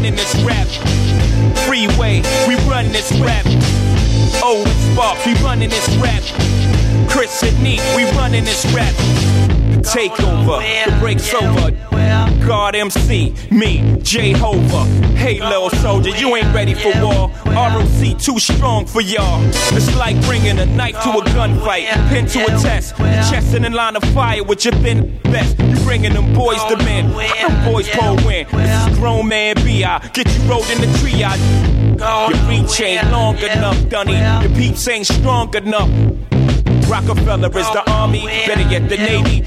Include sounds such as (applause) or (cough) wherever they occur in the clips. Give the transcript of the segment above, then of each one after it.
running this rap. Freeway, we run this rap. Sparks, we running this rap. Chris and Neef, we running this rap. Takeover, the break's over. God MC, me, Jehovah. Hey, little soldier, you ain't ready for war. ROC too strong for y'all. It's like bringing a knife to a gunfight, pin to a test. Chest in the line of fire with your thin best. You bringing them boys to men. Them boys pull win. This is grown man B.I. Get you rolled in the triage. Your reach ain't long enough, Dunny. Your peeps ain't strong enough. Roc-A-Fella is the army, better yet the navy.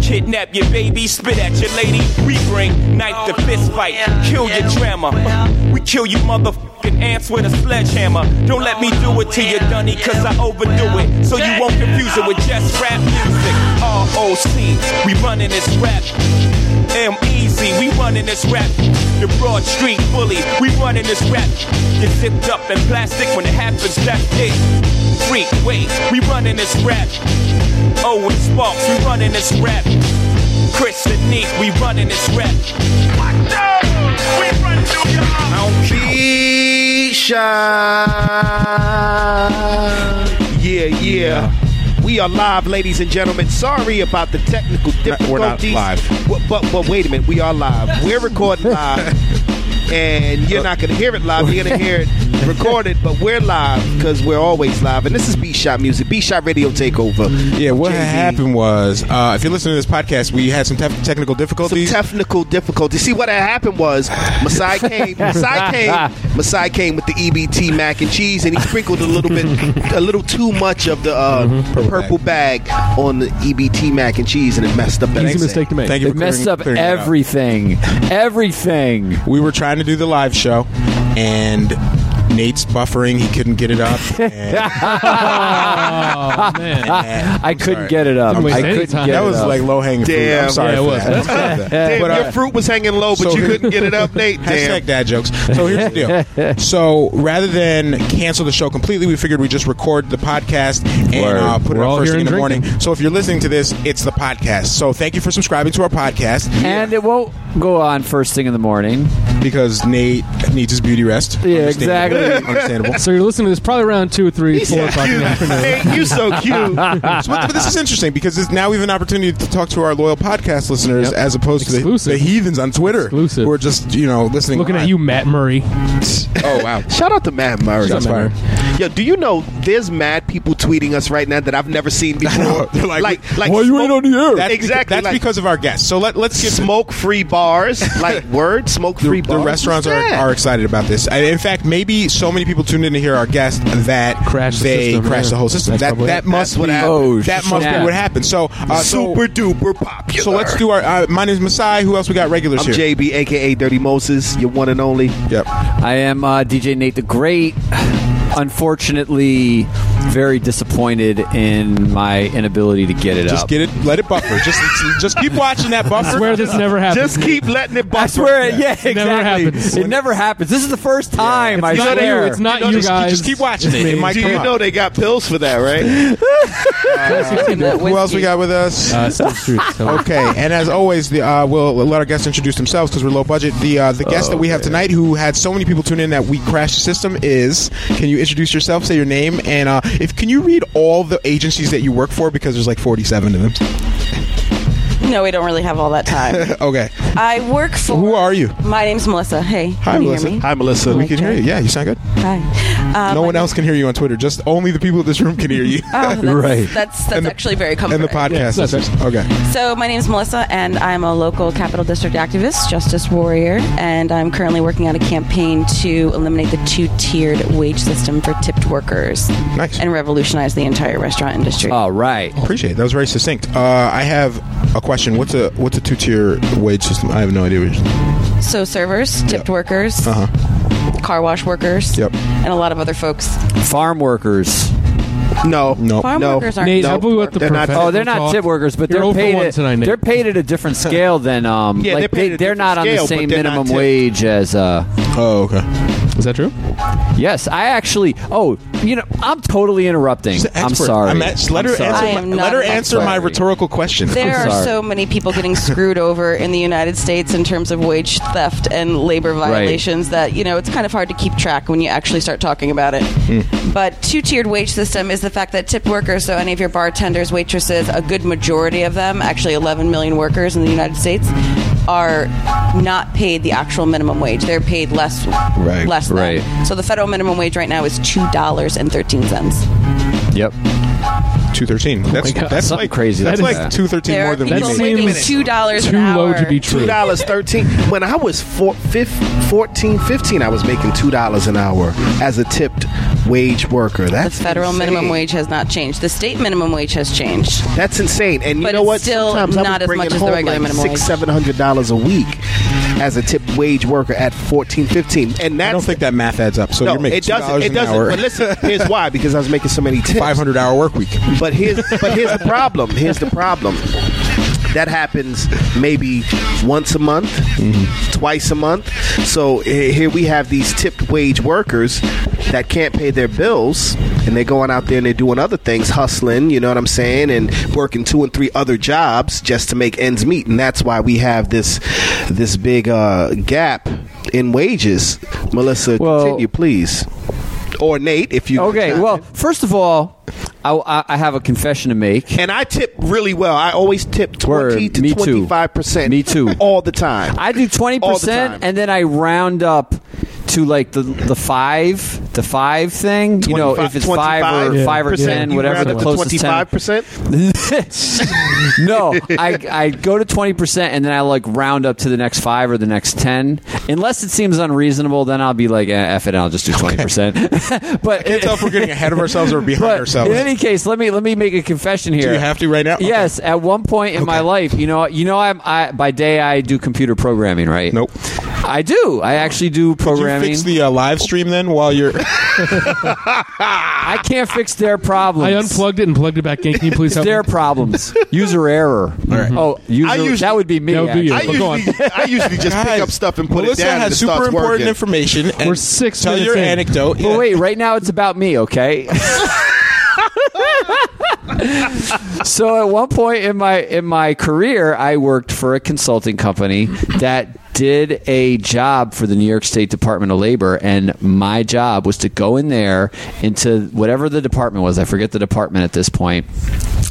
Kidnap your baby, spit at your lady. We bring knife to fist fight, kill your drama. We kill you motherfucking ants with a sledgehammer. Don't let me do it to you, Dunny, cause I overdo it. So you won't confuse it with just rap music. ROC, we running this rap. M Easy, we running this rap. The Broad Street Bully, we running this rap. Get zipped up in plastic when it happens, that's it. Freak, wait, we running this rap. Oh, and Sparks, we running this rap. Chris and Neef, we running this rap. Watch out! We run New York. Keisha. Yeah, yeah. We are live, ladies and gentlemen. Sorry about the technical difficulties. We're not live. But, but, but wait a minute, we are live. We're recording live. (laughs) And you're not going to hear it live. You're going to hear it recorded, but we're live because we're always live. And this is B Shot Music, B Shot Radio Takeover. Yeah, what JB. had happened was, uh, if you're listening to this podcast, we had some tef- technical some difficulties. technical difficulties. See what had happened was Masai (laughs) came, Masai came, Masai came with the EBT mac and cheese, and he sprinkled a little bit, a little too much of the uh, Purple purple, bag. on the EBT mac and cheese, and it messed up. Easy everything. mistake to make. Thank you It for messed clearing- up clearing that up. everything. Everything. We were trying to do the live show, and Nate's buffering. He couldn't get it up. (laughs) And, Oh man. and- I I'm couldn't sorry. get it up. I couldn't get That it was up. like low hanging fruit. Damn. I'm sorry Yeah, it for was. that. I'm sorry for that. Damn, But, uh, your fruit was hanging low, but so- you couldn't get it up, Nate. (laughs) Hashtag Damn. dad jokes. So here's the deal. (laughs) So rather than cancel the show completely, we figured we'd just record the podcast and uh, put We're it up first thing in and the morning. So if you're listening to this, it's the podcast. So thank you for subscribing to our podcast and it won't go on first thing in the morning. because Nate needs his beauty rest. Yeah, Understandable. exactly. (laughs) Understandable. So you're listening to this probably around two, three, He's four o'clock in the afternoon. Hey, you so (laughs) cute. So, but, but this is interesting because this, now we have an opportunity to talk to our loyal podcast listeners Yep. as opposed to the, Exclusive. the heathens on Twitter Exclusive. who are just you know listening. Looking at live. you, Matt Murray. Oh wow. (laughs) Shout out to Matt Murray. Shots fired. Yo, do you know there's mad people tweeting us right now that I've never seen before? know. They're like, like, "Why you ain't smoke- on the air?" That's exactly. That's like, because of our guests. So let let's get smoke free bars. Like (laughs) word, smoke free the bars. restaurants are, What's are excited about this. And in fact, maybe so many people tuned in to hear our guest that Crashed the they system, crashed yeah. the whole system. That's that probably that it. must That's what be happened. Oh, that must snap. be what happened. So uh, so, super duper popular. so let's do our. Uh, my name is Masai. Who else we got regulars I'm here? JB, aka Dirty Moses, your one and only. Yep. I am uh, DJ Nate the Great. (sighs) Unfortunately, very disappointed in my inability to get it Just up. Just get it. Let it buffer. Just just keep watching that buffer. I swear this never happens. Just keep letting it buffer. I swear, it, yeah, exactly. never happens. It never happens. This is the first time. I It's not swear. you. It's not You know, you just- guys. just keep watching it. It might Do come you up. know they got pills for that, right? (laughs) Who else we got with us? Uh, still truth. So- Okay, and as always, the, uh, we'll let our guests introduce themselves because we're low budget. The uh, the guest that we have tonight, who had so many people tune in that we crashed the system, is. Can you introduce yourself? Say your name, and uh, if can you read all the agencies that you work for because there's like 47 of them. (laughs) No, we don't really have all that time. (laughs) Okay, I work for. who are you? My name's Melissa. Hey, Hi, can Melissa. You hear me? Hi, Melissa. We can hear you. Yeah, you sound good. Hi. Uh, no one else can hear you on Twitter. Just only the people in this room can hear you. (laughs) Oh, that's, Right. That's that's the- actually very and comforting. the podcast. that's listeners. Okay. So my name is Melissa, and I'm a local Capital District activist, justice warrior, and I'm currently working on a campaign to eliminate the two-tiered wage system for tipped workers Nice. and revolutionize the entire restaurant industry. All right. Appreciate it. That was very succinct. Uh, I have a question. What's a what's a two tier wage system? I have no idea. So servers, tipped workers, Uh huh. car wash workers, Yep. and a lot of other folks. Farm workers. No, Nope. Farm No. workers aren't. Nate, No, how what the they're not- professional Oh, they're not talk? tip workers, but You're they're paid. At, tonight, they're paid at a different (laughs) scale than um. Yeah, like they're paid at a they, are different not on the same but they're not minimum wage as uh. Oh, okay. Is that true? Yes, I actually. Oh, you know, I'm totally interrupting. I'm sorry. I'm at- let her I'm sorry. answer. My, not let her an answer my rhetorical question. There are sorry. so many people getting screwed over in the United States in terms of wage theft and labor violations that you know it's kind of hard to keep track when you actually start talking about it. Hmm. But two-tiered wage system is the fact that tipped workers, so any of your bartenders, waitresses, a good majority of them, actually 11 million workers in the United States, are not paid the actual minimum wage. They're paid less, Right. less than. Right. So the federal minimum wage right now is two dollars and thirteen cents. Yep. Two thirteen. Oh that's God. that's Something like crazy That's like like that. two thirteen There more are than people we That make. making seems two dollars Too an hour. low to be true. $2.13 When I was four, fif, 14, 15, I was making two dollars an hour as a tipped wage worker. That's the federal insane. minimum wage has not changed. The state minimum wage has changed. That's insane. And you But know what? still Sometimes I was not as much as the regular like minimum six, wage. seven hundred dollars a week as a tipped wage worker at fourteen fifteen. and that's I don't think that math adds up. So no, you're making it doesn't. $2 It doesn't. hour. But listen, here's why: because I was making so many (laughs) tips. Five hundred hour work week. But here's but here's the problem. Here's the problem. That happens maybe once a month, twice a month. So here we have these tipped wage workers that can't pay their bills, and they're going out there and they're doing other things, hustling. You know what I'm saying, and working two and three other jobs just to make ends meet. And that's why we have this this big uh, gap in wages. Melissa, Well- continue, please. Or Nate, if you Okay. Well, first of all, I, I, I have a confession to make. And I tip really well. I always tip twenty Word. to Me too. twenty five percent. Me too. (laughs) All the time. I do twenty All the percent, and then I round up to like the the five, the five thing. You know, if it's five or 25, five or percent, ten, whatever the closest 25%. (laughs) no, I, I go to 20% and then I like round up to the next five or the next 10. Unless it seems unreasonable, then I'll be like, eh, F it, I'll just do 20%. (laughs) but Can't tell if we're getting ahead of ourselves or behind but ourselves. in any case, let me let me make a confession here. Do you have to right now? Okay. Yes, at one point in my life, you know, you know, I'm I, by day I do computer programming, right? Nope. I do. I actually do programming. Fix the uh, live stream then while you're? (laughs) I can't fix their problems. I unplugged it and plugged it back in. Can you please help their me? problems. (laughs) User error. Oh, user. I usually- that would be me. That would be you. I But go on. usually, I usually just pick up stuff and put Melissa it down. and has super important working. information. And We're six Tell your in. anecdote. But Yeah. wait, right now it's about me, okay? (laughs) so at one point in my in my career, I worked for a consulting company that did a job for the New York State Department of Labor, and my job was to go in there into whatever the department was. I forget the department at this point,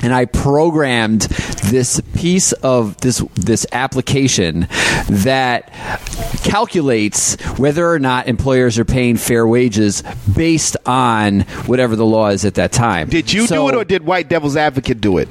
and I programmed this piece of this this application that calculates whether or not employers are paying fair wages based on whatever the law is at that time. Did you So, do it or did White Devil's Advocate do it?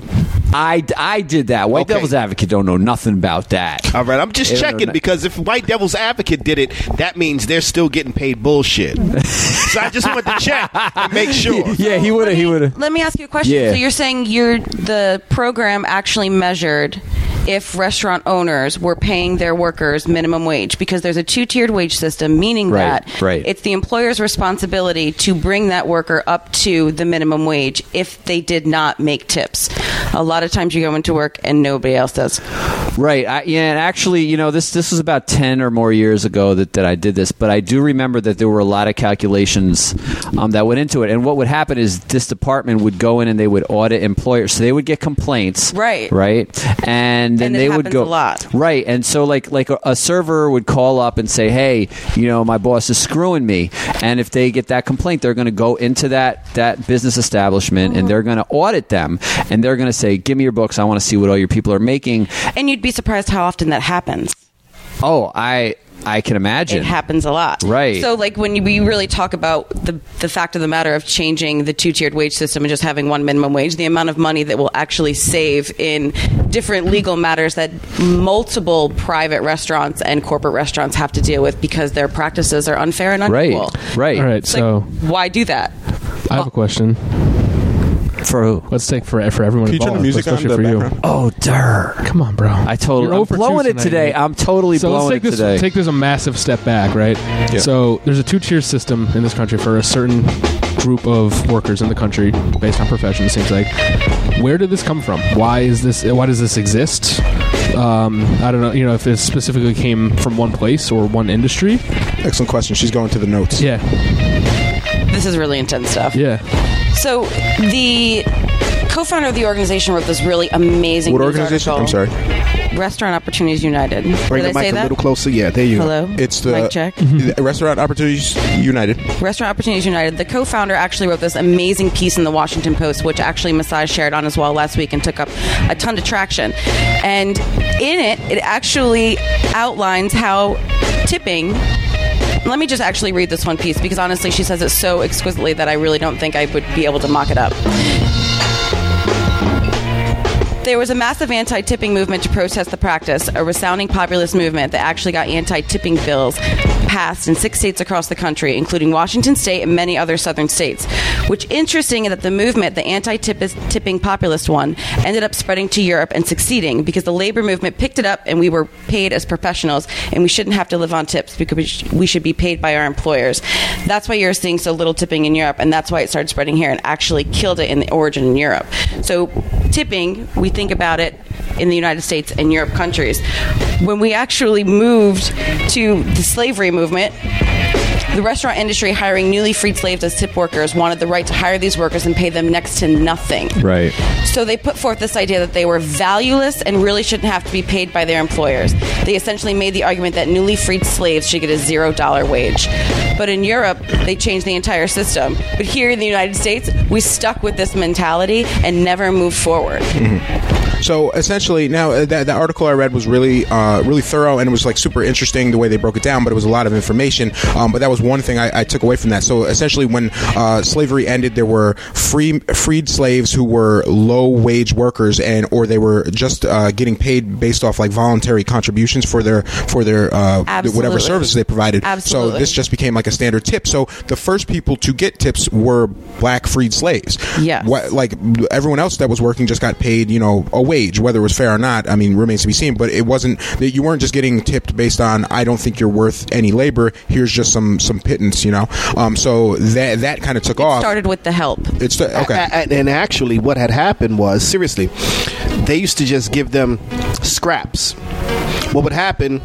I, I did that? White Okay. Devil's Advocate don't know nothing about that. All right, I'm just Yeah, checking because if White Devil's Advocate did it, that means they're still getting paid bullshit. so I just wanted to check and make (laughs) sure. Yeah, he would have. He would have. Let me ask you a question. Yeah. So you're saying you're the program actually measured if restaurant owners were paying their workers minimum wage because there's a two-tiered wage system meaning Right, that right. it's the employer's responsibility to bring that worker up to the minimum wage if they did not make tips. A lot of times you go into work and nobody else does. Right. I, yeah, and actually, you know, this this was about ten or more years ago that, that I did this, but I do remember that there were a lot of calculations um, that went into it. And what would happen is this department would go in and they would audit employers, so they would get complaints, Right. right, and then And they would go a lot. right. And so, like like a, a server would call up and say, "Hey, you know, my boss is screwing me," and if they get that complaint, they're going to go into that that business establishment and mm-hmm. they're going to audit them, and they're going to say, "Give me your books. I want to see what all your people are making." And you'd be surprised how often that happens. Oh, I I can imagine. It happens a lot. Right. So, like, when we really talk about the, the fact of the matter of changing the two tiered wage system and just having one minimum wage, the amount of money that will actually save in different legal matters that multiple private restaurants and corporate restaurants have to deal with because their practices are unfair and right, unequal. right. All right, It's like, so why do that? I have a question. For who? Let's take for for everyone Can you turn involved, the music on especially the for you. background? Oh, der. Come on, bro. I totally. You're I'm 0 for 2 blowing it tonight, today. mate. I'm totally so let's blowing take it this today. take this a massive step back, right? Yeah. So there's a two tier system in this country for a certain group of workers in the country based on profession. It seems like. Where did this come from? Why is this? Why does this exist? Um, I don't know. You know if it specifically came from one place or one industry. Excellent question. She's going to the notes. Yeah. This is really intense stuff. Yeah. So the co-founder of the organization wrote this really amazing What organization? I'm sorry. Restaurant Opportunities United. Bring Did the I say mic a that? little closer. Yeah, there you go. Hello. It's the mic check. Restaurant Opportunities United. Restaurant Opportunities United. The co-founder actually wrote this amazing piece in the Washington Post, which actually Masai shared on as well last week and took up a ton of traction. And in it, it actually outlines how tipping. Let me just actually read this one piece because honestly, she says it so exquisitely that I really don't think I would be able to mock it up. There was a massive anti tipping movement to protest the practice, a resounding populist movement that actually got anti tipping bills passed in six states across the country, including Washington state and many other southern states. Which interesting that the movement, the anti tipping populist one, ended up spreading to Europe and succeeding because the labor movement picked it up and we were paid as professionals and we shouldn't have to live on tips because we we should be paid by our employers. That's why you're seeing so little tipping in Europe and that's why it started spreading here and actually killed it in the origin in Europe. So tipping, we think about it in the United States and Europe countries. When we actually moved to the slavery movement, the restaurant industry hiring newly freed slaves as tip workers wanted the right to hire these workers and pay them next to nothing. Right. So they put forth this idea that they were valueless and really shouldn't have to be paid by their employers. They essentially made the argument that newly freed slaves should get a zero dollar wage. But in Europe, they changed the entire system. But here in the United States, we stuck with this mentality and never moved forward. Mm-hmm. So essentially, now uh, that, that article I read was really, uh, really thorough, and it was like super interesting the way they broke it down. But it was a lot of information. Um, but that was one thing I, I took away from that. So essentially, when uh, slavery ended, there were free freed slaves who were low wage workers, and or they were just uh, getting paid based off like voluntary contributions for their for their uh, whatever services they provided. Absolutely. So this just became like a standard tip. So the first people to get tips were black freed slaves. Yes. What, like everyone else that was working just got paid, you know, a wage, whether it was fair or not. I mean, remains to be seen. But it wasn't that you weren't just getting tipped based on I don't think you're worth any labor. Here's just some some pittance, you know. Um, so that that kind of took off. Started with the help. It's the, okay. A- a- and actually, what had happened was seriously, they used to just give them scraps. What would happen?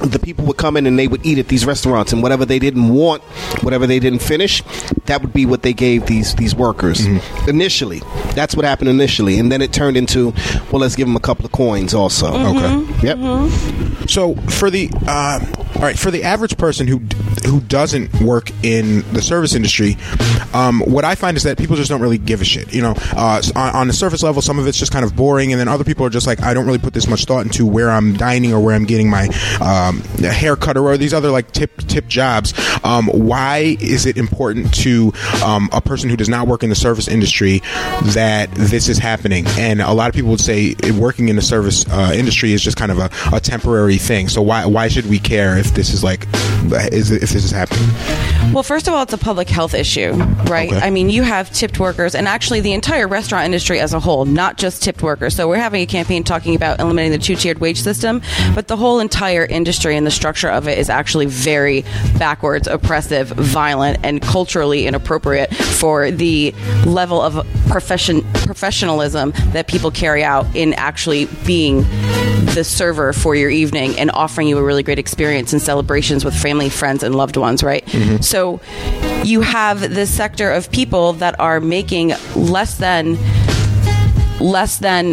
The people would come in and they would eat at these restaurants, and whatever they didn't want, whatever they didn't finish, that would be what they gave these these workers initially. That's what happened initially, and then it turned into, well, let's give them a couple of coins also. Okay. Yep. So for the uh, all right for the average person who who doesn't work in the service industry, um, what I find is that people just don't really give a shit. You know, uh, on, on the surface level, some of it's just kind of boring, and then other people are just like, I don't really put this much thought into where I'm dining or where I'm getting my um, haircut or these other like tip tip jobs. Um, why is it important to um, a person who does not work in the service industry that this is happening? And a lot of people would say working in the service uh, industry is just kind of a, a temporary thing. So why why should we care if this is like is if this is happening? Well, first of all, it's a public health issue, right? Okay. I mean, you have tipped workers, and actually the entire restaurant industry as a whole, not just tipped workers. So we're having a campaign talking about eliminating the two-tiered wage system, but the whole entire industry and the structure of it is actually very backwards, oppressive, violent, and culturally inappropriate for the level of profession professionalism that people carry out in actually being the server for your evening and offering you a really great experience and celebrations with family, friends, and loved ones, right? Mm-hmm. So you have this sector of people that are making less than less than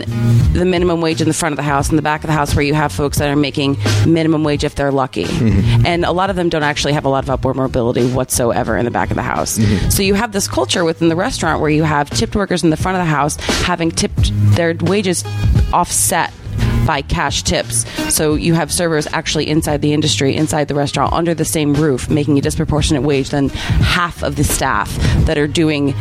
the minimum wage in the front of the house, in the back of the house, where you have folks that are making minimum wage if they're lucky. Mm-hmm. And a lot of them don't actually have a lot of upward mobility whatsoever in the back of the house. Mm-hmm. So you have this culture within the restaurant where you have tipped workers in the front of the house having tipped their wages offset by cash tips. So you have servers actually inside the industry, inside the restaurant, under the same roof, making a disproportionate wage than half of the staff that are doing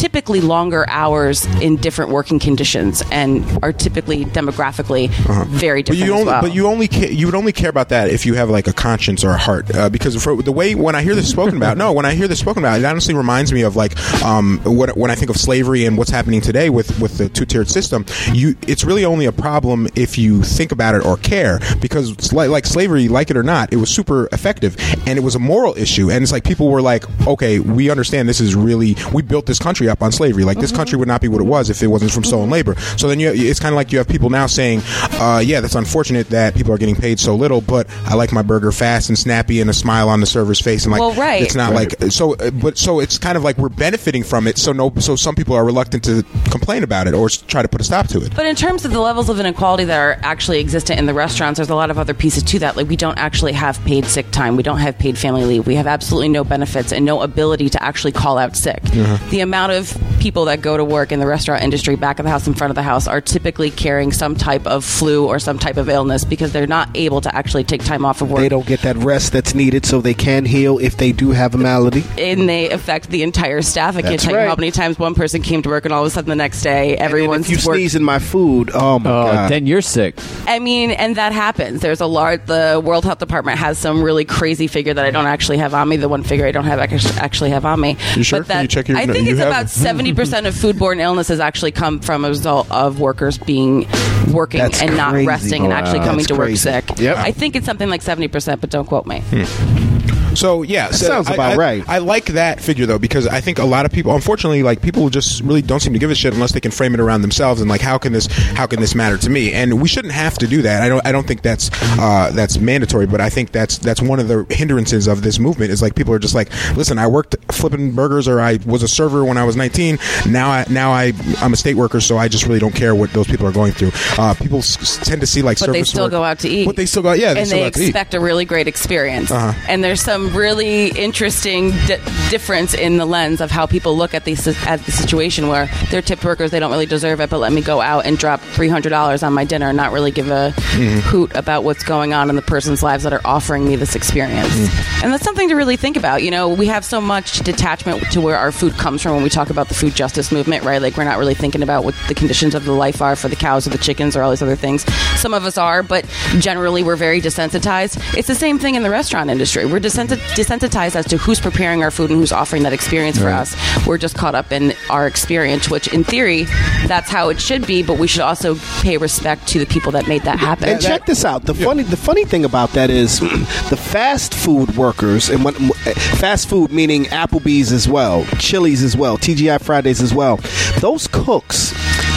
typically longer hours in different working conditions and are typically demographically very But different you as only, well. but you only, ca- you would only care about that if you have like a conscience or a heart, uh, because for the way when I hear this spoken about, no, when I hear this spoken about, it honestly reminds me of like um, what, when I think of slavery and what's happening today with with the two tiered system. You, it's really only a problem if you think about it or care, because like, like slavery, like it or not, it was super effective and it was a moral issue, and it's like people were like, okay, we understand this is really we built this country up on slavery. Like this country would not be what it was if it wasn't from stolen labor. So then you, it's kind of like you have people now saying, uh, "Yeah, that's unfortunate that people are getting paid so little, but I like my burger fast and snappy and a smile on the server's face." And like, Well, right. it's not like so. uh, But so it's kind of like we're benefiting from it. So no, so some people are reluctant to complain about it or try to put a stop to it. But in terms of the levels of inequality that are actually existent in the restaurants, there's a lot of other pieces to that. Like we don't actually have paid sick time. We don't have paid family leave. We have absolutely no benefits and no ability to actually call out sick. The amount of people that go to work in the restaurant industry, back of the house, in front of the house, are typically carrying some type of flu or some type of illness because they're not able to actually take time off of work. They don't get that rest that's needed so they can heal if they do have a malady. and they affect the entire staff. I can't That's tell you how many times one person came to work and all of a sudden the next day everyone's and if you work- sneeze in my food, oh my Oh, god. then you're sick. I mean, and that happens. There's a large. The World Health Department has some really crazy figure that I don't actually have on me. The one figure I don't have actually have on me. You sure? But Can that, you check your- I think you it's have- about seventy percent of foodborne illnesses actually come from a result of workers being working That's and not crazy. resting and actually coming That's to work crazy. sick. Yep. I think it's something like seventy percent, but don't quote me. Hmm. So yeah, so sounds I- about I- right. I like that figure though because I think a lot of people, unfortunately, like people just really don't seem to give a shit unless they can frame it around themselves and like how can this how can this matter to me? And we shouldn't have to do that. I don't I don't think that's uh, that's mandatory, but I think that's that's one of the hindrances of this movement is like people are just like, listen, I worked flipping burgers or I was a server when I was 19. Now I now I I'm a state worker, so I just really don't care what those people are going through. Uh, people s- tend to see like but they still work- go out to eat. But they still go, out yeah, they and still they go out to eat. expect a really great experience. Uh-huh. And there's some really interesting di- difference in the lens of how people look at the at the situation where they're tipped workers, they don't really deserve it, but let me go out and drop three hundred dollars on my dinner and not really give a Mm-hmm. hoot about what's going on in the person's lives that are offering me this experience. Mm-hmm. And that's something to really think about. You know, we have so much detachment to where our food comes from when we talk about the food justice movement, right? Like we're not really thinking about what the conditions of the life are for the cows or the chickens or all these other things. Some of us are, but generally we're very desensitized. It's the same thing in the restaurant industry. We're desensitized desensitized as to who's preparing our food and who's offering that experience for us. We're just caught up in our experience, which in theory, that's how it should be, but we should also pay respect to the people that made that happen. And check this out. The funny, the funny thing about that is, the fast food workers, and when, fast food meaning Applebee's as well, Chili's as well, TGI Fridays as well. Those cooks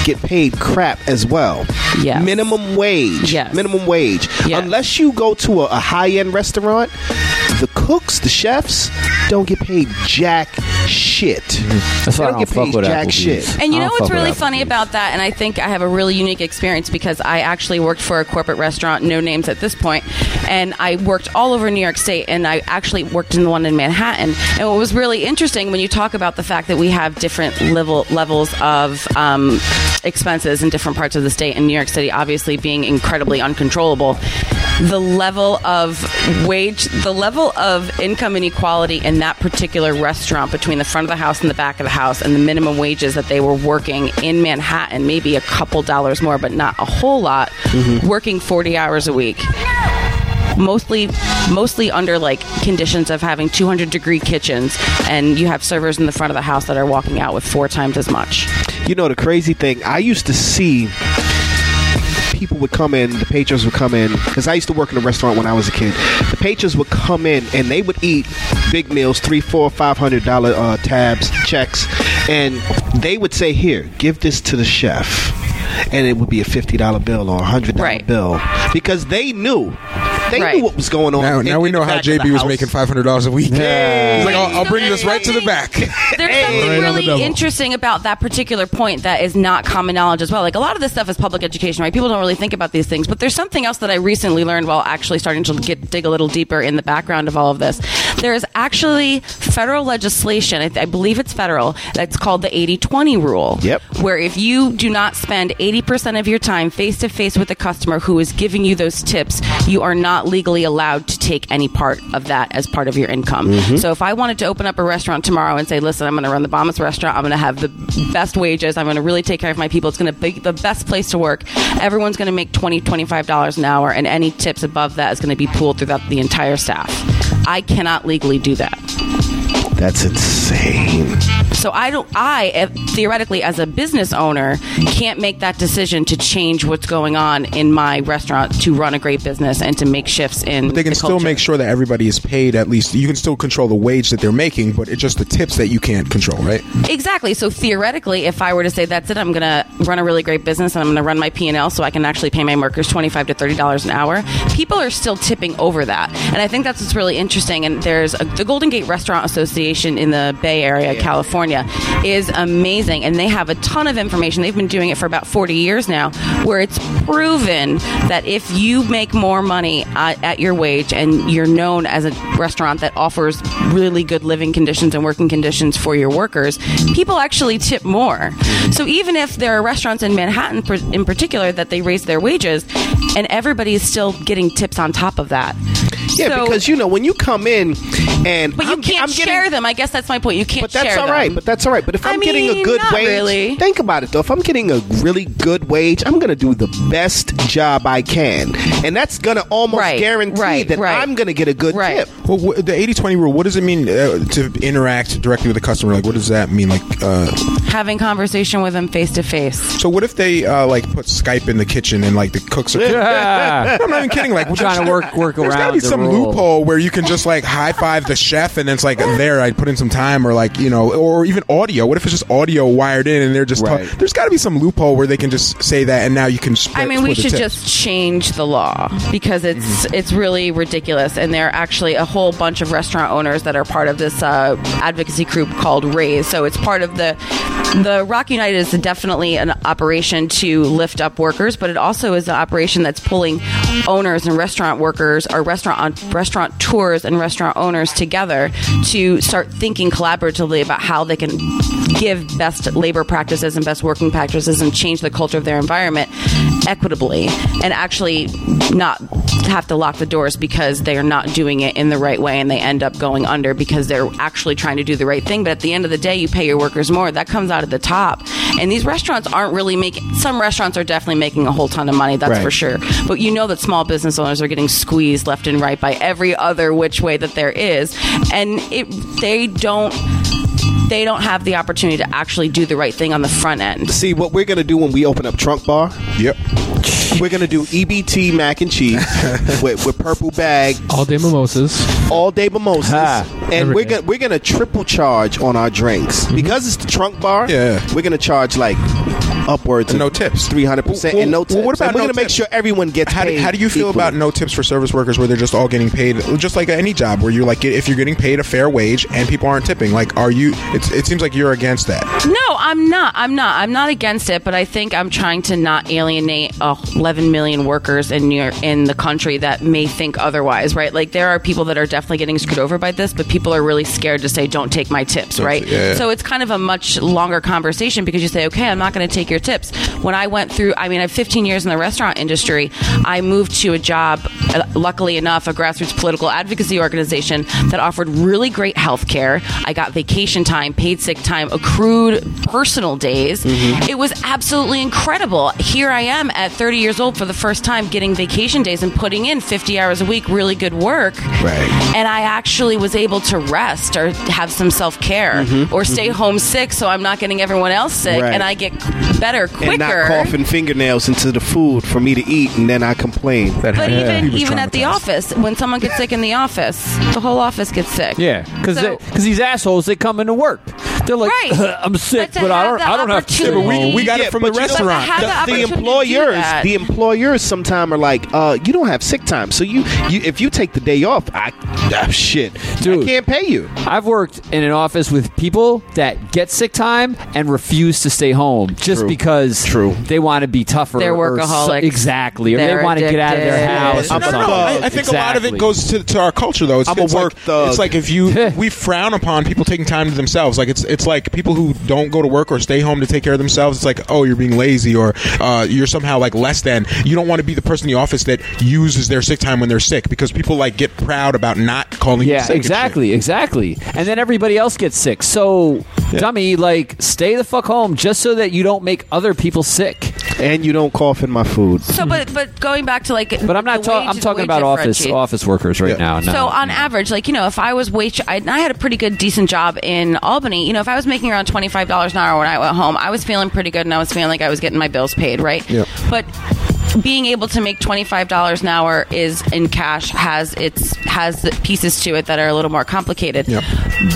get paid crap as well. Yeah. Minimum wage. Yes. Minimum wage. Yes. Unless you go to a, a high end restaurant, the cooks, the chefs, don't get paid jack shit. That's They why I don't don't get fuck paid with jack Applebee's. shit. And you know what's really funny about that? And I think I have a really unique experience because I actually worked for a corporate restaurant, no names at this point, and I worked all over New York State, and I actually worked in the one in Manhattan. And what was really interesting when you talk about the fact that we have different level levels of um, expenses in different parts of the state, and New York City obviously being incredibly uncontrollable. The level of wage, the level of income inequality in that particular restaurant between the front of the house and the back of the house, and the minimum wages that they were working in Manhattan, maybe a couple dollars more, but not a whole lot, mm-hmm. working 40 hours a week. Mostly mostly under like conditions of having 200 degree kitchens and you have servers in the front of the house that are walking out with four times as much. You know the crazy thing, I used to see people would come in, the patrons would come in, because I used to work in a restaurant when I was a kid. The patrons would come in and they would eat big meals, three, four, five hundred dollar uh, tabs, checks, and they would say, "Here, give this to the chef," and it would be a fifty dollar bill or a hundred dollar Right. bill because they knew. They Right. knew what was going on. Now, in- now we know how back of the JB was house. making five hundred dollars a week. Yeah. He's like, I'll, I'll bring this right to the back. There's Hey. something Right on the really interesting about that particular point that is not common knowledge as well. Like a lot of this stuff is public education, right? People don't really think about these things. But there's something else that I recently learned while actually starting to get dig a little deeper in the background of all of this. There is actually federal legislation, I, I believe it's federal, that's called the 80-20 rule. Yep. Where if you do not spend 80% of your time face to face with a customer who is giving you those tips, you are not legally allowed to take any part of that as part of your income. Mm-hmm. So if I wanted to open up a restaurant tomorrow and say, listen, I'm going to run the Bombas restaurant, I'm going to have the best wages, I'm going to really take care of my people, it's going to be the best place to work, everyone's going to make $20, $25 an hour, and any tips above that is going to be pooled throughout the entire staff. I cannot legally do that. That's insane. So I don't. I eh, theoretically, as a business owner, can't make that decision to change what's going on in my restaurant to run a great business and to make shifts in. They can the still make sure that everybody is paid at least. You can still control the wage that they're making, but it's just the tips that you can't control, right? Exactly. So theoretically, if I were to say that's it, I'm going to run a really great business and I'm going to run my P and L, so I can actually pay my workers twenty five to thirty dollars an hour. People are still tipping over that, and I think that's what's really interesting. And there's a, the Golden Gate Restaurant Association in the Bay Area, California, is amazing, and they have a ton of information. They've been doing it for about forty years now, where it's proven that if you make more money at, at your wage and you're known as a restaurant that offers really good living conditions and working conditions for your workers, people actually tip more. So even if there are restaurants in Manhattan in particular that they raise their wages and everybody is still getting tips on top of that. Yeah, So- because you know when you come in and but you I'm, can't I'm getting, share them. I guess that's my point. You can't But that's share all right. them. But that's all right. But if I I'm getting a good wage, really. think about it though. If I'm getting a really good wage, I'm going to do the best job I can, and that's going to almost Right, guarantee right, that right. I'm going to get a good Right. tip. Well, wh- the 80-20 rule. What does it mean uh, to interact directly with the customer? Like, what does that mean? Like, uh, Having conversation with them face to face. so what if they uh, like put Skype in the kitchen and like the cooks are? Ah, (laughs) I'm not even kidding. Like, trying to work work There's around gotta be some rule. Loophole where you can just like high five the chef and it's like there I put in some time or like you know or even audio. What if it's just audio wired in and they're just Right. talk- there's got to be some loophole where they can just say that and now you can. Split, I mean, we split the should tips. just change the law because it's Mm-hmm. it's really ridiculous. And there are actually a whole bunch of restaurant owners that are part of this uh, advocacy group called Raise. So it's part of the the ROC United is definitely an operation to lift up workers, but it also is an operation that's pulling owners and restaurant workers or restaurant restaurant tours and restaurant owners together to start thinking collaboratively about how they can give best labor practices and best working practices and change the culture of their environment equitably and actually not have to lock the doors because they are not doing it in the right way and they end up going under because they're actually trying to do the right thing. But at the end of the day, you pay your workers more. That comes out at the top. And these restaurants aren't really making, some restaurants are definitely making a whole ton of money, that's Right. for sure. But you know that small business owners are getting squeezed left and right by every other which way that there is. And it, they don't. They don't have the opportunity to actually do the right thing on the front end. See what we're going to do when we open up Trunk Bar. Yep. We're going to do EBT mac and cheese (laughs) with, with purple bag All day mimosas. all day mimosas, Ha. and Every we're gonna we're gonna triple charge on our drinks mm-hmm. because it's the trunk bar. Yeah. we're gonna charge like upwards And of no tips. three hundred percent, Well, and no well, tips. what about and we're no gonna make sure everyone gets How do, paid. how do you feel equally. about no tips for service workers where they're just all getting paid, just like any job where you're like, if you're getting paid a fair wage and people aren't tipping, like, are you? It's, it seems like you're against that. No, I'm not. I'm not. I'm not against it, but I think I'm trying to not alienate uh, 11 million workers in New York, in the country that may think otherwise, right? Like there are people that are definitely getting screwed over by this, but people are really scared to say, "Don't take my tips," right? yeah, yeah. So it's kind of a much longer conversation because you say, "Okay, I'm not going to take your tips." When I went through, I mean, I have 15 years in the restaurant industry. I moved to a job, uh, luckily enough, a grassroots political advocacy organization that offered really great health care. I got vacation time, paid sick time, accrued personal days. Mm-hmm. It was absolutely incredible. Here I am at 30 years old for the first time getting vacation days and putting in 50 hours a week, really good work. Right. And I actually was able to rest or have some self care mm-hmm. or stay mm-hmm. home sick so I'm not getting everyone else sick Right. and I get better quicker. and not coughing fingernails into the food for me to eat, and then I complain. That But Yeah. even even at the office, when someone gets sick in the office, the whole office gets sick. Yeah, because So- these assholes they come into work. They're like, Right. (laughs) I'm sick, But but I don't. I don't have to. Yeah, but we, we got Yeah, it from the restaurant. The the, the opportunity to do employers, the employers, sometimes are like, uh, you don't have sick time, so you, you if you take the day off, I, ah, shit, Dude. I can't pay you. I've worked in an office with people that get sick time and refuse to stay home just True. because True. they want to be tougher. They're or so- workaholics. exactly, or They're they want to get out of their house. Or I'm no, no, no. I, I think a lot of it goes to, to our culture, though. It's, I'm a work like, thug. It's like if you (laughs) we frown upon people taking time to themselves. Like it's it's like people who don't go to work or stay home to take care of themselves. It's like oh, you're being lazy or uh, you're somehow like less than. You don't want to be the person in the office that uses their sick time when they're sick because people like get proud about not calling. you Yeah, sick and exactly, exactly. And then everybody else gets sick. So, dummy, like, stay the fuck home just so that you don't make other people sick. And you don't cough in my food. So, but but going back to like, But I'm not the talking. I'm talking about office office workers right Yeah. now. No. So on average, like you know, if I was wait, I, I had a pretty good, decent job in Albany. You know, if I was making around twenty five dollars an hour when I went home, I was feeling pretty good, and I was feeling like I was getting my bills paid, right? Yep. But being able to make twenty five dollars an hour is in cash has its has pieces to it that are a little more complicated. Yep.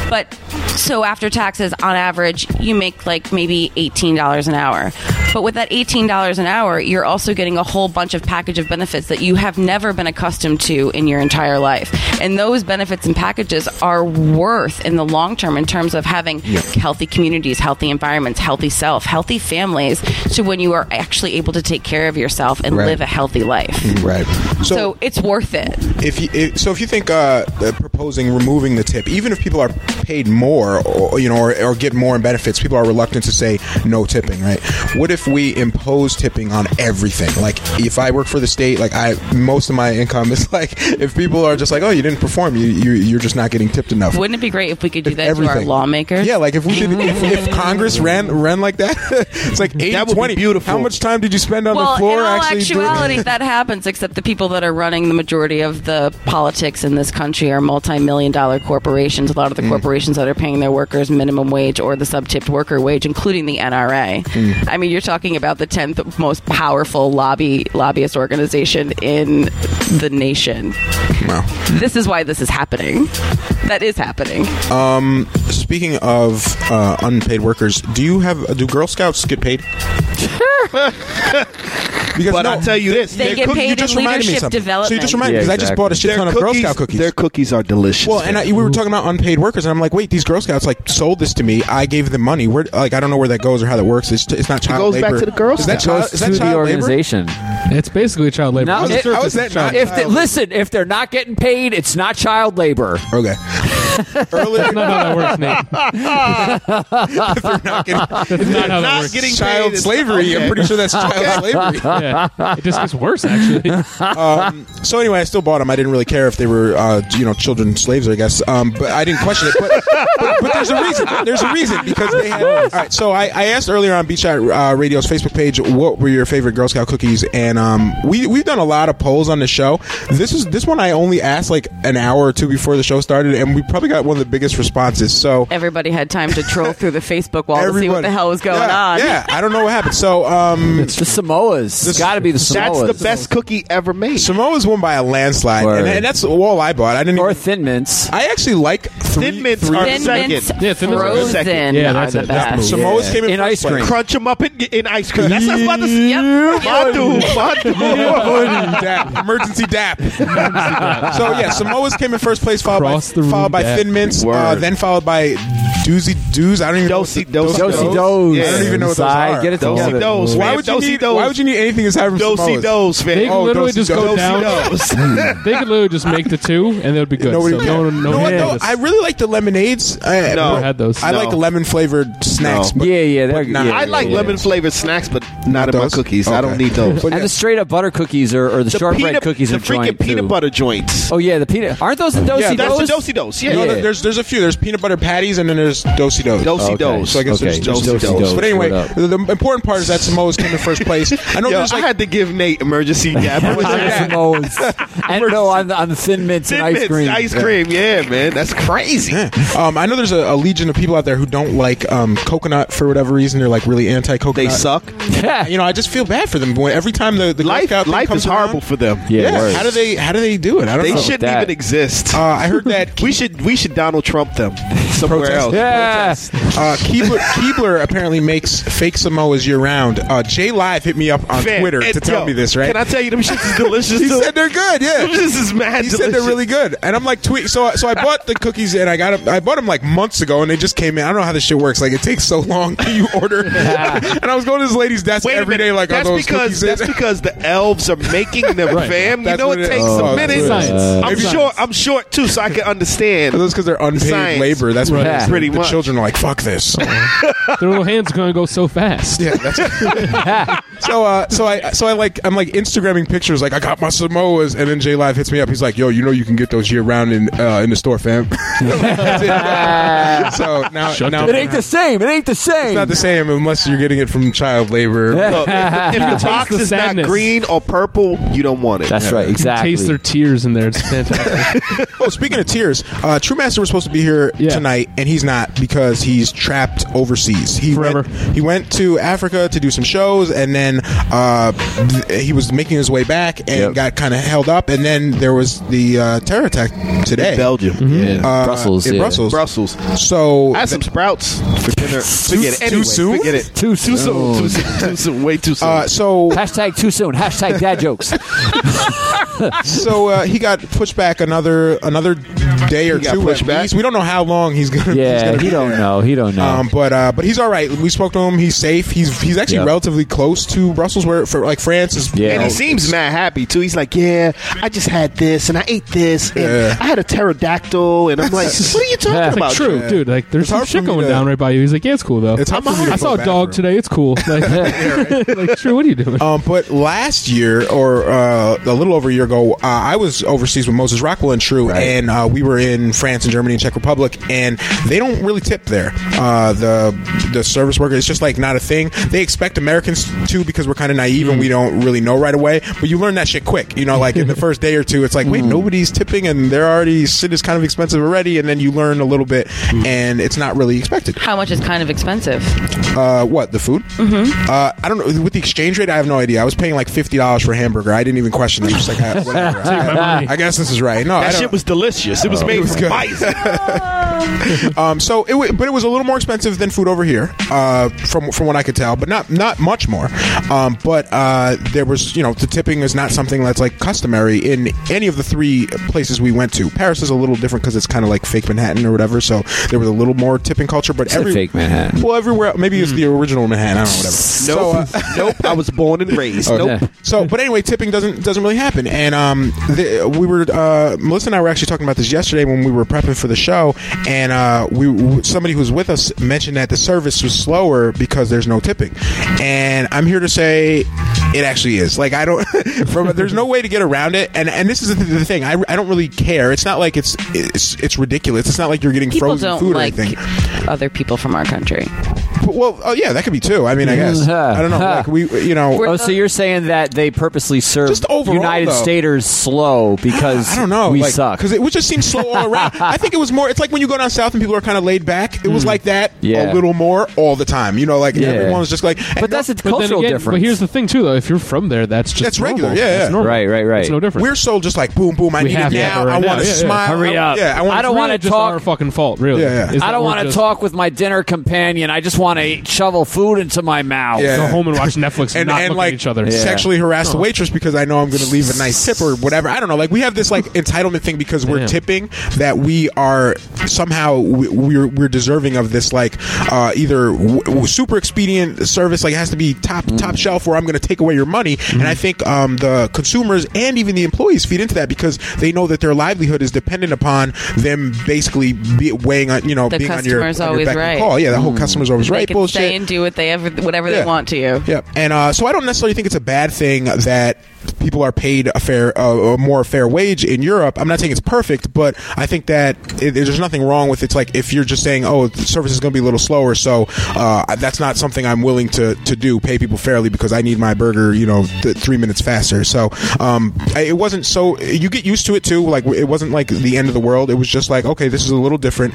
But so after taxes, on average, you make like maybe eighteen dollars an hour. But with that eighteen dollars an hour, you're also getting a whole bunch of package of benefits that you have never been accustomed to in your entire life. And those benefits and packages are worth in the long term in terms of having healthy communities, healthy environments, healthy self, healthy families. So when you are actually able to take care of yourself and Right. live a healthy life. Right. So, it's worth it. if you if, so if you think uh, uh, proposing removing the tip even if people are paid more or you know or, or get more in benefits people are reluctant to say no tipping right what if we impose tipping on everything like if i work for the state like i most of my income is (laughs) like if people are just like oh you didn't perform you, you you're just not getting tipped enough Wouldn't it be great if we could do If that to our lawmakers? Yeah, like if we did, if, if (laughs) Congress ran ran like that, (laughs) it's like 80 That would be 20. beautiful. How much time did you spend on well, the floor in all actually doing- actuality, that happens. Except the people that are running the majority of the politics in this country are multi-million dollar corporations. A lot of Mm. the corporations that are paying their workers minimum wage or the sub-tipped worker wage, including the NRA. Mm. I mean, you're talking about the tenth most powerful lobby lobbyist organization in the nation. Wow. This is why this is happening. That is happening. Speaking of uh, unpaid workers, do you have do Girl Scouts get paid? (laughs) (laughs) because But no, I'll tell you this: They their get cook- paid you just in reminded me leadership something. So you development. just reminded me Yeah, because I just bought a shit their ton of Girl Scout cookies. Their cookies are delicious. well, and I, we were talking about unpaid workers, and I'm like, wait, these Girl Scouts like sold this to me. I gave them money. Where, like, I don't know where that goes or how that works. It's, it's not child labor. It goes back to the Girl Is that Scouts. child, goes is to that the child labor? organization. It's basically child labor. No, On the it- surface, how is that child not- If they, listen, if they're not getting paid, it's not child labor. Okay. (laughs) Earlier, That's not how that works, Nate. (laughs) they're not getting (laughs) That's not how that Not works. getting child paid is- slavery. I'm pretty sure that's child slavery. yeah, it just gets worse actually. So anyway, I still bought them. I didn't really care if they were, uh, you know, children slaves. I guess, um, but I didn't question it. But, but, but there's a reason. There's a reason because they had. All right. So I, I asked earlier on B Shot uh, Radio's Facebook page what were your favorite Girl Scout cookies, and um, we we've done a lot of polls on the show. This is this one I only asked like an hour or two before the show started, and we probably got one of the biggest responses. So Everybody had time to troll through the Facebook wall to see what the hell was going yeah, on. Yeah, I don't know what happened. So um, (laughs) It's the Samoas. It's got to be the Samoas. That's the best cookie ever made. Samoa's won by a landslide, and, and that's all I bought. I didn't. or even, Thin Mints. I actually like three, Thin Mints three- are Thin second. Mints Yeah, Thin Mints are frozen second. Yeah, are that's the it. That's best. the Samoa's came in, In first ice place. cream. Crunch them up in, in ice cream. That's what I was about to say. Yep. Madu, Madu. (laughs) Dap. Emergency DAP. so yeah, Samoa's came in first place, followed Cross by followed by dap. Thin Mints, uh, Word. then followed by Doozy Doos. I don't even Dosey- know. what the- Dosey- Dosey Dose. Dose. Yeah. I don't even know what those Side, are. Get it Dosey together. Dose. Why would you Dosey need? Dose. Why would you need anything aside from Dosey Samoa's? dose, They man. could Oh, literally Dosey just go Dose. down. Dose. (laughs) They could literally just make the two, and they would be good. Nobody so would no, care. one- no, You know what, one though? I really like the lemonades. I, No. Never had those. I like No. the lemon flavored snacks. No. But Yeah, yeah, they're but not- yeah, I like yeah. lemon flavored snacks, but not in my those? cookies. I don't Okay. need those. But And yeah. the straight up butter cookies or, or the, The shortbread peanut- cookies the are freaking joint peanut too. butter joints. Oh yeah, the peanut. Aren't those the dosey Yeah, That's the dos? dosey dose. Yeah, No, Yeah. there's there's a few. There's peanut butter patties and then there's dosey dos. Dosey Okay. dose. So I guess Okay, there's dosey Dosey dos. Dos. But anyway, the, the important part is that Samoa's came in first place. I know Yo, there's I had to give Nate emergency dap. On the Samoas. (laughs) and no, on the, on the thin mints and ice Mints, cream. Ice cream, yeah, man. That's crazy. Um, I know there's a, a legion of people out there who don't like um, coconut for whatever reason. They're like really anti-coconut. They suck. Yeah. You know, I just feel bad for them. When every time the, the Life, Scout thing life comes is horrible around- for them. Yeah, Yeah, how do they how do they do it? I don't. They know. shouldn't that. even exist. Uh, I heard that (laughs) we should we should Donald Trump them (laughs) somewhere else. Yeah. uh, Keebler, Keebler apparently makes fake Samoas year round. Uh, J Live hit me up on Fam, Twitter and to tell yo, me this. Right? Can I tell you them shits is delicious (laughs) he too? said they're good. Yeah. this is mad He delicious. said they're really good, and I'm like, tweet. So, so I bought the cookies, and I got them, I bought them like months ago, and they just came in. I don't know how this shit works. Like, it takes so long. you order, (laughs) and I was going to this lady's desk Wait a every minute. day. Like, that's are those because cookies that's in? because the elves are making them, fam. You know it it takes is. a Oh, minute. Science. I'm Maybe short. I'm short too, so I can understand. Those because they're unpaid Science. labor. That's what Right. it is. Yeah. Pretty Pretty the much. children are like, "Fuck this." (laughs) Their little hands are going to go so fast. Yeah, that's (laughs) (laughs) so. Uh, so I, so I like, I'm like Instagramming pictures. Like, I got my Samoas, and then J Live hits me up. He's like, "Yo, you know, you can get those year round in uh, in the store, fam." so now, Shut now It ain't the same. It ain't the same. it's not the same unless you're getting it from child labor. Look, if the box the is not green or purple, you don't want it. That's right. Exactly. Taste their tears in there. It's fantastic. Oh, speaking of tears, uh, True Master was supposed to be here Yeah. tonight, and he's not because he's trapped overseas. He Forever. Went, he went to Africa to do some shows, and then uh, th- he was making his way back and Yep. got kind of held up. And then there was the uh, terror attack today, Belgium. Yeah. uh, Brussels. in yeah. Brussels. Brussels. So I had some sprouts for dinner. Forget it. too Anyway, soon? Forget it. Too Too soon. Too soon. Too soon. Way too soon. Uh, so (laughs) Hashtag too soon. Hashtag dad jokes. (laughs) so uh, he got pushed back another another day or He got two. pushed at back? least. We don't know how long he's gonna. he's Yeah, gonna he be don't there. know. He don't know. Um, but uh, but he's all right. We spoke to him. He's safe. He's he's actually Yep. relatively close to Brussels, where for like France is. Yeah. and know, he seems mad happy too. He's like, "Yeah, I just had this, and I ate this, and Yeah. I had a pterodactyl." And I'm like, (laughs) "What are you talking Yeah. about?" True, Yeah. dude. Like, there's It's some shit going to- down right by you. He's like, yeah, it's cool though. It's hard for me to I saw a dog today. It's cool. (laughs) Like, (laughs) like, True, what are you doing? Um, but last year, or uh, a little over a year ago, uh, I was overseas with Moses Rockwell and True, and uh, we were in France and Germany and Czech Republic, and they don't really tip there. Uh, the the service worker, it's just like not a thing. They expect Americans to because we're kind of naive and we don't really know right away. But you learn that shit quick. You know, like in the (laughs) first day or two, it's like, wait, nobody's tipping, and they're already shit is kind of expensive already, and then you learn a little bit, and it's not really expected. How much is kind of expensive? Uh, what the food? Mm-hmm. Uh, I don't know. With the exchange rate, I have no idea. I was paying like fifty dollars for a hamburger. I didn't even question it. I was just like, ah, whatever. (laughs) I, I guess this is right. No, That don't. shit was delicious. It was made was good. Mice. (laughs) um, so it, wa- but it was a little more expensive than food over here, uh, from from what I could tell, but not not much more. Um, but uh, there was, you know, the tipping is not something that's like customary in any of the three places we went to. Paris is a little different because it's kind of like fake Manhattan or whatever. So there was a little more tipping culture, but Said every fake Manhattan. Well, everywhere, maybe it's the original Manhattan. I don't know, whatever. Nope. So, uh, (laughs) nope. I was born and raised. Oh, nope. Yeah. so, but anyway, tipping doesn't doesn't really happen. And um, the, we were uh, Melissa and I were actually talking about this yesterday when we were prepping for the show, and uh, we somebody who was with us mentioned that the service was slower because there's no tipping. And I'm here to say it actually is. Like I don't (laughs) from there's no way to get around it. And and this is the, the thing. I, I don't really care. It's not like it's it's it's ridiculous. It's not like you're getting People frozen food or anything. other people from our country. But, well, oh yeah, that could be too. I mean, I mm-hmm. guess I don't know. Like we, you know, Oh, so you're saying that they purposely serve Just overall, United though. Staters slow because I don't know. we like, suck. because it would just seem slow all (laughs) around. I think it was more. It's like when you go down south and people are kind of laid back. It was mm. like that. Yeah. a little more all the time. You know, like Yeah. everyone was just like. but that's a But then cultural again, difference. But here's the thing too, though. If you're from there, that's just That's regular. Yeah, yeah. That's normal. Right, right, right. It's no different. we're so just like boom, boom. I We need have it to have now. it right I now. want to Yeah, yeah. smile. Hurry up. Yeah, I want. I don't It's wanna really just talk- our fucking fault, really. Yeah, yeah. Is I that don't we're want to just- talk with my dinner companion. I just want to shovel food into my mouth. Yeah. Go home and watch Netflix and, and, not and look like at each other. sexually harass the waitress because I know I'm going to leave a nice tip or whatever. I don't know. Like we have this like entitlement thing because we're Yeah. tipping that we are somehow we- we're we're deserving of this like uh, either w- w- super expedient service like it has to be top top shelf where I'm going to take away your money. And I think um, the consumers and even the employees feed into that because they know that their livelihood is dependent upon them basically be weighing on you know The being on your, customer's on your always beck and right. call. Yeah, the whole customer's always right. Bullshit. and do what they ever, whatever Yeah. they want to you. Yep. And uh, so I don't necessarily think it's a bad thing that people are paid a fair, uh, a more fair wage in Europe. I'm not saying it's perfect, but I think that it, there's nothing wrong with it's like if you're just saying, oh, the service is going to be a little slower, so uh, that's not something I'm willing to to do. Pay people fairly because I need my burger, you know, th- three minutes faster. So um, I- it wasn't so you get used to it too. Like it wasn't like the end of the world. It was just like okay, this is a little different.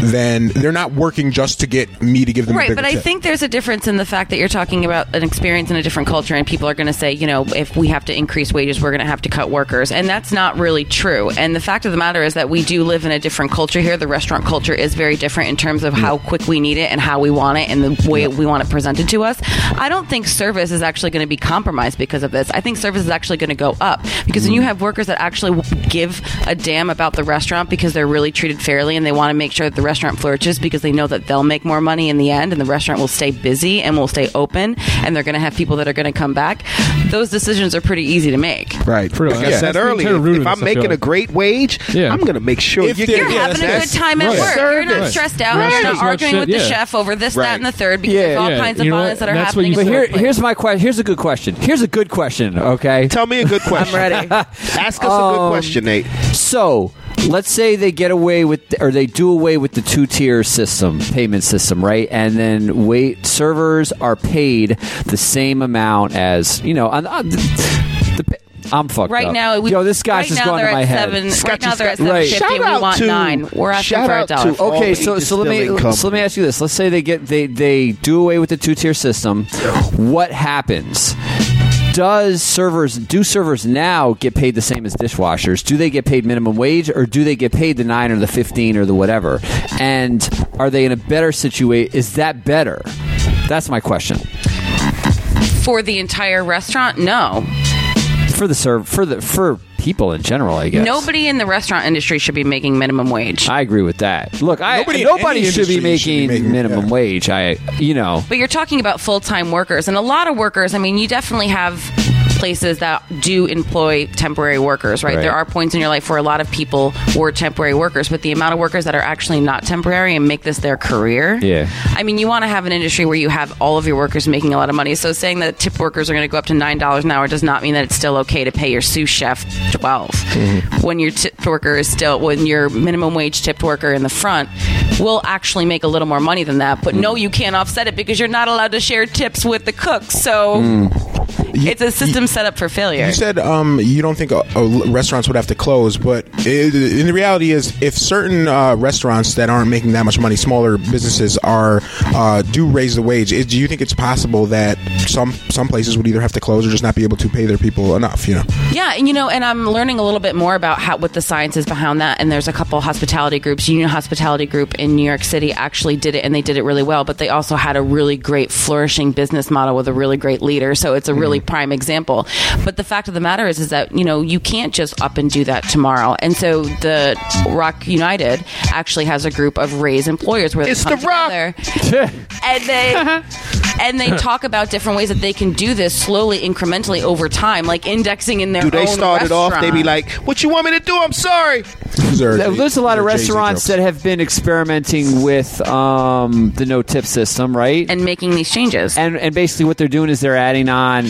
Than they're not working just to get me to give them Right, but I tip. think there's a difference in the fact that you're talking about an experience in a different culture, and people are going to say, you know, if we have to increase wages, we're going to have to cut workers, and that's not really true. And the fact of the matter is that we do live in a different culture here. The restaurant culture is very different in terms of how quick we need it and how we want it and the way we want it presented to us. I don't think service is actually going to be compromised because of this. I think service is actually going to go up because when you mm. have workers that actually give a damn about the restaurant because they're really treated fairly and they want to make sure that the restaurant flourishes because they know that they'll make more money in the end and the restaurant will stay busy and will stay open and they're going to have people that are going to come back. Those decisions are pretty easy to make. Right. For real. Like I Yeah. said That's the earlier, entire root if of I'm this, I making a like. great wage, Yeah. I'm going to make sure If you they're- You're Yeah, having a that's- good time at right. work. You're not Service. stressed out. Right. You're not As arguing shit, with the yeah. chef over this, Right. that, and the third because Yeah. there's all Yeah. kinds of You know bonus what? that are That's what happening. you in But the here, workplace. here's my question. Here's a good question. Here's a good question. Okay. Tell me a good (laughs) question. I'm ready. Ask us a good Um, question, Nate. So let's say they get away with, or they do away with the two tier system, payment system, right? And then wait, servers are paid the same amount as you know. On, on uh, the, the, I'm fucked Right up. now, we, yo, this guy's right just now going they're to my at head. Seven, right now they're at seven Right. fifty. Shout We out want to- nine. We're asking shout for a out to dollar. Okay, so so let me distilling so let me ask you this. Let's say they get they they do away with the two tier system. What happens? Does servers do servers now get paid the same as dishwashers? Do they get paid minimum wage or do they get paid the nine or the fifteen or the whatever? And are they in a better situation? Is that better? That's my question For the entire restaurant, no. for the serve for the for people in general. I guess Nobody in the restaurant industry should be making minimum wage. I agree with that. Look, I Nobody nobody, should be industry should be making, making- minimum yeah. wage. I you know But you're talking about full time workers, and a lot of workers. I mean, you definitely have places that do employ temporary workers, right? Right. There are points in your life where a lot of people were temporary workers, but the amount of workers that are actually not temporary and make this their career. Yeah. I mean, you want to have an industry where you have all of your workers making a lot of money. So saying that tip workers are going to go up to nine dollars an hour does not mean that it's still okay to pay your sous chef 12 mm-hmm. When your tipped worker is still when your minimum wage tipped worker in the front will actually make a little more money than that. But no, mm. you can't offset it because you're not allowed to share tips with the cooks. So mm. it's a system set up for failure. You said um, you don't think uh, restaurants would have to close, but it, in the reality is, if certain uh, restaurants that aren't making that much money, smaller businesses are uh, do raise the wage. Is, do you think it's possible that some some places would either have to close or just not be able to pay their people enough? You know, Yeah, and you know, and I'm learning a little bit more about how what the science is behind that. And there's a couple hospitality groups. Union Hospitality Group in New York City actually did it, and they did it really well. But they also had a really great flourishing business model with a really great leader. So it's a really prime example. But the fact of the matter is, is that you know you can't just up and do that tomorrow. And so the ROC United actually has a group of raise employers where It's they come the Rock. together (laughs) and they (laughs) and they talk about different ways that they can do this slowly, incrementally over time, like indexing in their Do they own start it off? They be like, "What you want me to do? I'm sorry." There's a lot of these are Jay-Z restaurants that have been experimenting with um, the no tip system, right? and making these changes. and and basically what they're doing is they're adding on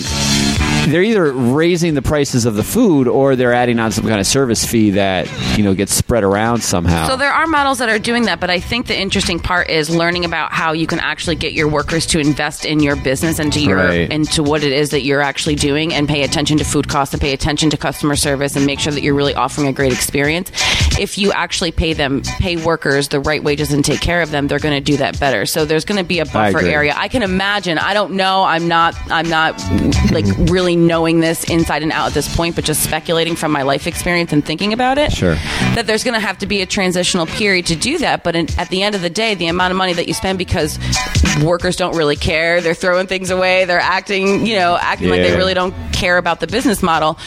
they're either raising the prices of the food or they're adding on some kind of service fee that you know gets spread around somehow. So there are models that are doing that, but I think the interesting part is learning about how you can actually get your workers to invest in your business and to your Right. into what it is that you're actually doing and pay attention to food costs and pay attention to customer service and make sure that you're really offering a great experience. If you actually pay them pay workers the right wages and take care of them, they're going to do that better. So there's going to be a buffer agree. area. I can imagine. I don't know. I'm not I'm not like really knowing this inside and out at this point, but just speculating from my life experience and thinking about it Sure. that there's going to have to be a transitional period to do that. But in, at the end of the day, the amount of money that you spend because workers don't really care, they're throwing things away, they're acting, you know, acting like they really don't care about the business model.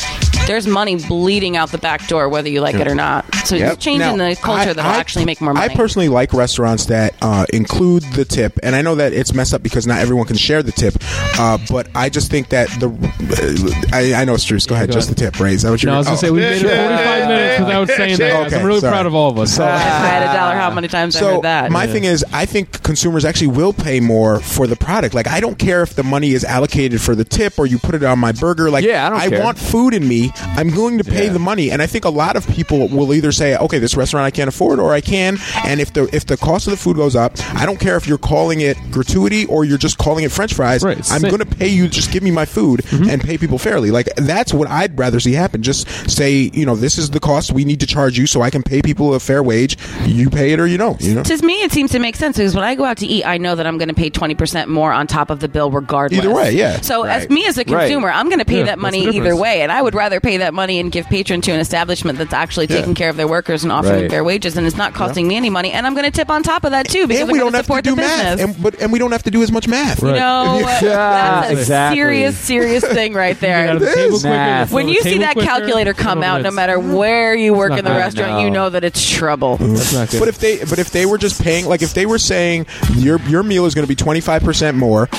There's money bleeding out the back door, whether you like it or not. So Yep. it's changing Now, the culture I- that'll I- actually make more money. I personally like restaurants that uh, include the tip, and I know that it's messed up because not everyone can share the tip. Uh, but I just think that the uh, I, I know, Struce. Go ahead, Go just ahead. the tip, Ray. Is that what you're? No, I was gonna oh. say we made it 45 minutes without saying that. Okay, I'm really sorry. proud of all of us. So- if I had a dollar, how many times I So heard that? my thing is, I think consumers actually will pay more for the product. Like, I don't care if the money is allocated for the tip or you put it on my burger. Like, Yeah, I don't care. want food in me. I'm going to pay Yeah. the money, and I think a lot of people will either say, "Okay, this restaurant I can't afford," or "I can." And if the if the cost of the food goes up, I don't care if you're calling it gratuity or you're just calling it French fries. Right, I'm going to pay you. Just give me my food and pay people fairly. Like that's what I'd rather see happen. Just say, you know, this is the cost we need to charge you, so I can pay people a fair wage. You pay it or you don't. You know. to me, it seems to make sense because when I go out to eat, I know that I'm going to pay 20% more on top of the bill regardless. Either way, yeah. So, as me as a Right. consumer, I'm going to pay Yeah, that money either way, and I would rather pay that money and give patron to an establishment that's actually taking care of their workers and offering them Right. fair wages, and it's not costing me any money, and I'm going to tip on top of that too because and I'm we going don't to have to support do the math, business. and, but and we don't have to do as much math. you know, (laughs) If that's a Yeah, exactly. serious, serious thing right there. the table quicker, Math. fill When the you see table that quicker, calculator come out, no matter where you work in the good. restaurant, you know that it's trouble. That's not good. But if they but if they were just paying like if they were saying your your meal is going to be 25% more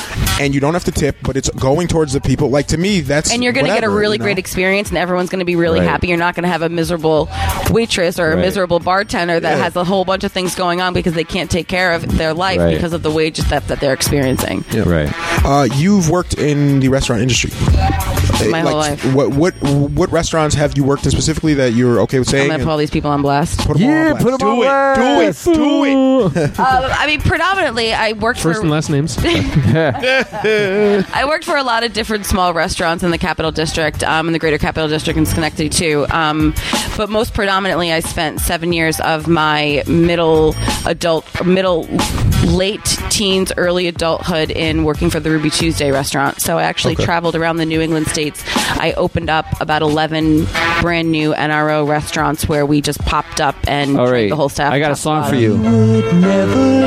and you don't have to tip but it's going towards the people like to me that's and you're going to get a really you know? great experience, and everyone's going to be really Right. happy. You're not going to have a miserable waitress or a Right. miserable bartender that Yeah. has a whole bunch of things going on because they can't take care of their life Right. because of the wage theft that they're experiencing. Yeah. Right. Uh, you've worked in the restaurant industry. My Like, whole life. What what what restaurants have you worked in specifically that you're okay with saying? I'm saying? going to put all these people on blast. Put 'em all on blast. Do it. Do it. Do it. Uh, I mean, predominantly, I worked First for and last names. (laughs) (laughs) I worked for a lot of different small restaurants in the Capital District, um, in the Greater Capital District in Schenectady too. Um, but most predominantly, I spent seven years of my middle adult, middle, late teens, early adulthood in working for the Ruby Tuesday restaurant. So I actually traveled around the New England states. I opened up about eleven brand new NRO restaurants where we just popped up and All trained right. the whole staff. I got a top to song for bottom. you.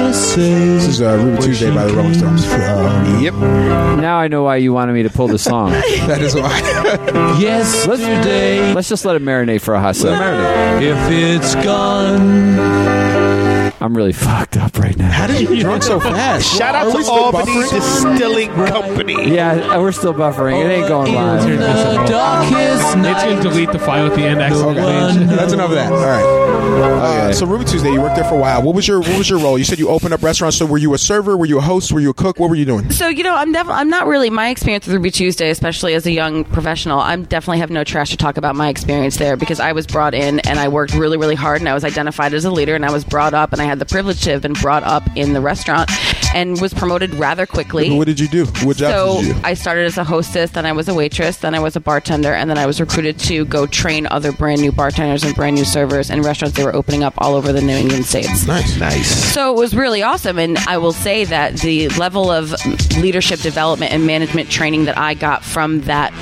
This is uh, Ruby Tuesday by the Rolling Stones. Yep. Now I know why you wanted me to pull the song. (laughs) that is why. (laughs) Yesterday. Let's just let it marinate for a hot second. If it's gone, I'm really fucked up right now. How did you get drunk so fast? Shout out to still Albany buffering? Distilling Company. Yeah, we're still buffering. It ain't going live. the darkest It's gonna delete the file at the end accidentally. Okay, that's enough of that. All right. Uh, so Ruby Tuesday, you worked there for a while. What was your What was your role? You said you opened up restaurants. So were you a server? Were you a host? Were you a cook? What were you doing? So you know, I'm def- I'm not really my experience with Ruby Tuesday, especially as a young professional. I definitely have no trash to talk about my experience there because I was brought in and I worked really really hard and I was identified as a leader and I was brought up and I had the privilege to have been brought up in the restaurant and was promoted rather quickly. What did you do? What jobs So did you do? I started as a hostess, then I was a waitress, then I was a bartender, and then I was recruited to go train other brand new bartenders and brand new servers in restaurants they were opening up all over the New England states. Nice. Nice. So it was really awesome, and I will say that the level of leadership development and management training that I got from that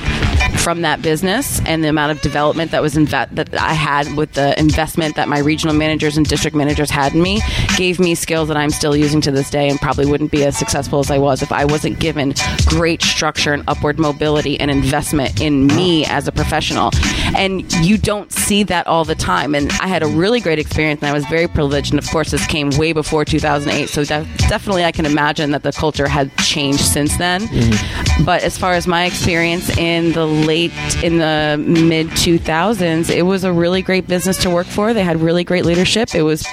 from that business and the amount of development that was inve- that I had with the investment that my regional managers and district managers had in me gave me skills that I'm still using to this day and probably wouldn't be as successful as I was if I wasn't given great structure and upward mobility and investment in me as a professional. And you don't see that all the time. And I had a really great experience and I was very privileged. And of course, this came way before 2008. So def- definitely I can imagine that the culture had changed since then. Mm-hmm. But as far as my experience in the late, in the mid 2000s, it was a really great business to work for. They had really great leadership. It was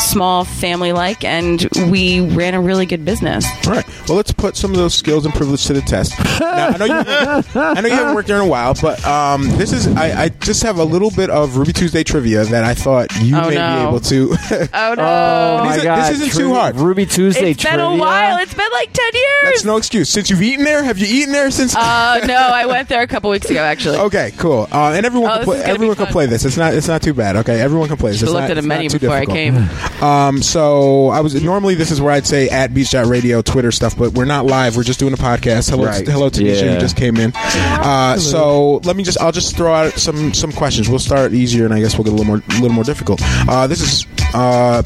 small, family like, and we ran a really good business. All right. Well, let's put some of those skills and privilege to the test. Now, I know you, I know you haven't worked there in a while, but um, this is I, I just have a little bit of Ruby Tuesday trivia that I thought you Oh, may no. be able to. (laughs) Oh no! Oh my god! this isn't too hard. Ruby Tuesday it's been trivia. a while. It's been like ten years. That's no excuse. Since you've eaten there, have you eaten there since? Uh, (laughs) no, I went there a couple weeks ago. Actually, Okay, cool. Uh, and everyone Oh, can play. is gonna be Everyone can play this. It's not. It's not too bad. Okay, everyone can play this. I It's looked not- at a menu too before I came. (laughs) Um, so I was normally this is where I'd say at Beach Radio Twitter stuff, but we're not live. We're just doing a podcast. Hello, Right. hello, Tanisha, Yeah. who just came in. Uh, so let me just I'll just throw out some some questions. We'll start easier, and I guess we'll get a little more a little more difficult. Uh, this is uh,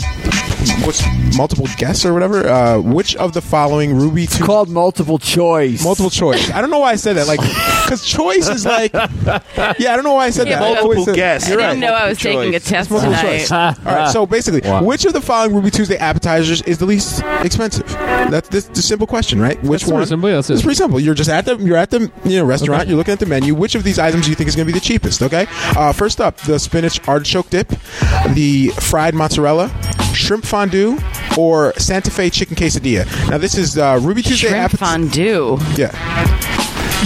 what's multiple guess or whatever. Uh, which of the following Ruby two called multiple choice. multiple choice? I don't know why I said that. Like because choice is like yeah. I don't know why I said Yeah, that. I but- always Multiple said- guess. I You're didn't right. know I was Multiple taking a test Multiple tonight. choice. All right. So basically, Wow. Which of the following Ruby Tuesday appetizers is the least expensive? That's this the simple question, right? Which That's pretty one? simple, yeah, that's it's it. pretty simple. You're just at the you're at the you know restaurant. Okay. You're looking at the menu. Which of these items do you think is going to be the cheapest? Okay. Uh, first up, the spinach artichoke dip, the fried mozzarella, shrimp fondue, or Santa Fe chicken quesadilla. Now this is uh, Ruby Tuesday appetizer. Shrimp appet- fondue. Yeah.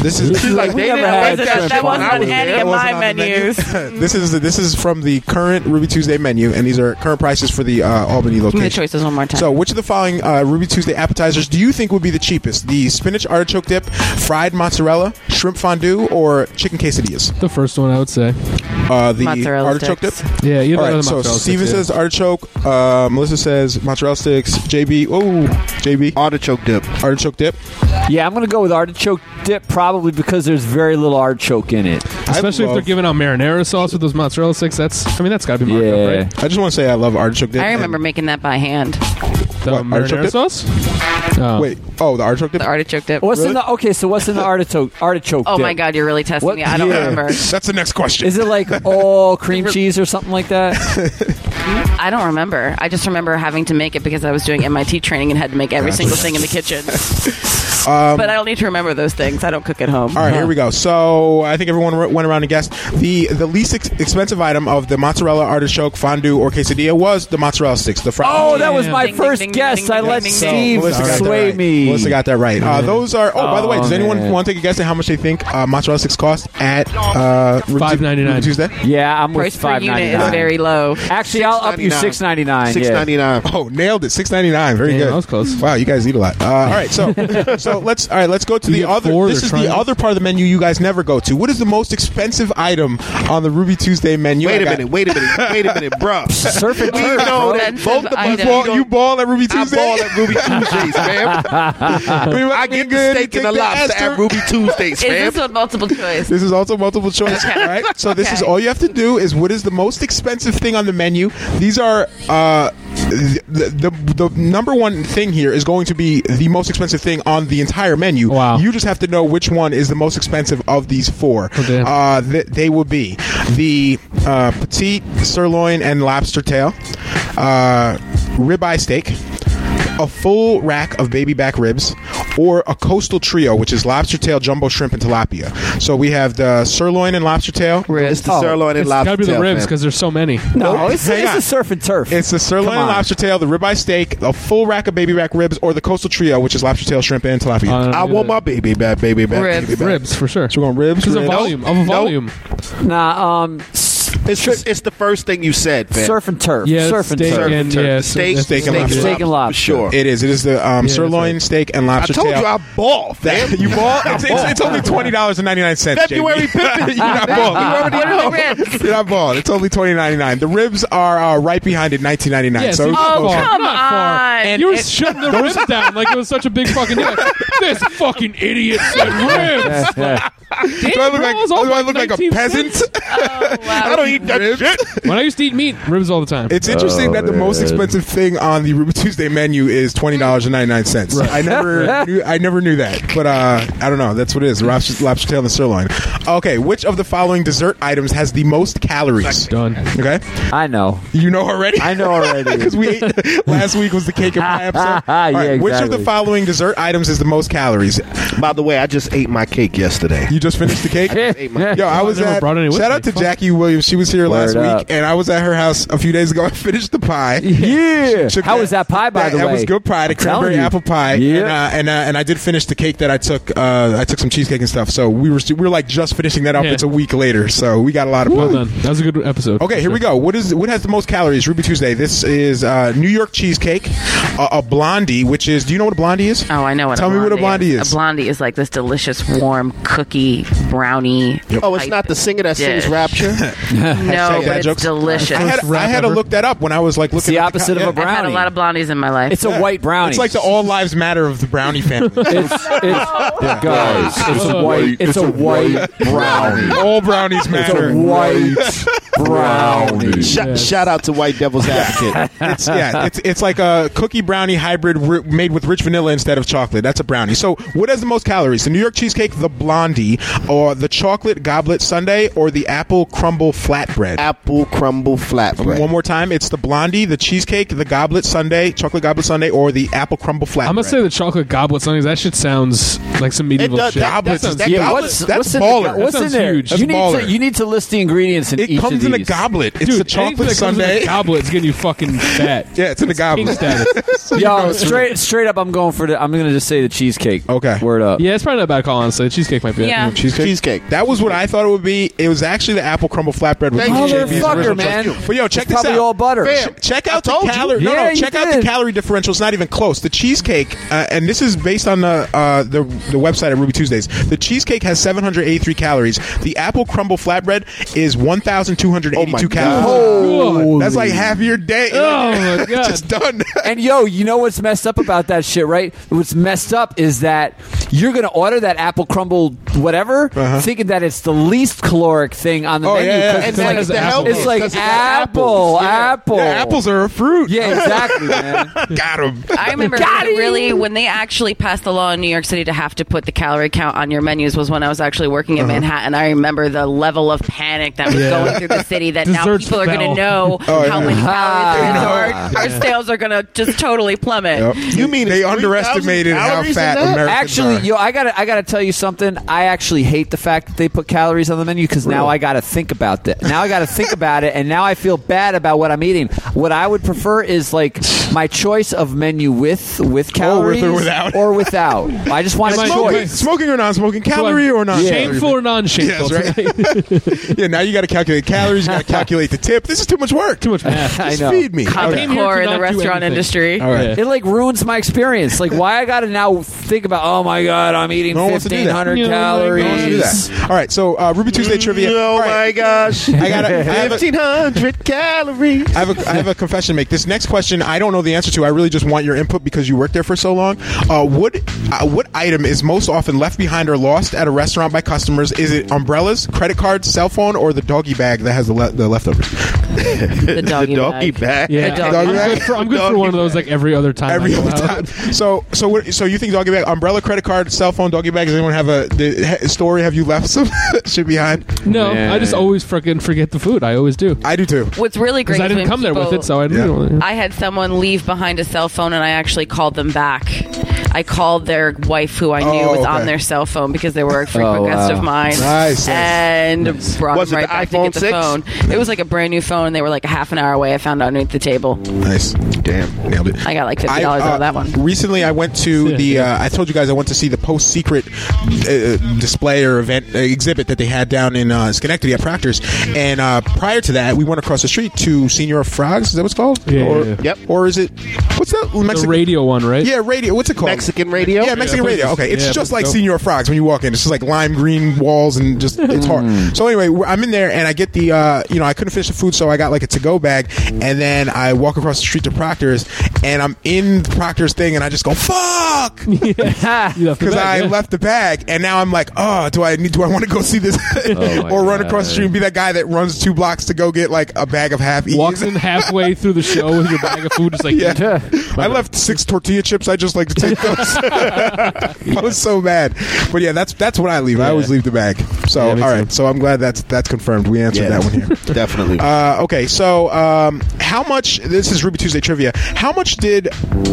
This is Like We they never didn't had that that wasn't on was any there. of my on menu. menus. (laughs) this is this is from the current Ruby Tuesday menu, and these are current prices for the uh, Albany Give me location. the choices one more time. So, which of the following uh, Ruby Tuesday appetizers do you think would be the cheapest? The spinach artichoke dip, fried mozzarella, shrimp fondue, or chicken quesadillas? The first one, I would say. Uh, the Mozzarella artichoke sticks. dip. Yeah, either All of right, so mozzarella Steven yeah. says artichoke. Uh, Melissa says mozzarella sticks. JB, oh, JB, Artichoke dip. artichoke dip. Yeah, I'm going to go with artichoke dip probably because there's very little artichoke in it. Especially if love- they're giving out marinara sauce with those mozzarella sticks. That's, I mean, that's got to be marked Yeah. up, right? I just want to say I love artichoke dip. I remember making that by hand. The What, artichoke marinara dip? sauce? Oh. Wait, oh, the artichoke dip. The artichoke dip. What's Really? in the okay? So what's in the artichoke artichoke? Oh dip? my god, you're really testing What- me. I don't yeah. remember. (laughs) That's the next question. Is it like all cream (laughs) cheese or something like that? (laughs) I don't remember. I just remember having to make it because I was doing MIT training and had to make every single thing in the kitchen. Um, but I don't need to remember those things. I don't cook at home. All right, here we go. So I think everyone r- went around and guessed the the least ex- expensive item of the mozzarella artichoke fondue or quesadilla was the mozzarella sticks. The fried. Oh, that was my Ding, ding, first ding, guess. I let ding, ding. Steve Melissa got that sway right. me. Melissa got that right. Uh, those are. Oh, by the way, does Oh, anyone man. want to take a guess at how much they think uh, mozzarella sticks cost at uh, Ruby Tu- $5.99. Ruby Tuesday? Yeah, I'm with Price per five unit is nine. very low. Actually, I'll up you six ninety nine. Six ninety nine. Oh, nailed it! Six ninety nine. Very Damn, good. that was close. Wow, you guys eat a lot. Uh, all right, so (laughs) so let's all right. Let's go to the get other. four? This They're is the triangles? other part of the menu you guys never go to. What is the most expensive item on the Ruby Tuesday menu? Wait I a got- minute. Wait a minute. Wait a minute, bruh. Surf and We turf, know bro. that Expensive both of us item. You ball at Ruby I Tuesday. ball at Ruby (laughs) Tuesdays, fam. (laughs) I get the steak and the lobster at Ruby Tuesdays, (laughs) Is fam. this a multiple choice? This is also multiple choice, Okay. right? So this is all you have to do is what is the most expensive thing on the menu. These are uh, the, the the number one thing here is going to be the most expensive thing on the entire menu. Wow. You just have to know which one is the most expensive of these four. Oh, damn. uh, th- they will be the uh, petite sirloin and lobster tail, uh, ribeye steak. A full rack of baby back ribs, or a coastal trio, which is lobster tail, jumbo shrimp, and tilapia. So we have the sirloin and lobster tail. It's the Oh, sirloin and It's lobster got to be the tail, ribs fam. because there's so many. No, it's, Hang it's on. a surf and turf. It's the sirloin Come and on. lobster tail, the ribeye steak, a full rack of baby back ribs, or the coastal trio, which is lobster tail, shrimp, and tilapia. Uh, I want my baby back, baby back, Ribs. baby back. ribs for sure. so we're going ribs. Because of ribs. volume. Of a volume. nah, um, s- It's, the, it's the first thing you said, fam. surf and turf. Yeah, surf and steak turf. and Turf. yeah, steak, steak and lobster. Steak and lobster. Sure. It is. It is the um, that's sirloin, right. steak, and lobster. I told tail. you I ball, fam. you ball? It's, it's, it's only twenty dollars and ninety nine cents. February (laughs) You're not balling. You already What are know. the ribs? You're not balling. (laughs) It's only twenty ninety nine. The ribs are uh, right behind at nineteen ninety nine. Yeah, so so it's not Oh, come not far. on. And you were It- shutting the ribs down like it was such a big fucking deal. (laughs) this fucking idiot said ribs. Like, Do I look like, bro, do I look like a peasant? Oh, wow. (laughs) I don't eat that shit. when I used to eat meat, ribs all the time. It's interesting that the most expensive thing on the Ruby Tuesday menu is twenty dollars and ninety nine cents. I never, (laughs) knew, I never knew that, but uh, I don't know. That's what it is: lobster, lobster tail and sirloin. Okay, which of the following dessert items has the most calories? Done. Okay, I know. you know already. I know already. (laughs) because we ate last week was the cake and pie episode. Yeah, All right, Which of the following dessert items is the most calories? By the way, I just ate my cake yesterday. You just finished the cake. (laughs) ate my Yo, I was never at. brought any with Shout me. out to Fuck. Jackie Williams. She was here last Word week, and I was at her house a few days ago. (laughs) I finished the pie. Yeah. Took How was that pie, by that, the that way? was good pie, the I'm telling cranberry you. apple pie. Yeah. And, uh, and, uh, and I did finish the cake that I took. Uh, I took some cheesecake and stuff. So we were st- we were like just finishing that up. Yeah. It's a week later, so we got a lot of Well pie. done. That was a good episode. Okay, here we go. What is what has the most calories? Ruby Tuesday. This is uh, New York cheesecake, uh, a blondie, which is. Do you know what a blondie is? Oh, I know what. Tell a me what a blondie is. A blondie is like this delicious, warm cookie brownie. Oh, it's not the singer (laughs) (laughs) that sings Rapture? No, dad but it's jokes. delicious. I had, I had to ever. look that up when I was like looking. the at opposite co- of a brownie. I've had a lot of blondies in my life. It's a white brownie. It's like the All Lives Matter of the brownie (laughs) family. It's, it's guys. It's a white. It's a white brownie. All brownies matter. It's a white brownie. Shout, shout out to White Devil's Advocate. (laughs) It's yeah, it's it's like a cookie brownie hybrid ri- made with rich vanilla instead of chocolate. That's a brownie. So, what has the most calories? The New York cheesecake, the blondie, or the chocolate goblet sundae, or the apple crumble flatbread? Apple crumble flatbread. One more time, it's the blondie, the cheesecake, the goblet sundae, chocolate goblet sundae, or the apple crumble flatbread. I'm gonna say the chocolate goblet something. That shit sounds like some medieval does. shit. That- Goblets that is sounds- that Yeah, goblet- what's that's what's in baller. the, what's That in there? huge. You need baller. to you need to list the ingredients in It each comes of in a goblet. It's Dude, a chocolate anything that sundae. a goblet is getting you fucking (laughs) fat. Yeah, it's in a King goblet. status. (laughs) Yo, straight straight up, I'm going for the. I'm gonna just say the cheesecake. Okay. word up. Yeah, it's probably not a bad call, honestly. Cheesecake might be it. Yeah. Cheesecake. Cheesecake. That was what I thought it would be. It was actually the apple crumble flatbread. With Thank you, JB's Motherfucker, original man. choice. But yo, check It's this probably out. all butter. Fam. Ch- Check I out the told you. calorie. No, Yeah, no. you Check out the did. calorie differential. It's not even close. The cheesecake, uh, and this is based on the uh, the the website at Ruby Tuesdays. The cheesecake has 783 calories. The apple crumble flatbread is 1,282 Oh calories. God. That's like half your day. Oh, my (laughs) God. Just done. And yo, you know what's messed up about that shit, right? What's messed up is that you're gonna order that apple crumble whatever, thinking that it's the least caloric thing on the Uh-huh. Oh, menu. yeah, yeah. 'cause And it's like, it's the it's healthiest, like 'cause apple, apples. Yeah. apple. Yeah, apples are a fruit. (laughs) Yeah, exactly, man. Got him. I remember Got him. really when they actually passed the law in New York City to have to put the calorie count on your menus was when I was actually working in Uh-huh. Manhattan. I remember the level of panic that was Yeah. going through the city that now Desserts people are going fell. to know (laughs) Oh, how yeah. many calories are in our, (laughs) our sales are going to just totally plummet. Yep. You mean they it's 3,000 underestimated how calories in fat that? Americans Actually, are. yo, I gotta, I gotta tell you something. I actually hate the fact that they put calories on the menu because now I gotta think about that. Now I gotta think about it, and now I feel bad about what I'm eating. What I would prefer is like my choice of menu with with calories or without. or without. I just want a Am I- Smoking, choice. smoking or non-smoking, calorie or non Shameful or non-shameful? Yes, right. (laughs) yeah, now you got to calculate calories. You got to (laughs) calculate the tip. This is too much work. Too much math. I Just know. feed me. Common came here core to in the not do restaurant anything. industry. All right. Yeah. It like ruins my experience. Like, why I gotta now think about? Oh my god, I'm eating No one wants to do that. fifteen hundred Yeah, no one calories. wants to Do that. All right, so uh, Ruby Tuesday trivia. Oh All right, my gosh. I got. I have a, 1500 (laughs) calories. I have, a, I have a confession to make. This next question, I don't know the answer to. I really just want your input because you worked there for so long. Uh, what uh, what item is most often left behind or lost at a restaurant by customers? Is it umbrellas, credit cards, cell phone, or the doggy bag that has the, le- the leftovers? (laughs) The doggy, (laughs) the doggy bag. bag. Yeah, A doggy Doggy I'm bag? good for, I'm good for Doggy one of those like every other time. Every I go other out. time. So so what, so you think doggy bag, umbrella, credit card, cell phone, doggy bag? Does anyone have a the, he- story? Have you left some (laughs) shit behind? No, Man. I just always freaking forget the food. I always do. I do too. What's really great Because I is didn't when come there with people- it, so I Yeah. didn't. I had someone leave behind a cell phone, and I actually called them back. I called their wife, who I knew Oh, was okay. on their cell phone because they were a frequent Oh, guest wow. of mine. Nice, nice. And brought Was them it right the back iPhone to get the 6? phone. It was like a brand new phone. They were like a half an hour away. I found out underneath the table. Nice. Damn. Nailed it. I got like fifty I, dollars uh, out of that one. Recently, I went to the. Uh, I told you guys I went to see the post secret uh, display or event uh, exhibit that they had down in uh, Schenectady at Proctor's. And uh, prior to that, we went across the street to Senor Frogs. Is that what it's called? Yeah, Or, yeah, yeah. Yep. Or is it? What's that? The Mexican radio one, right? Yeah, radio. What's it called? Mexican radio? Yeah, Mexican Yeah, radio. Okay, it's yeah, just like dope. Senor Frogs when you walk in. It's just like lime green walls and just it's hard. So anyway, we're- I'm in there and I get the uh, you know I couldn't finish the food, so I got like a to go bag, and then I walk across the street to Proctor's, and I'm in Proctor's thing, and I just go fuck (laughs) You left the because I yeah. left the bag, and now I'm like, oh, do I need? Do I want to go see this, (laughs) my (laughs) or run God. across the street and be that guy that runs two blocks to go get like a bag of half Walks in halfway through the show with your bag of food, just like Yeah. I left six tortilla chips. I just like to take those. (laughs) I was so mad, but yeah, that's that's what I leave. I always leave the bag. So Yeah, all too. so I'm glad that's that's confirmed. We answered Yeah, that one here. (laughs) Definitely. Uh, okay, so um, how much? This is Ruby Tuesday trivia. How much did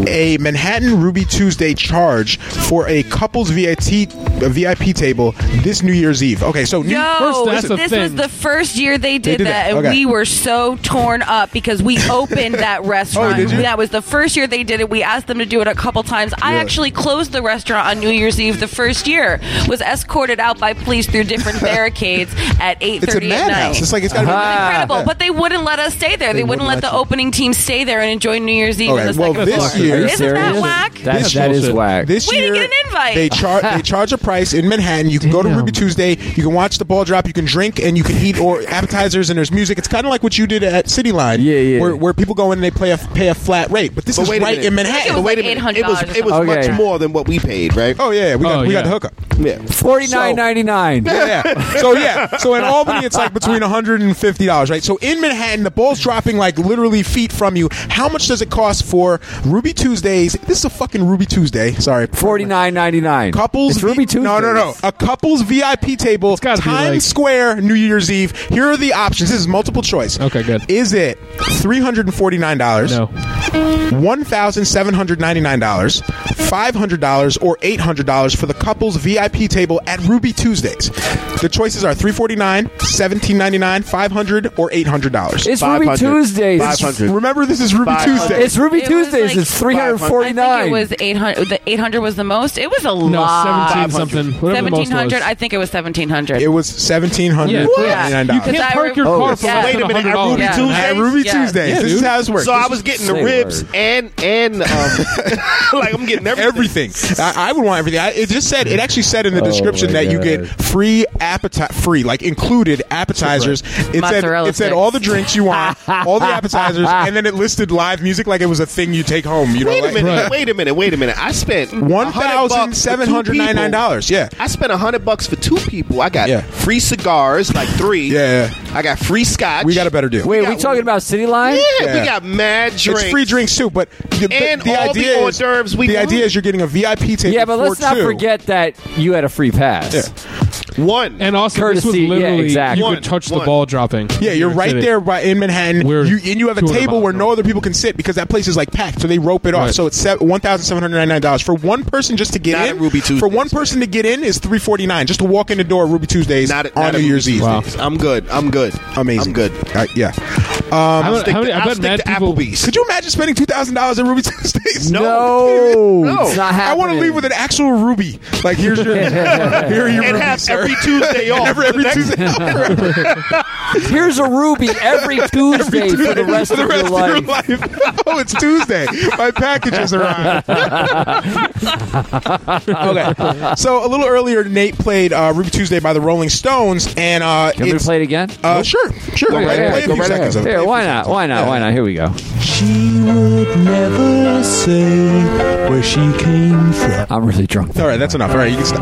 a Manhattan Ruby Tuesday charge for a couples VIP a VIP table this New Year's Eve? Okay, so New, Yo, First, that's a this thing. was the first year they did, did that, that. and Okay. we were so torn up because we opened that restaurant. (laughs) Oh, did you? That was the first year they did it. We asked them to do it a couple times. I Really? Actually closed the restaurant on New Year's Eve the first year. Was escorted out by police through different (laughs) barricades at eight it's a at night. madhouse. It's like it's got to be. Ah. Incredible, Yeah. but they wouldn't let us stay there. They, wouldn't, wouldn't let, let the opening team stay there and enjoy New Year's Eve. Okay, in the well, second this floor. year- Are you isn't that serious? whack? That, This that is bullshit. whack. This We year, didn't get an invite. They charge they (laughs) charge a price in Manhattan. You can go to Ruby Tuesday. You can watch the ball drop. You can drink and you can eat or appetizers and there's music. It's kind of like what you did at City Line. Yeah, yeah. Where, where people go in and they pay a pay a flat rate. But this But is wait a right minute. in Manhattan. it was Wait a like minute. It was $800 it was or much more than what we paid, right? Oh yeah, we got Oh, we got yeah. the hookup. Yeah. Forty nine ninety nine. Yeah, yeah. So yeah, so in Albany it's like between 150 dollars, right? So in Manhattan, the ball's dropping like literally feet from you. How much does it cost for Ruby Tuesdays? This is a fucking Ruby Tuesday. Sorry, Forty nine ninety nine. Couples It's Ruby V- Tuesdays. No, no, no. A couples VIP table, Times like- Square, New Year's Eve. Here are the options. This is multiple choice. Okay, good. Is it three hundred and forty nine dollars? No. One thousand seven hundred ninety nine dollars, five hundred dollars, or eight hundred dollars for the couples VIP VIP table at Ruby Tuesdays. The choices are three forty nine, seventeen ninety nine, five hundred, or eight hundred dollars. It's Ruby 500. Tuesdays. 500. Remember, this is Ruby 500. Tuesdays. It's Ruby It was Tuesdays. like it's three hundred forty I think it was 800. The 800 was the most. It was a No, lot. seventeen something. Whatever the most 1700. was. I think it was 1700. It was seventeen hundred Yeah. ninety nine You dollars. can't I park your re- car Oh, for yeah. less Wait than a minute, hundred at dollars. Ruby Yeah. Tuesdays? At Ruby Yeah. Tuesdays. Yeah, this is dude. how this works. So This I was getting the Say ribs word. and and um, (laughs) like I'm getting everything. everything. (laughs) I, I would want everything. I, it just said it actually said in the Oh, description my that you get free appetite, free like included appetizers. It said it said sticks. all the drinks you want, all the appetizers, (laughs) and then it listed live music like it was a thing you take home. You know, Wait a like, minute. Right. Wait a minute. Wait a minute. I spent one thousand seven hundred ninety nine dollars. dollars. Yeah, I spent a hundred bucks for two people. I got Yeah. free cigars, like three. Yeah, I got free scotch. we got a better deal. Wait, are we talking one. about City Line? Yeah, Yeah. we got mad drinks. It's free drinks too, but the, the- And the all the idea hors is d'oeuvres we the want. idea is you're getting a VIP table. Yeah, but let's for not two. forget that you had a free pass. Yeah. One. And also, this was Courtesy- yeah, literally exactly. you One, could touch the one. ball dropping. Yeah, you're right City. there by, in Manhattan. We're You, and you have a 200 table miles where no it. other people can sit because that place is like packed. So they rope it off. Right. So it's one thousand seven hundred ninety nine dollars for one person just to get Not in. at Ruby for Tuesdays, one person to get in is three forty nine just to walk in the door at Ruby Tuesdays Not at, on not New at Year's Eve. Wow. I'm good. I'm good. Amazing. I'm good. Uh, yeah. How many- Stick how many- to- I I'll bet stick mad to people. Applebee's. Could you imagine spending two thousand dollars at Ruby Tuesdays? No. No, No. it's not I happening. want to leave with an actual ruby. Like here's your (laughs) (laughs) here are your and rubies, have sir. Every (laughs) Tuesday off. Every, every The next- Tuesday. (laughs) (laughs) Here's a ruby every Tuesday for the rest, for the of, your of life. your life. oh, it's Tuesday. My package has arrived. okay. So a little earlier, Nate played uh, Ruby Tuesday by the Rolling Stones, and uh, Can we play it again? Uh, sure, sure. Go Play- right play ahead. a Go right seconds ahead. of it. Here, why not? Why not? Why not? Here we go. She would never say where she came from. I'm really drunk. All right, that's enough. All right, you can stop.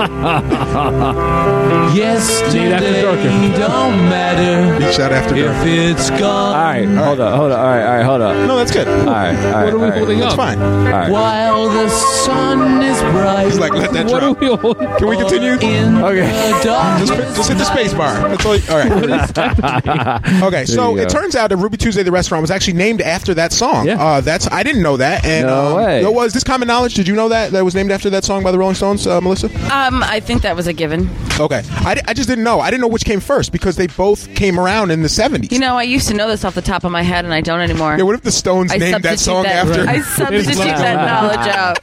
(laughs) Yesterday after don't matter B Shot after if it's gone. All right, hold up, hold up. All right, all right, hold up. No, that's good. All right, all right. What are we all right. holding It's up? fine. All right. While the sun is bright He's like, let that What are drop. we holding? Can we continue? in Okay. the dark. Just, hit- just hit the space bar. That's all. You, all right. (laughs) okay, so you it go. turns out that Ruby Tuesday, the restaurant, was actually named after that song. Yeah. Uh, that's I didn't know that. And No um, way. it Was this common knowledge? Did you know that that was named after that song by the Rolling Stones, uh, Melissa? Um, I think that was a given. Okay, I, I just didn't know. I didn't know which came first because they both came around in the seventies. You know, I used to know this off the top of my head, and I don't anymore. yeah, what if the Stones I named that substitute song that, after? I (laughs) substitute that knowledge out.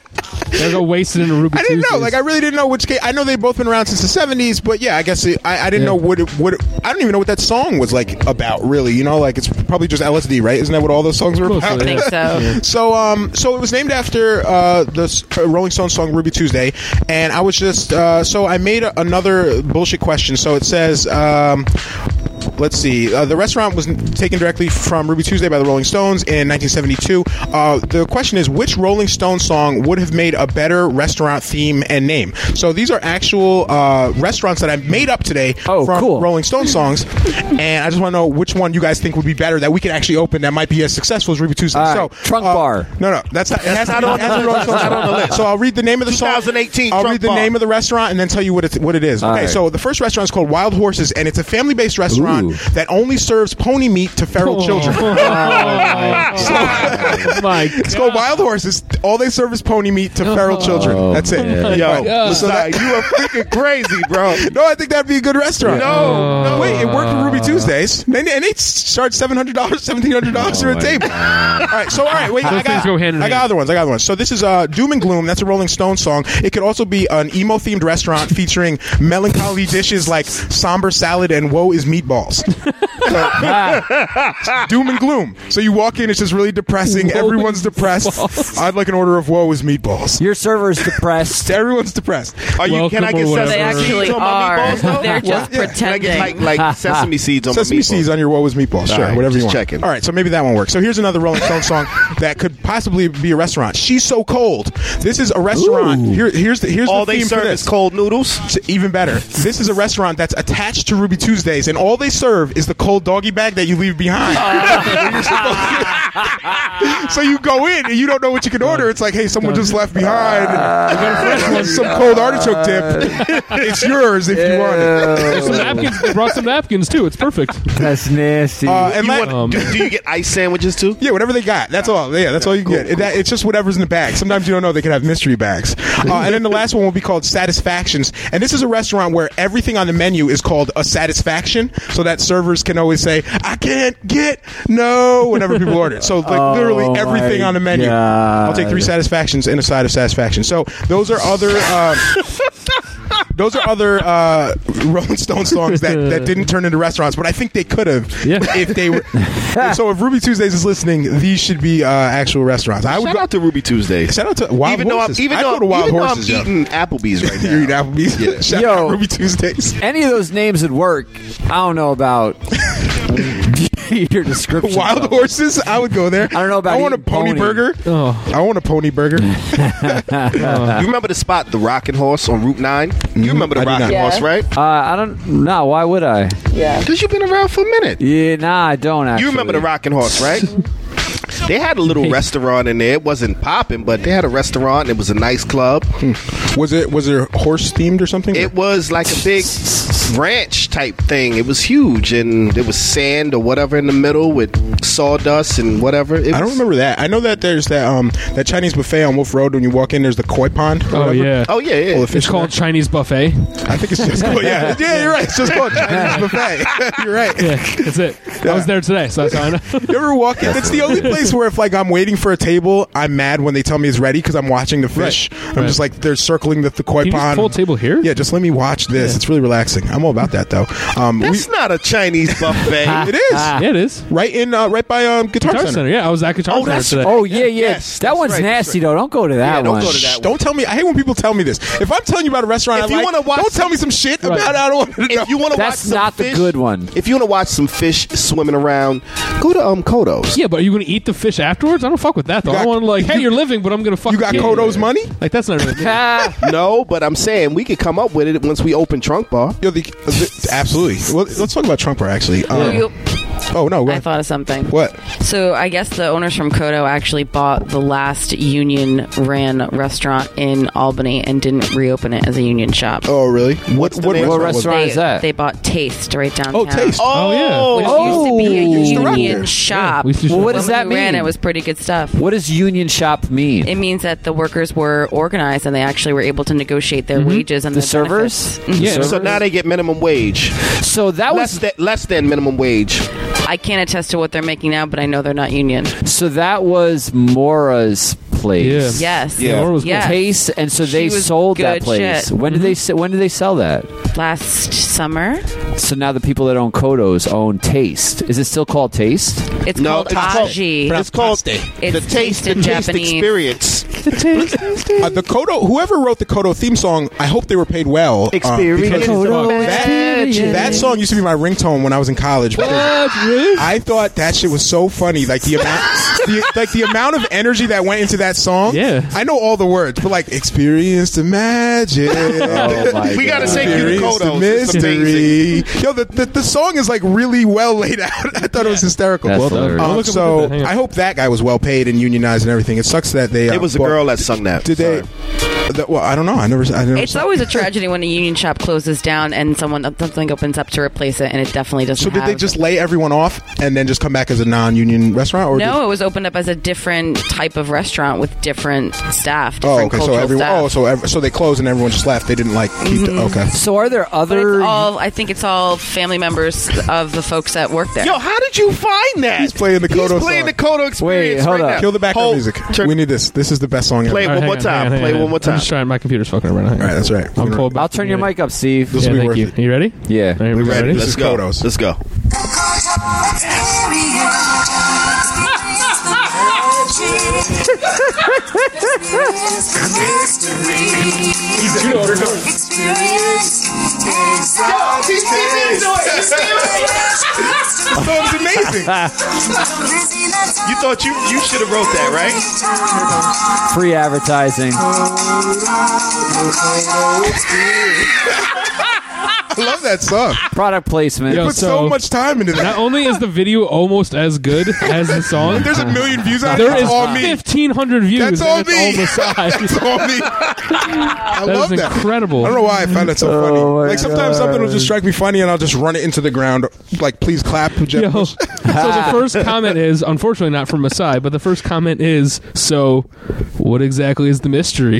They're go wasted in a Ruby I didn't know. Like, I really didn't know which. Came, I know they've both been around since the seventies, but yeah, I guess it, I, I didn't Yeah. know what it, what. It, I don't even know what that song was like about. Really, you know, like it's probably just LSD, right? Isn't that what all those songs were Mostly, about? I think so. (laughs) So, um, so it was named after uh, the s- uh, Rolling Stones song "Ruby Tuesday," and I was just uh, so I made a, another bullshit question. So it says. Um, Let's see. Uh, the restaurant was taken directly from Ruby Tuesday by the Rolling Stones in 1972. Uh, the question is, which Rolling Stones song would have made a better restaurant theme and name? So these are actual uh, restaurants that I made up today Oh, from cool. Rolling Stone songs, (laughs) and I just want to know which one you guys think would be better that we could actually open that might be as successful as Ruby Tuesday. So, Trunk uh, Bar. No, no, that's not. It has not on it has to be the- Rolling Stones that's not on the list. So I'll read the name of the song. 2018 I'll read the Bar. name of the restaurant and then tell you what it what it is. All okay, right. so the first restaurant is called Wild Horses, and it's a family based restaurant Ooh. That only serves pony meat to feral children. (laughs) Oh my (laughs) It's called Wild Horses. All they serve is pony meat to feral children. That's it. Yo, All right. So that- you are freaking crazy, bro. no, I think that'd be a good restaurant. No, no. Wait, it worked for Ruby Tuesdays. And they, and they charge seven hundred dollars, seventeen hundred dollars for a table. All right, so all right, wait, Those I got, things go hand in I got other ones. I got other ones. So this is uh, Doom and Gloom. That's a Rolling Stone song. It could also be an emo themed restaurant featuring melancholy dishes like somber salad and woe is meatballs. (laughs) So- (laughs) Doom and Gloom. So you walk in, it's just really depressing. Woe Everyone's depressed. meatballs. I'd like an order of woe is meatballs. Your server's depressed. (laughs) Everyone's depressed. Are you? Can I Welcome get or sesame whatever. They actually seeds on my are. meatballs? though? They're just Yeah. Can I get pretending. like, like sesame seeds on Sesame my meatballs? seeds on your woe is meatballs. Sure, All right, whatever you just want. checking. All right, so maybe that one works. So here's another Rolling Stone song that could possibly be a restaurant. She's so cold. This is a restaurant. Ooh. Here, here's the here's All the they theme for serve this. is cold noodles. It's even better. This is a restaurant that's attached to Ruby Tuesdays, and all they they serve is the cold doggy bag that you leave behind. (laughs) (laughs) So you go in and you don't know what you can order. It's like, hey, someone just left behind (laughs) some cold artichoke dip. it's yours if you want it. Some napkins. They brought some napkins too. It's perfect. That's nasty. Uh, and You want, Um, do, do you get ice sandwiches too? Yeah, whatever they got. That's all. Yeah, that's all you can get. It- that- it's just whatever's in the bag. Sometimes you don't know they can have mystery bags. Uh, and then the last one will be called Satisfactions. And this is a restaurant where everything on the menu is called a satisfaction, so that servers can always say, "I can't get no" whenever people order. it. So like literally Oh, everything on the menu. God. I'll take three satisfactions and a side of satisfaction. So those are other. Um, (laughs) those are other uh, (laughs) Rolling Stone songs that, that didn't turn into restaurants, but I think they could have Yeah. if they were. (laughs) so if Ruby Tuesdays is listening, these should be uh, actual restaurants. I would Shout go. out to Ruby Tuesdays. Shout out to Wild even though I'm, Horses. even I though, go to Wild even Horses. I'm yo. eating Applebee's right (laughs) now. you eat Applebee's. Yeah. Shout Yo. out Ruby Tuesdays. Any of those names would work. I don't know about (laughs) your description. Wild though. Horses. I would go there. I don't know about I want a pony, pony. burger. Oh, I want a pony burger. (laughs) (laughs) You remember the spot, the Rocking Horse on Route 9? You remember the I do not. Rockin' Yeah. Horse, right? Uh, I don't. No, why would I? Yeah. Because you've been around for a minute. Yeah, nah, I don't actually. You remember the Rocking Horse, right? they had a little restaurant in there. It wasn't popping, but they had a restaurant. It was a nice club. was it was it horse themed or something? It was like a big ranch type thing. It was huge, and there was sand or whatever in the middle with sawdust and whatever. It I don't was- remember that. I know that there's that um that Chinese buffet on Wolf Road when you walk in. There's the koi pond. or oh whatever. yeah. Oh yeah, yeah. The fish It's called Chinese buffet. I think it's just called, yeah, (laughs) yeah. You're right. It's just called Chinese (laughs) buffet. (laughs) you're right. Yeah, that's it. I was there today, so that's how I know. You ever walk in? It's the only place where if like I'm waiting for a table, I'm mad when they tell me it's ready because I'm watching the fish. I'm right. just like they're circling the, the koi Can you just pond. pull a table here? Yeah, just let me watch this. It's really relaxing. I'm all about that though. Um, we, That's not a Chinese buffet. (laughs) it is Yeah, it is. right in uh, right by um, Guitar, Guitar Center. Center. Yeah, I was at Guitar Oh, Center today. Oh yeah, yeah. Yes, that one's right, nasty right. though. Don't go to that Yeah, don't one. go to that Shh, Don't tell me. I hate when people tell me this. If I'm telling you about a restaurant, If I you like, wanna watch don't some- tell me some shit Right. about. it. I don't want to know. If you want to watch That's some not the good one. If you want to watch some fish swimming around, go to um Kodos. Yeah, but are you going to eat the fish afterwards? I don't fuck with that though. You I want to like, hey, you're living, but I'm going to fuck. you got with Kodo's money? Like that's not really. (laughs) (laughs) No, but I'm saying we could come up with it once we open Trunk Bar. Yo, the, the, absolutely. Well, let's talk about Trump Bar actually. Um, You- oh no, I thought of something. what? So I guess the owners from Kodo actually bought the last union ran restaurant in Albany and didn't reopen it as a union shop. Oh really? What what? What restaurant? restaurant they, is that? they bought Taste right downtown. Oh, Taste. Oh, yeah. Which Oh. used to be a used to rock there. union shop. we used to Well, shop what When does that we ran mean? it was pretty good stuff. What does union shop mean? It means that the workers were organized and they actually were able to negotiate their wages and the their servers? benefits. Mhm. Yeah. Servers? So now they get minimum wage, So that less was than less than minimum wage. I can't attest to what they're making now, but I know they're not union. so that was Mora's place. Yeah. Yes. Yeah. Laura was cool. Yeah. Taste, and so She they was sold that good place. shit. When did they se- when did they sell that? Last summer, So now the people that own Kodos own Taste. Is it still called Taste? it's No, called it's called- Taji. It's called It's the taste, taste the in taste Japanese. experience. (laughs) Uh, the Kodo, whoever wrote the Kodo theme song, I hope they were paid well. uh, Experience. because Kodo that, experience. that song used to be my ringtone when I was in college. because I thought that shit was so funny. Like the amount, (laughs) the, like the amount of energy that went into that song. Yeah. I know all the words, but like experience the magic. (laughs) Oh my We gotta God. take you to Experience the Kodos. It's amazing. mystery. Yo, the, the the song is like really well laid out. (laughs) I thought it was hysterical. That's Well, hilarious. um, Look at- so at that. Hang on. I hope that guy was well paid and unionized and everything. It sucks that they. Uh, It was a bought- girl that sung that. Did they? That, well, I don't know. I never. I never. It's saw- always a (laughs) tragedy when a union shop closes down and someone something opens up to replace it, and it definitely doesn't. So did they have- just lay everyone off and then just come back as a non-union restaurant? Or No, did- it was opened up as a different type of restaurant with different staff, oh, different okay. So cultural everyone. Oh, staff. Oh, so ev- so they closed and everyone just left. They didn't like keep. The, mm-hmm. okay. So are there other? it's all. I think it's all family members of the folks that work there. Yo, how did you find that? He's playing the Kodo He's playing song. the Kodo experience hold right up. now. Kill the background Hold- music. turn- we need this. This is the best song ever. Play it All one more on, time. on, Play hang one more time. I'm just trying. My computer's fucking around. Hang All right, that's right. I'll We're pull it gonna- back. I'll turn your mic up, Steve. This Yeah, will be worth you. it. You ready? Yeah. All right, we ready. ready? This Let's go. Let's go. (laughs) The song's amazing. You thought you you should have wrote that, right? Free advertising. (laughs) I love that song. (laughs) Product placement. Yo, Put so, so- much time into that. Not only is the video almost as good as the song, (laughs) There's a million views on it. there That's is all me. 1,500 views. That's all it's me. all Masai. (laughs) That's all me. I That love is that. incredible. I don't know why I find that so Oh, funny. Like sometimes something will just strike me funny, and I'll just run it into the ground. Like, please clap, Jeff Yo. So the first comment is, unfortunately not from Masai, but the first comment is, so what exactly is the mystery?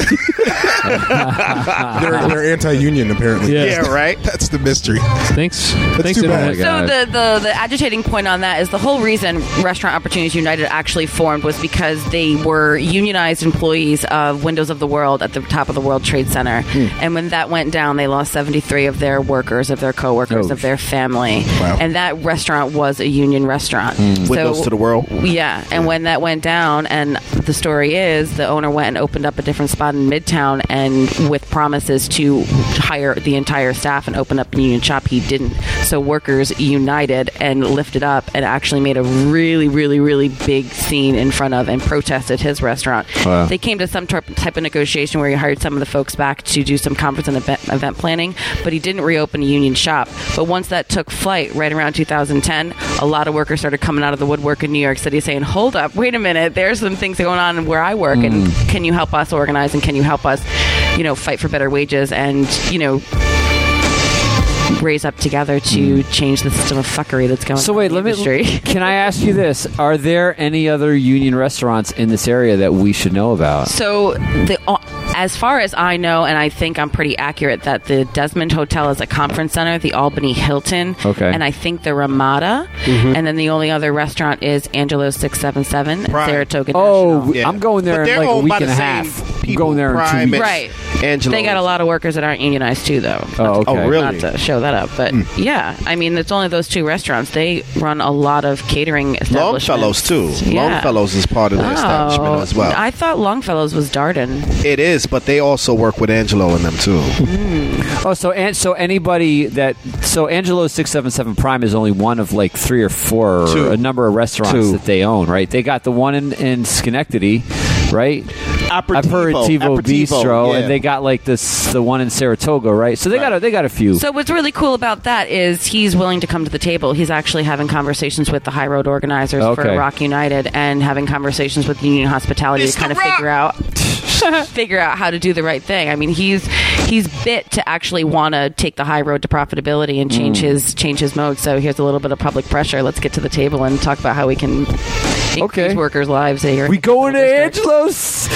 they're, they're anti-union, apparently. Yeah. Yeah, right. That's the mystery. Thanks. Thanks, too bad. Internet. So oh the, the the agitating point on that is the whole reason Restaurant Opportunities United actually formed was because they were unionized employees of Windows of the World at the top of the World Trade Center, hmm. and when that went down, they lost seventy three of their workers, of their coworkers, Oh. of their family, Wow. and that restaurant was a union restaurant. Hmm. Windows to the world. Yeah, and when that went down, and the story is the owner went and opened up a different spot in Midtown, and with promises to hire the entire staff and open up a union shop, he didn't. So workers united and lifted up and actually made a really, really, really big scene in front of and protested his restaurant. Wow. They came to some type type of negotiation where he hired some of the folks back to do some conference and event, event planning, but he didn't reopen a union shop. But once that took flight, right around 2010, a lot of workers started coming out of the woodwork in New York City saying, "Hold up, wait a minute, there's some things going on where I work, and hmm. can you help us organize and can you help us, you know, fight for better wages and you know." Raise up together to change the system of fuckery that's going on. So wait, in the let me. (laughs) Can I ask you this? (laughs) Are there any other union restaurants in this area that we should know about? So, the, uh, as far as I know, and I think I'm pretty accurate, that the Desmond Hotel is a conference center, the Albany Hilton, Okay. and I think the Ramada, mm-hmm. and then the only other restaurant is Angelo's Six Seven Seven, Prime. Saratoga Oh, National. Yeah. I'm going there in like a week and a same half. I'm going there in two weeks. Right. Angelo. They got a lot of workers that aren't unionized too, though. Oh, oh okay. Oh, really? Not to show that up, but hmm. yeah, I mean, it's only those two restaurants. They run a lot of catering establishments. Longfellows too. Yeah. Longfellows is part of the oh, establishment Oh, as well. I thought Longfellows was Darden. it is, but they also work with Angelo and them too. Hmm. Oh, so and so anybody that so Angelo's six seven seven Prime is only one of like three or four or a number of restaurants Two. that they own, right? They got the one in, in Schenectady, right? I've heard Tivo Bistro, yeah. and they got like this the one in Saratoga, right? So they got a, they got a few. So what's really cool about that is he's willing to come to the table. He's actually having conversations with the High Road organizers Okay. for ROC United and having conversations with Union Hospitality to kind of figure out (laughs) figure out how to do the right thing. I mean, he's he's bit to actually want to take the high road to profitability and Mm. change his change his mode. So here's a little bit of public pressure. Let's get to the table and talk about how we can Okay. workers' lives here. we going to Angelo's.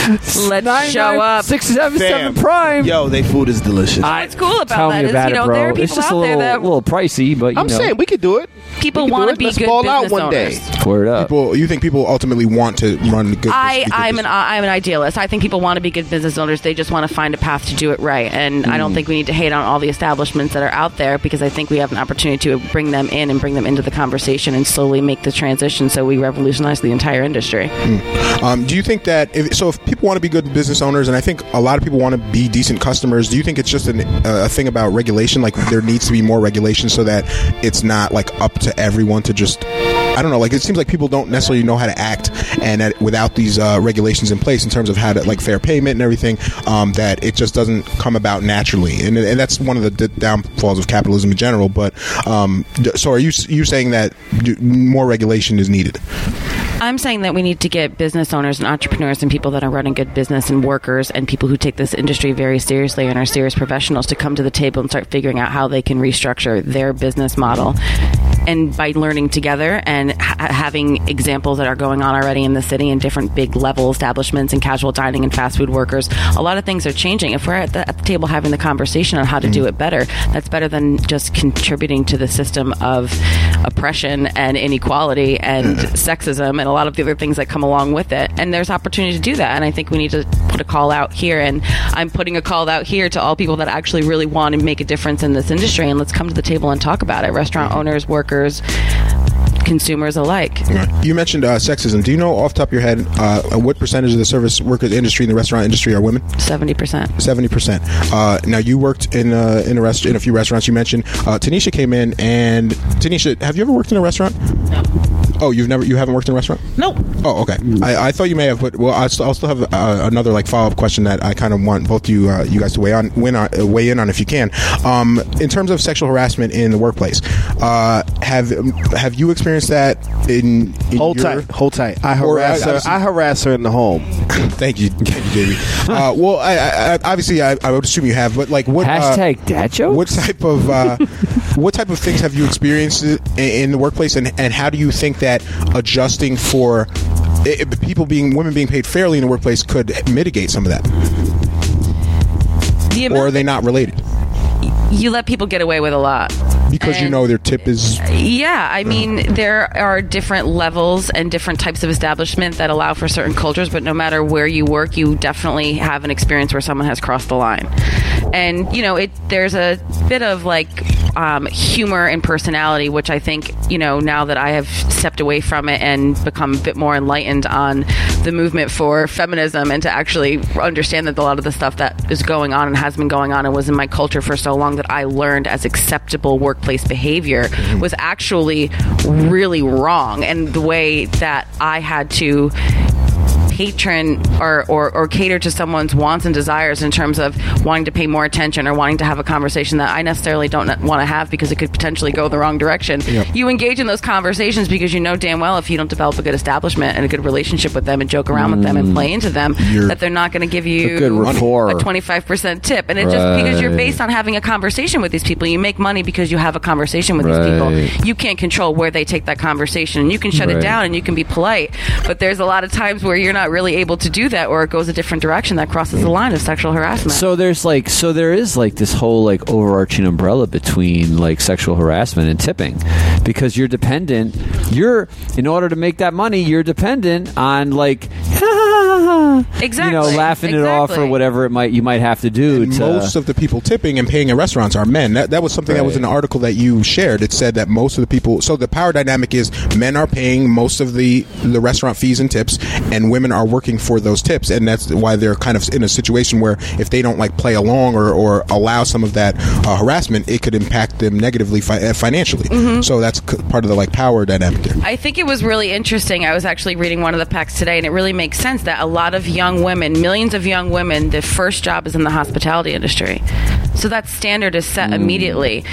Let's Nine, show nine, up. Six seven seven Fam. Prime. Yo, they food is delicious. I- What's cool about Tell that me is, about you know, it, bro. there are it's people just out a little, there that- little pricey, but you I'm know, saying we could do it. People We could do want to be Let's good ball out business one day. owners. word up. People, you think people ultimately want to run good? I, good I'm an? I'm an idealist. I think people want to be good business owners. They just want to find a path to do it right. And I don't hmm. think we need to hate on all the establishments that are out there because I think we have an opportunity to bring them in and bring them into the conversation and slowly make the transition so we revolutionize the entire industry. Um, do you think that if, so? If people want to be good business owners, and I think a lot of people want to be decent customers, do you think it's just an, uh, a thing about regulation? Like there needs to be more regulation so that it's not like up to everyone to just. I don't know. Like it seems like people don't necessarily know how to act, and that without these uh, regulations in place in terms of how to like fair payment and everything, um, that it just doesn't come about naturally, and, and that's one of the d- downfalls of capitalism in general. But um, so are you you saying that more regulation is needed? I'm saying that we need to get business owners and entrepreneurs and people that are running good business and workers and people who take this industry very seriously and are serious professionals to come to the table and start figuring out how they can restructure their business model. And by learning together and ha- having examples that are going on already in the city in different big level establishments and casual dining and fast food workers, a lot of things are changing. If we're at the, at the table having the conversation on how to do mm. it better, that's better than just contributing to the system of oppression and inequality and mm. sexism and a lot of the other things that come along with it. And there's opportunity to do that. And I think we need to put a call out here. And I'm putting a call out here to all people that actually really want to make a difference in this industry. And let's come to the table and talk about it. Restaurant mm-hmm. owners, workers, consumers alike. You mentioned uh, sexism. Do you know off the top of your head uh, what percentage of the service workers industry and the restaurant industry are women? 70%. Seventy percent. Uh, now you worked in uh, in a rest- in a few restaurants. You mentioned uh, Tanisha came in, and Tanisha, have you ever worked in a restaurant? No. Oh, you've never you haven't worked in a restaurant? Nope. Oh, okay. I, I thought you may have, but well, I still, I'll still have uh, another like follow up question that I kind of want both you uh, you guys to weigh on, win on, uh, weigh in on if you can. Um, in terms of sexual harassment in the workplace, uh, have have you experienced that in, in Hold your, tight, hold tight. I harass uh, her. I harass her in the home. (laughs) Thank you, thank you, Jamie. uh, well, I, I, I, obviously, I, I would assume you have, but like, what uh, Hashtag dad jokes? What type of uh, (laughs) what type of things have you experienced in, in the workplace, and and how do you think that adjusting for i i- people being women being paid fairly in the workplace could mitigate some of that, or are they not related? you let people get away with a lot. Because you know their tip is Yeah, I mean, there are different levels and different types of establishment that allow for certain cultures, but no matter where you work, you definitely have an experience where someone has crossed the line. And, you know, it there's a bit of like um, humor and personality, which I think, you know, now that I have stepped away from it and become a bit more enlightened on the movement for feminism and to actually understand that a lot of the stuff that is going on and has been going on and was in my culture for so long that I learned as acceptable workplace behavior was actually really wrong. And the way that I had to patron or, or, or cater to someone's wants and desires in terms of wanting to pay more attention or wanting to have a conversation that I necessarily don't want to have because it could potentially go the wrong direction. You engage in those conversations because you know damn well if you don't develop a good establishment and a good relationship with them and joke around with them and play into them, You're- that they're not going to give you A good rapport. a 25% tip. And it just because you're based on having a conversation with these people, you make money because you have a conversation with Right. these people. You can't control where they take that conversation. And you can shut Right. it down and you can be polite, but there's a lot of times where you're not really able to do that or it goes a different direction that crosses the line of sexual harassment. So there's like so there is like this whole like overarching umbrella between like sexual harassment and tipping because you're dependent you're in order to make that money you're dependent on like Exactly. (laughs) you know laughing it off or whatever it might you might have to do to most of the people tipping and paying in restaurants are men. That, that was something that was in the article that you shared. It said that most of the people. So the power dynamic is men are paying most of the the restaurant fees and tips, and women are working for those tips, and that's why they're kind of in a situation where if they don't like play along or, or allow some of that uh, harassment, it could impact them negatively fi- uh, financially. So that's c- part of the like power dynamic there. I think it was really interesting. I was actually reading one of the packs today, and it really makes sense that a lot of young women, millions of young women, the first job is in the hospitality industry. So that standard is set immediately.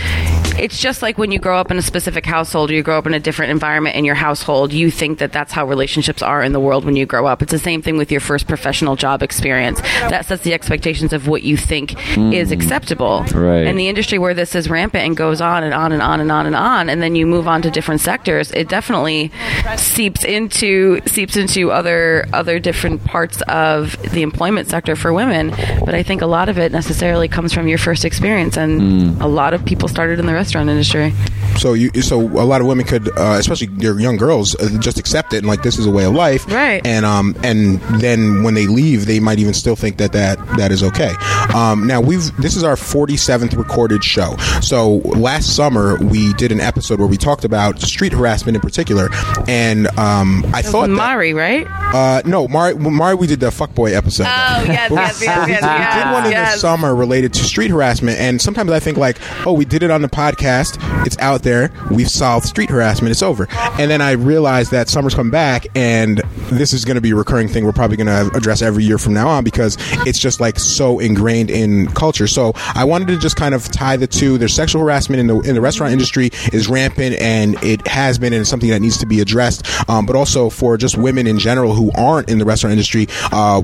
It's just like when you grow up in a specific household or you grow up in a different environment in your household, you think that that's how relationships are in the world when you grow up. It's the same thing with your first professional job experience. That sets the expectations of what you think is mm. acceptable. Right. And the industry where this is rampant and goes on and on and on and on and on, and then you move on to different sectors, it definitely seeps into seeps into other other different parts of the employment sector for women. But I think a lot of it necessarily comes from your first experience, and a lot of people started in the restaurant industry. So you, so a lot of women could, uh, especially your young girls, uh, just accept it and like this is a way of life, Right. And um, and then when they leave, they might even still think that that that is okay. Um, now we've this is our 47th recorded show. So last summer we did an episode where we talked about street harassment in particular, and um, I thought that, Mari, right? uh, no, Mari, Mari, we did the fuckboy episode. Oh yes, (laughs) yes, yes, we yes, did, we did one in the yes. summer related to street harassment, and sometimes I think like, oh, we did it on the podcast. It's out there. We've solved street harassment. It's over. And then I realized that summer's come back, and this is going to be a recurring thing. We're probably going to address every year from now on because it's just like so ingrained in culture. So I wanted to just kind of tie the two. There's sexual harassment in the in the restaurant industry is rampant, and it has been, and it's something that needs to be addressed. Um, but also for just women in general who aren't in the restaurant industry, uh,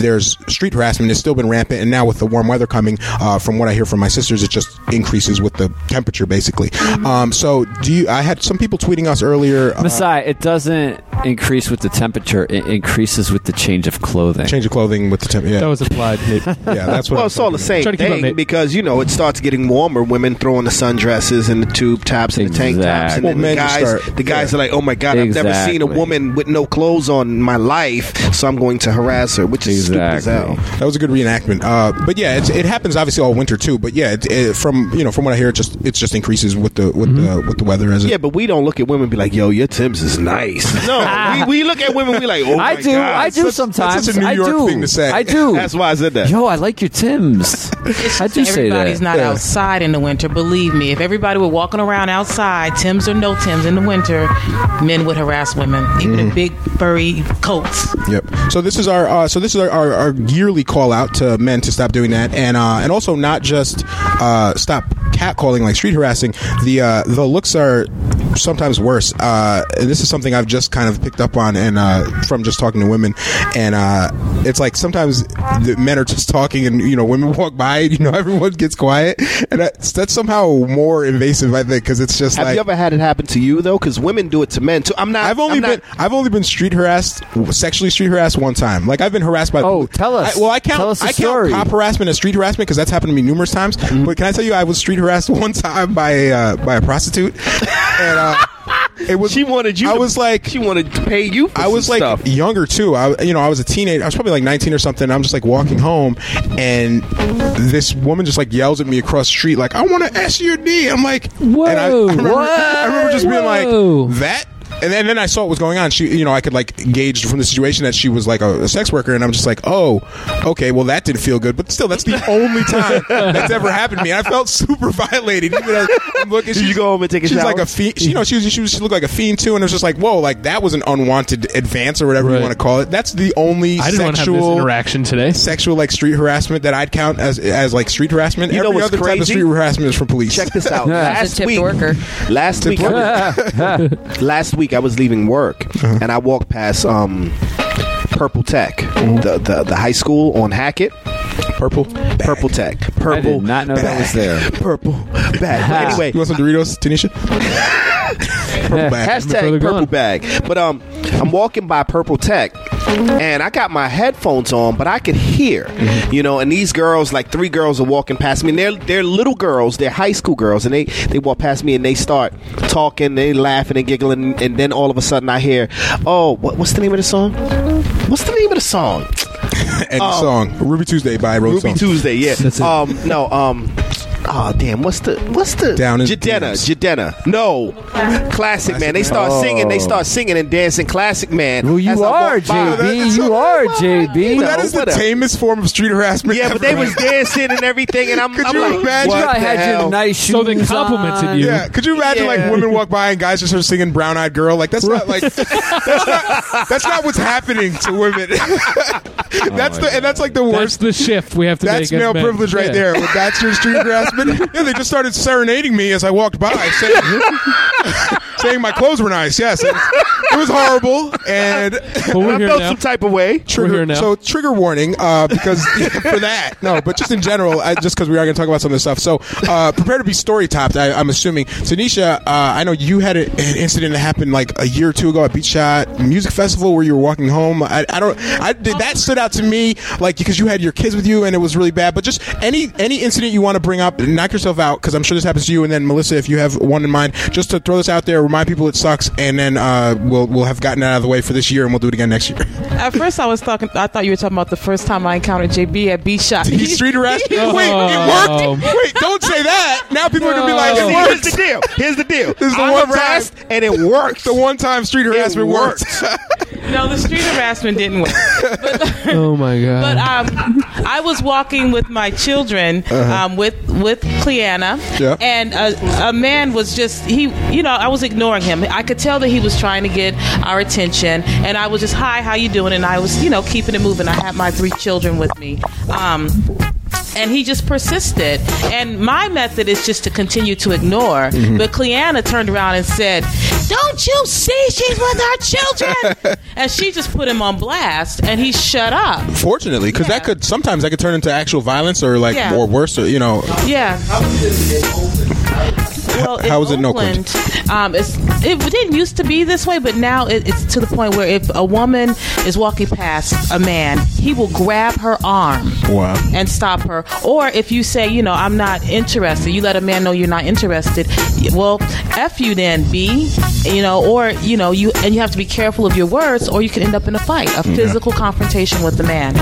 there's street harassment. It's still been rampant, and now with the warm weather coming, uh, from what I hear from my sisters, it just increases with the temperature, basically. Um, so, do you? I had some people tweeting us earlier. Uh, Masai, it doesn't increase with the temperature; it increases with the change of clothing. change of clothing with the temperature. Yeah. That was applied. Nate. (laughs) yeah, that's what. Well, I'm it's all the same Try to keep up, thing because you know it starts getting warmer. Women throwing the sundresses and the tube tops and the tank tops, and Exactly. then Well, the guys, start- the guys yeah. are like, "Oh my god, I've never seen a woman with no clothes on in my life, so I'm going to harass her," which is stupid as hell. That was a good reenactment. Uh, but yeah, it's, it happens obviously all winter too. But yeah, it, it, from you know from what I hear, it just it just increases with the with Mm-hmm. the with the weather as it. Yeah, but we don't look at women and be like, "Yo, your Tim's is nice." (laughs) No, we, we look at women, we like, "Oh my I do. God. I do That's- sometimes. that's such a New I do. thing to say. I do. (laughs) That's why I said that. Yo, I like your Tims. (laughs) I do say that. Everybody's that. not outside in the winter. Believe me, if everybody were walking around outside, Tim's or no Tim's in the winter, men would harass women, even in big furry coats. Yep. So this is our uh, so this is our, our, our yearly call out to men to stop doing that, and uh, and also not just uh, stop catcalling like street harassing. The uh, the looks are sometimes worse. Uh, and this is something I've just kind of picked up on and uh, from just talking to women, and uh, it's like sometimes the men are just talking, and you know women (laughs) walk by, you know everyone gets quiet, and that's, that's somehow more invasive, I think, because it's just like Have like you ever had it happen to you though? Because women do it to men too. I'm not. I've only I'm been not- I've only been street harassed, sexually street harassed one time. Like I've been harassed by. Oh, tell us. I, well, I count Tell us the I count story. cop harassment as street harassment because that's happened to me numerous times. But can I tell you, I was street harassed (laughs) one time by a uh, by a prostitute, and uh, it was (laughs) She wanted you. I to- was like. she wanted to pay you. For I was like stuff. younger too. I, you know, I was a teenager. I was probably like 19 or something. I'm just like walking home, and this woman just like yells at me across the street, like, "I want to S your D." I'm like, Whoa, and I, I remember, what? I remember just being Whoa. like, "That." And then, and then I saw what was going on. She, you know, I could like gauge from the situation that she was like a, a sex worker, and I'm just like, oh, okay, well that didn't feel good, but still, that's the only time that's ever happened to me. And I felt super violated. Even as I'm looking, Did you she's- go home and take a She's shower? like a fiend. She, you know, she was she was she looked like a fiend too, and it was just like, whoa, like that was an unwanted advance or whatever you want to call it. That's the only I didn't want to have this sexual interaction today. sexual like street harassment that I'd count as as like street harassment. You know Every what's other type of crazy? street harassment is from police. Check this (laughs) out. Yeah. last It's a tipped week, worker. last week, I was, (laughs) last week I was leaving work Uh-huh. and I walked past um, Purple Tech, Mm-hmm. the, the the high school on Hackett. Purple. Purple Tech. Purple. I did not know that was there. (laughs) Purple bag. (laughs) anyway, You want some Doritos, Tanisha? (laughs) Purple bag. hashtag purple gone. bag. But um, I'm walking by Purple Tech, and I got my headphones on, but I could hear, Mm-hmm. you know. And these girls, like three girls, are walking past me. And they're they're little girls, they're high school girls, and they they walk past me and they start talking, they laughing and giggling, and then all of a sudden I hear, oh, what, what's the name of the song? What's the name of the song? (laughs) And the song Ruby Tuesday by Rose Ruby. Tuesday, yeah. Um, no, um, oh damn, what's the what's the Down in Jidenna, Dance. Jidenna. No, classic, man. They start singing, they oh. start singing and dancing. Classic man. Well, you are walk by- JB. You are JB. Well, That is the tamest form of street harassment. Yeah, but they was dancing and everything, and I'm, Could I'm you like, imagine? what You probably had hell? your nice shoes So they complimented on. you. Yeah, could you imagine like women walk by and guys just start singing "Brown Eyed Girl"? Like that's not like that's not, that's not what's happening to women. (laughs) that's oh, the and that's like the That's worst. the shift we have to That's make. as male privilege right Yeah. there. That's your street harassment. (laughs) Yeah, they just started serenading me as I walked by, saying, (laughs) saying my clothes were nice. Yes, it, it was horrible. And But we're I felt now. some type of way. trigger. here now. So trigger warning uh, because for that. No, but just in general, I, just because we are going to talk about some of this stuff. So uh, prepare to be story topped. I, I'm assuming. Tanisha, uh, I know you had a, an incident that happened like a year or two ago at Beach Shot Music Festival where you were walking home. I, I don't. I did that stood out to me like because you had your kids with you and it was really bad. But just any any incident you want to bring up, knock yourself out because I'm sure this happens to you. And then Melissa, if you have one in mind, just to throw this out there, remind people it sucks, and then uh, we'll we'll have gotten it out of the way for this year, and we'll do it again next year. (laughs) At first, I was talking. I thought you were talking about the first time I encountered JB at B Shot. He street harassed. (laughs) Wait, it Oh. worked. Wait, don't say that. Now people are gonna be like, it See, worked. here's the deal. Here's the deal. This is the I'm one harassed, time- and it worked. The one time street harassment worked. (laughs) no, the street harassment didn't work. (laughs) Oh my god. But um, I was walking with my children um, with with Cleanna, Yeah. and a, a man was just he. You know, I was ignoring him. I could tell that he was trying to get our attention, and I was just, "Hi, how you doing?" And I was, you know, keeping it moving. I had my three children with me. Um, and he just persisted. And my method is just to continue to ignore. Mm-hmm. But Cleanna turned around and said, Don't you see she's with our children? (laughs) and she just put him on blast, and he shut up. Fortunately, because that could sometimes that could turn into actual violence or like Yeah. or worse, or you know. Yeah. Well, How was it in Oakland? Um, it's, it didn't used to be this way, but now it, it's to the point where if a woman is walking past a man, he will grab her arm Wow. and stop her. Or if you say, you know, I'm not interested, you let a man know you're not interested. Well, f you then, b, you know, or you know, you and you have to be careful of your words, or you can end up in a fight, a physical confrontation with the man.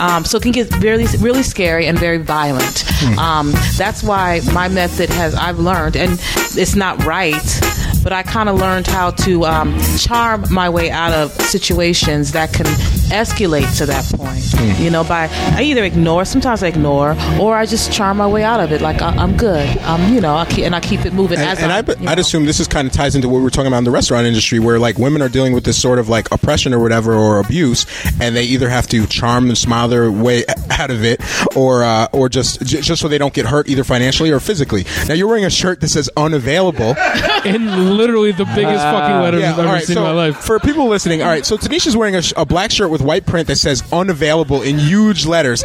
Um, so it can get really, really scary and very violent. Um, that's why my method has I've learned, and it's not right. But I kind of learned how to um, charm my way out of situations that can escalate to that point. You know, by I either ignore, sometimes I ignore, or I just charm my way out of it. Like I, I'm good. I'm, you know, I keep, and I keep it moving. And, as and I, I, you would know. assume this is kind of ties into what we were talking about in the restaurant industry, where like women are dealing with this sort of like oppression or whatever or abuse, and they either have to charm and smile their way (laughs) out of it, or uh, or just j- just so they don't get hurt either financially or physically. Now you're wearing a shirt that says unavailable. (laughs) in literally the biggest fucking letters I've ever right, seen so in my life. For people listening, all right, so Tanisha's wearing a, sh- a black shirt with white print that says unavailable in huge letters.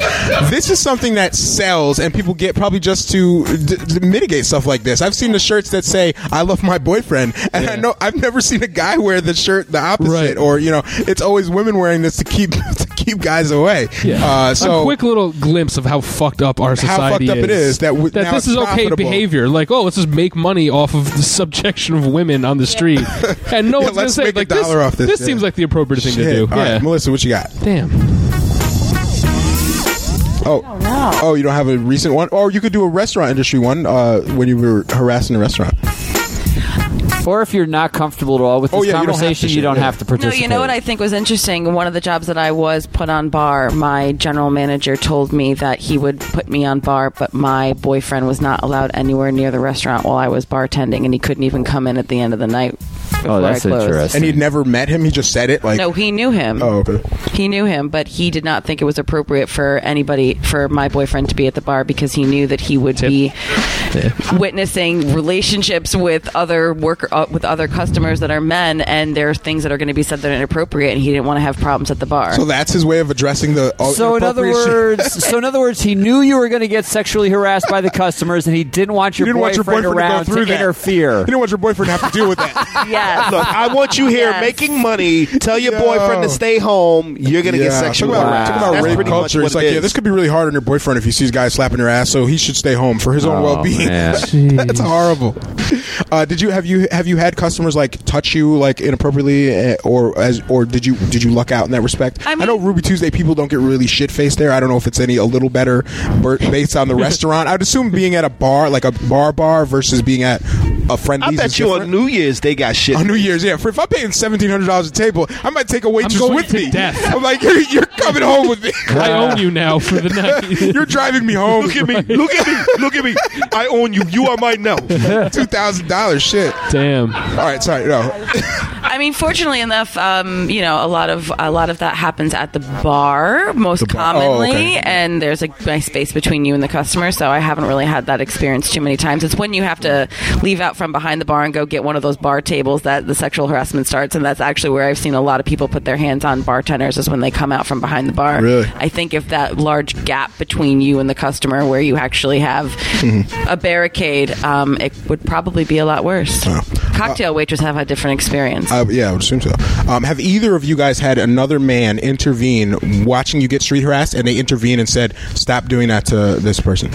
This is something that sells and people get probably just to, d- to mitigate stuff like this. I've seen the shirts that say I love my boyfriend (laughs) and I know I've never seen a guy wear the shirt the opposite Right. or you know, it's always women wearing this to keep (laughs) to keep guys away. Yeah. Uh, so a quick little glimpse of how fucked up our society fucked up is. it is that w- now this it's is okay profitable. behavior. Like, oh, let's just make money off of the (laughs) subjection of women on the street, and no Yeah, one's gonna say like this. dollar off this, yeah. seems like the appropriate thing to do. All right, yeah. Melissa, what you got? Damn. Oh, oh, you don't have a recent one, or you could do a restaurant industry one uh, when you were harassing a restaurant. Or if you're not comfortable at all with Oh, this yeah, you don't have to conversation, you share, don't yeah. have to No, participate. you know what I think was interesting? One of the jobs that I was put on bar, my general manager told me that he would put me on bar, but my boyfriend was not allowed anywhere near the restaurant while I was bartending, and he couldn't even come in at the end of the night. Before Oh, that's I closed. interesting. And he'd never met him. He just said it like, No, he knew him. oh, okay. He knew him, but he did not think it was appropriate for anybody, for my boyfriend to be at the bar because he knew that he would be witnessing relationships with other worker uh, with other customers that are men, and there are things that are going to be said that are inappropriate, and he didn't want to have problems at the bar. So that's his way of addressing the. uh, So in other inappropriate shit. words, so in other words, he knew you were going to get sexually harassed by the customers, and he didn't want you your, didn't want your boyfriend, boyfriend around to go through that. interfere. You didn't want your boyfriend to have to deal with that. (laughs) yes. Look, I want you here Yes. making money. Tell your Yo. boyfriend to stay home. You're gonna get Yeah. sexual Talk about, harassed. talk about That's rape pretty much culture. what It's it like, yeah, is. this could be really hard on your boyfriend if he sees guys slapping your ass, so he should stay home for his own Oh, well-being. man. (laughs) That's horrible. Uh, did you have you have you had customers like touch you like inappropriately, uh, or as or did you did you luck out in that respect? I mean- know Ruby Tuesday people don't get really shit faced there. I don't know if it's any a little better bur- based on the (laughs) restaurant. I'd assume being at a bar like a bar bar versus being at a I friendly's. bet is you different. on New Year's they got shit. On New Year's, yeah. For if I'm paying seventeen hundred dollars a table, I might take a waitress going with to me. death. I'm like, you're, you're coming home with me. (laughs) I own you now for the night. (laughs) you're driving me home. Look at me! Look at me! Look at me! I own you. You are mine now. (laughs) Two thousand dollars. Shit. Damn. All right, sorry. No. I mean, fortunately enough, um, you know, a lot of a lot of that happens at the bar most bar. Oh, commonly, okay. and there's a nice space between you and the customer. So I haven't really had that experience too many times. It's when you have to leave out from behind the bar and go get one of those bar tables that the sexual harassment starts, and that's actually where I've seen a lot of people put their hands on bartenders is when they come out from behind the bar. Really? I think if that large gap between you and the customer, where you actually have Mm-hmm. a barricade, um, it would probably be a lot worse. Cocktail waiters have a different experience. Uh, yeah, I would assume so. Um, have either of you guys had another man intervene watching you get street harassed, and they intervene and said, "Stop doing that to this person"?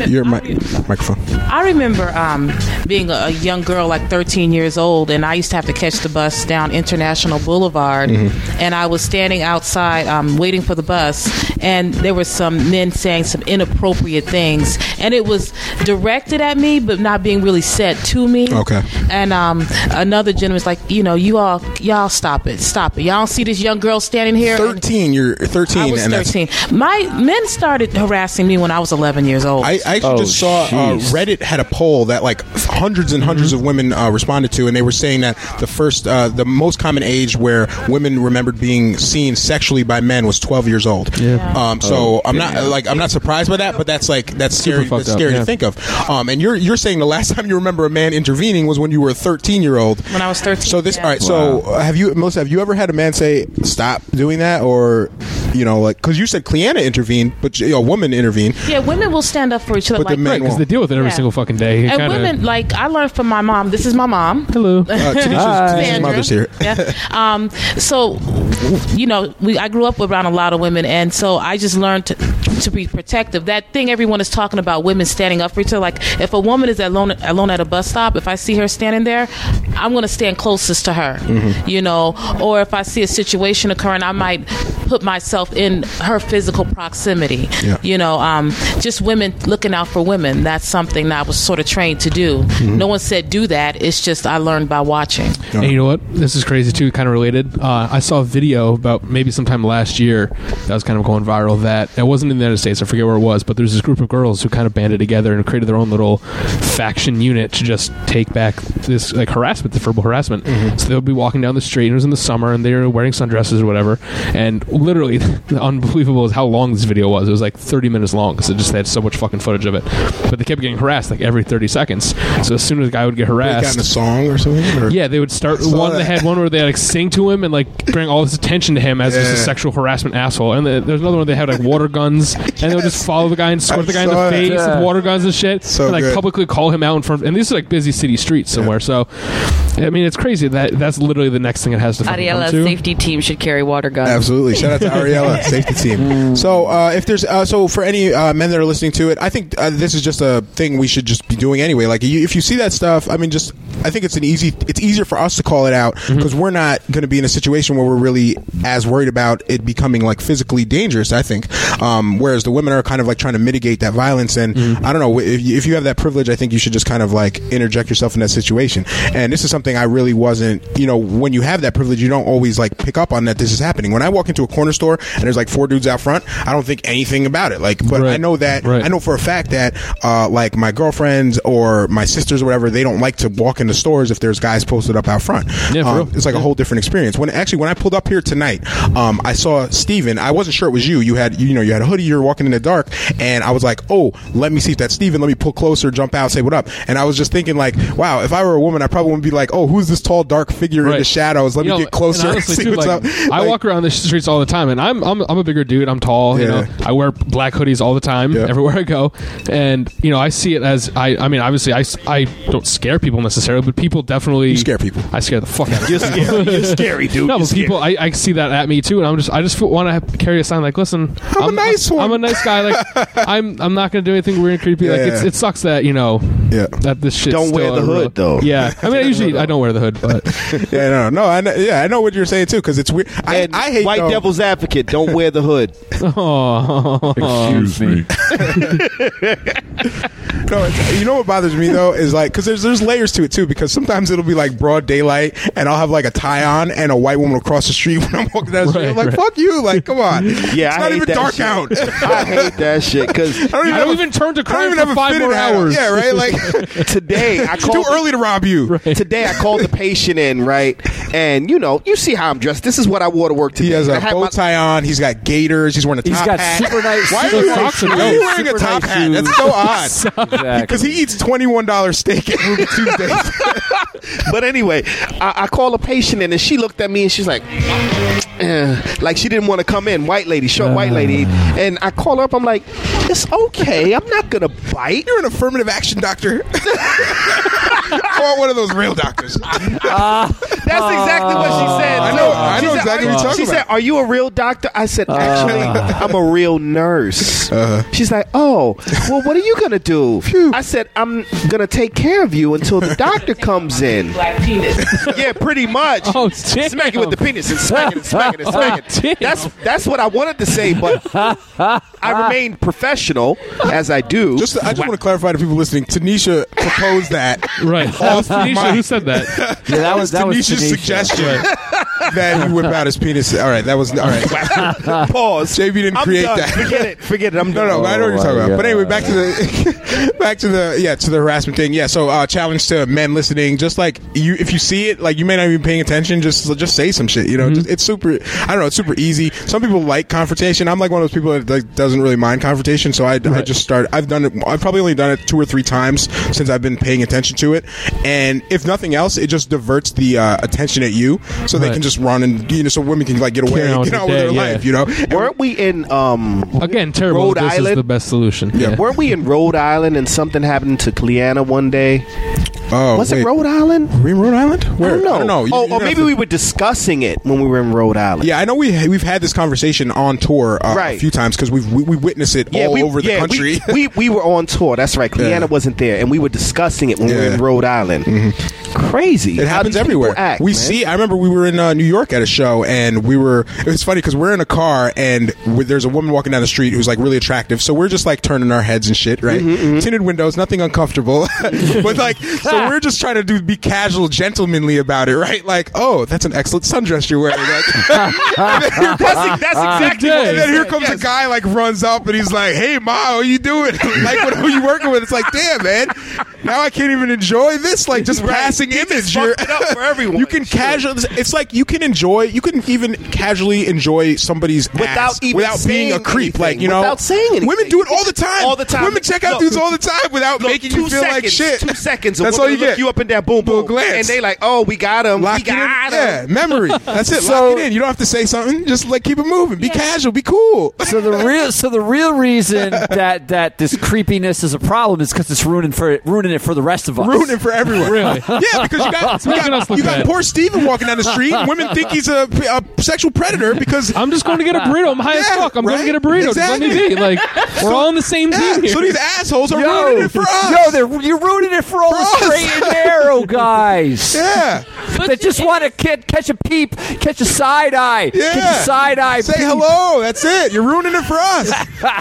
Remember. Your mi- microphone. I remember um, being a, a young girl, like 13 years old, and I used to have to catch the bus down International Boulevard. And I was standing outside um, waiting for the bus, and there were some men saying some inappropriate things. And it was directed at me, but not being really said to me. Okay. And um, another gentleman's like, you know, you all, y'all stop it, stop it. Y'all don't see this young girl standing here. Thirteen. You're thirteen, I was and 13. My men started harassing me when I was 11 years old. I, I actually Oh, just saw uh. Reddit had a poll that like hundreds and 100s of women uh, responded to, and they were saying that the first, uh, the most common age where women remembered being seen sexually by men was 12 years old. Yeah. Um, so I'm not like I'm not surprised by that, but that's like that's scary. fucked That's up, yeah. to think of. Um, and you're you're saying the last (laughs) time you remember a man intervening was when you were a 13 year old. When I was 13, So this, yeah. all right. So uh, have you, Melissa? Have you ever had a man say stop doing that, or you know, like because you said Cleanna intervened, but you know, a woman intervened. Yeah, women will stand up for each other. But the like, men because they deal with it every Yeah. single fucking day. It and kinda- women like I learned from my mom. This is my mom. Hello. (laughs) Uh, Tanisha's, Tanisha's Sandra. mother's here. yeah. Um, so, you know, we I grew up around a lot of women, and so I just learned to, to be protective. That thing everyone is talking about, women standing up for each other. Like, if a woman is alone alone at a bus stop, if I see her standing there, I'm going to stand closest to her. Mm-hmm. You know, or if I see a situation occurring, I might put myself in her physical proximity. Yeah. You know, um, just women looking out for women. That's something that I was sort of trained to do. Mm-hmm. No one said do that. It's just I learned by watching. And you know what? This is crazy too, kind of related. Uh, I saw a video about maybe sometime last year that was kind of going viral. That it wasn't in the United States. I forget where it was, but there's this group of girls who kind of banded together and created their own little faction unit to just take back this like harassment, the verbal harassment. Mm-hmm. So they would be walking down the street. And it was in the summer, and they were wearing sundresses or whatever. And literally, (laughs) the unbelievable is how long this video was. It was like 30 minutes long because it just had so much fucking footage of it. But they kept getting harassed like every 30 seconds. So as soon as a guy would get They harassed, got in a song or something. Or? yeah, they would start one. that. They had one where they like sing to him and like bring all this attention to him as just a sexual harassment asshole. And the, there's another one they had like water guns, (laughs) and they would just follow the guy and squirt I the guy in the that. face Yeah. with water guns and shit, So and like good. publicly call him out in front. Of, and these are like busy city streets somewhere. So, I mean, it's crazy that that's literally the next thing it has to fucking come Ariella to. safety team should carry water guns. Absolutely. Shout out to Ariella, (laughs) safety team. So, uh, if there's uh, so for any uh, men that are listening to it, I think uh, this is just a thing we should just be doing anyway. Like, you, if you see that stuff, I mean, just I think it's an easy. It's easier for us to call it out because we're not going to be in a situation where we're really as worried about it becoming like physically dangerous. I think, um, whereas the women are kind of like trying to mitigate that violence. And I don't know if you, if you have that privilege, I think you should just kind of like interject yourself in that situation. And this is something I really wasn't. You know, when you have that privilege, you don't always like pick up on that this is happening. When I walk into a corner store and there's like four dudes out front, I don't think anything about it. Like, but I know that Right. I know for a fact that uh, like my girlfriends or my sisters or whatever, they don't like to walk into stores if there's guys posted up out front. Yeah, Um, it's like a whole different experience. When actually when I pulled up here tonight, um, I saw Steven. I wasn't sure it was you. You had you know you had a hoodie. you're walking in the dark, and I was like, oh, let me see if that's Steven. Let me pull closer, jump out, say what up. And I was just thinking like, wow, if I were a woman, I probably wouldn't be like, oh, who's this tall dark figure in the shadows? Let You me know, get closer and and, (laughs) see too, what's like, up. I Like, walk around the streets all the time, and I'm I'm, I'm a bigger dude. I'm tall. You know, I wear black hoodies all the time Yeah. everywhere I go, and you know, I see it as I. I mean, obviously, I, I don't scare people necessarily, but people definitely You scare people. I scare the fuck out of You're scary. You're (laughs) scary, dude. No, but people, I, I see that at me too, and I'm just, I just want to carry a sign like, listen, I'm a nice one. I'm a nice guy. Like, (laughs) I'm, I'm not going to do anything weird and creepy. Like, Yeah. it's, it sucks that you know, Yeah. that this shit. Don't wear the hood, though. Yeah, I mean, I (laughs) usually I don't wear the hood, but (laughs) yeah, no, no, I know, yeah, I know what you're saying too because it's weird. I, And I hate white though- devil's advocate. Don't wear the hood. oh, Excuse me. No, it's, you know what bothers me though is like because there's there's layers to it too because sometimes it'll be like broad daylight and I'll have like a tie on and a white woman across the street when I'm walking down the street. Right, I'm like, right. fuck you, like come on, Yeah, it's I not hate even that dark shit. out. I hate that shit because I don't even, I don't a- even turn to crime even for have five more hat. hours. Yeah, right. Like (laughs) today I it's too early to rob you. today I called the patient in right, and you know you see how I'm dressed. This is what I wore to work today. He has a had bow my- tie on. He's got gaiters. He's wearing a He's top got hat. super nice. Why are you, socks why are you wearing a top nice hat? shoes. That's so odd. (laughs) Exactly. Because he eats twenty one dollar steak at Ruby Tuesdays. But anyway, I, I called a patient in, and she looked at me and she's like, eh, like she didn't want to come in. White lady, short white lady, and I call her up. I'm like, it's okay. I'm not gonna bite. You're an affirmative action doctor. (laughs) I want one of those real doctors. (laughs) Uh, that's exactly what she uh, said. I So know- I know said, exactly "Are what you-" you're talking She said, "Are you a real doctor?" I said, "Actually, uh-huh. I'm a real nurse." Uh-huh. She's like, "Oh, well, what are you gonna do?" I said, "I'm gonna take care of you until the doctor comes in." Black penis. (laughs) yeah, pretty much. Oh, damn. Smack it with the penis and smack it and smack it and oh, smack Oh, it. That's that's what I wanted to say, but I (laughs) remained professional as I do. Just, I just want to clarify to people listening. Tanisha proposed that. right. That was Tanisha who said that. (laughs) Yeah, that was that was Tanisha's Tanisha. suggestion that he whip out his penis. All right, that was all right. (laughs) Pause. JB didn't I'm create done. that. Forget it. Forget it. I'm No, done. no, I know what you're Oh, talking my about. But anyway, back to the back to the yeah to the harassment thing. Yeah, so uh, challenge to men listening. Just like you, if you see it, like you may not even be paying attention. Just just say some shit. You know, just, it's super. I don't know. It's super easy. Some people like confrontation. I'm like one of those people that like, doesn't really mind confrontation. So I, I just start. I've done it. I've probably only done it two or three times since I've been paying attention to it. and if nothing else, it just diverts the uh, attention at you, so they can just run and you know, so women can like get away, Carry on get their on with their yeah. life, you know. And Weren't we in um Again, terrible. Rhode this is Island? the best solution. Yeah. Weren't we in Rhode Island and something happened to Cleanna one day? Oh, Was wait. it Rhode Island? Were we in Rhode Island? Where? I don't know. I don't know. You- oh, or maybe to- we were discussing it when we were in Rhode Island. Yeah, I know we we've had this conversation on tour uh, a few times because we've we, we witnessed it all we, over the yeah, country. We, (laughs) we we were on tour. That's right. Cleanna Yeah. wasn't there, and we were discussing it when we were in Rhode Island. Crazy. It How happens everywhere. act, we man. see. I remember we were in uh, New York at a show, and we were. It was funny because we're in a car, and there's a woman walking down the street who's like really attractive. So we're just like turning our heads and shit, right? Mm-hmm, Tinted windows, nothing uncomfortable, (laughs) but like, so (laughs) we're just trying to do be casual, gentlemanly about it, right? Like, oh, that's an excellent sundress you're wearing. Like, (laughs) and then here comes, That's ah, exactly what and then here said, comes a guy like runs up and he's like, "Hey, ma, how you doing? (laughs) like, what are you working with?" It's like, damn, man. Now I can't even enjoy this. Like, just (laughs) Right. passing He image. just You're- it up for everyone. (laughs) You can Sure. casual. It's like you can enjoy. You can even casually enjoy somebody's Without ass even without being a creep. anything. Like you know, Without saying anything. Women do it all the time. All the time. Women check out Look. dudes all the time without Look, making two you feel seconds, like shit. Two seconds. That's all you look get. You up and down, boom, Little boom, glance. and they like, oh, we got him. Lock we it in. got Yeah, him. memory. That's it. (laughs) So- Lock it in. You don't have to say something. Just like keep it moving. Be casual. Be cool. So the real, so the real reason that that this creepiness is a problem is because it's ruining for ruining it for the rest of us. ruining for everyone. (laughs) Really? Yeah, because you got (laughs) you Making us got, look you got bad. poor Steven walking down the street. and (laughs) Women think he's a, a sexual predator because I'm just going to get a burrito. I'm high as Yeah, fuck. I'm going right? to get a burrito. Just let me Exactly. be. Like we're all on the same yeah, team here. so these assholes are Yo, ruining it for us. yo, they're, you're ruining it for all For the us. straight and narrow guys. yeah, That just want to catch a peep, catch a side eye, yeah. catch a side eye. Say peep. hello. That's it. You're ruining it for us.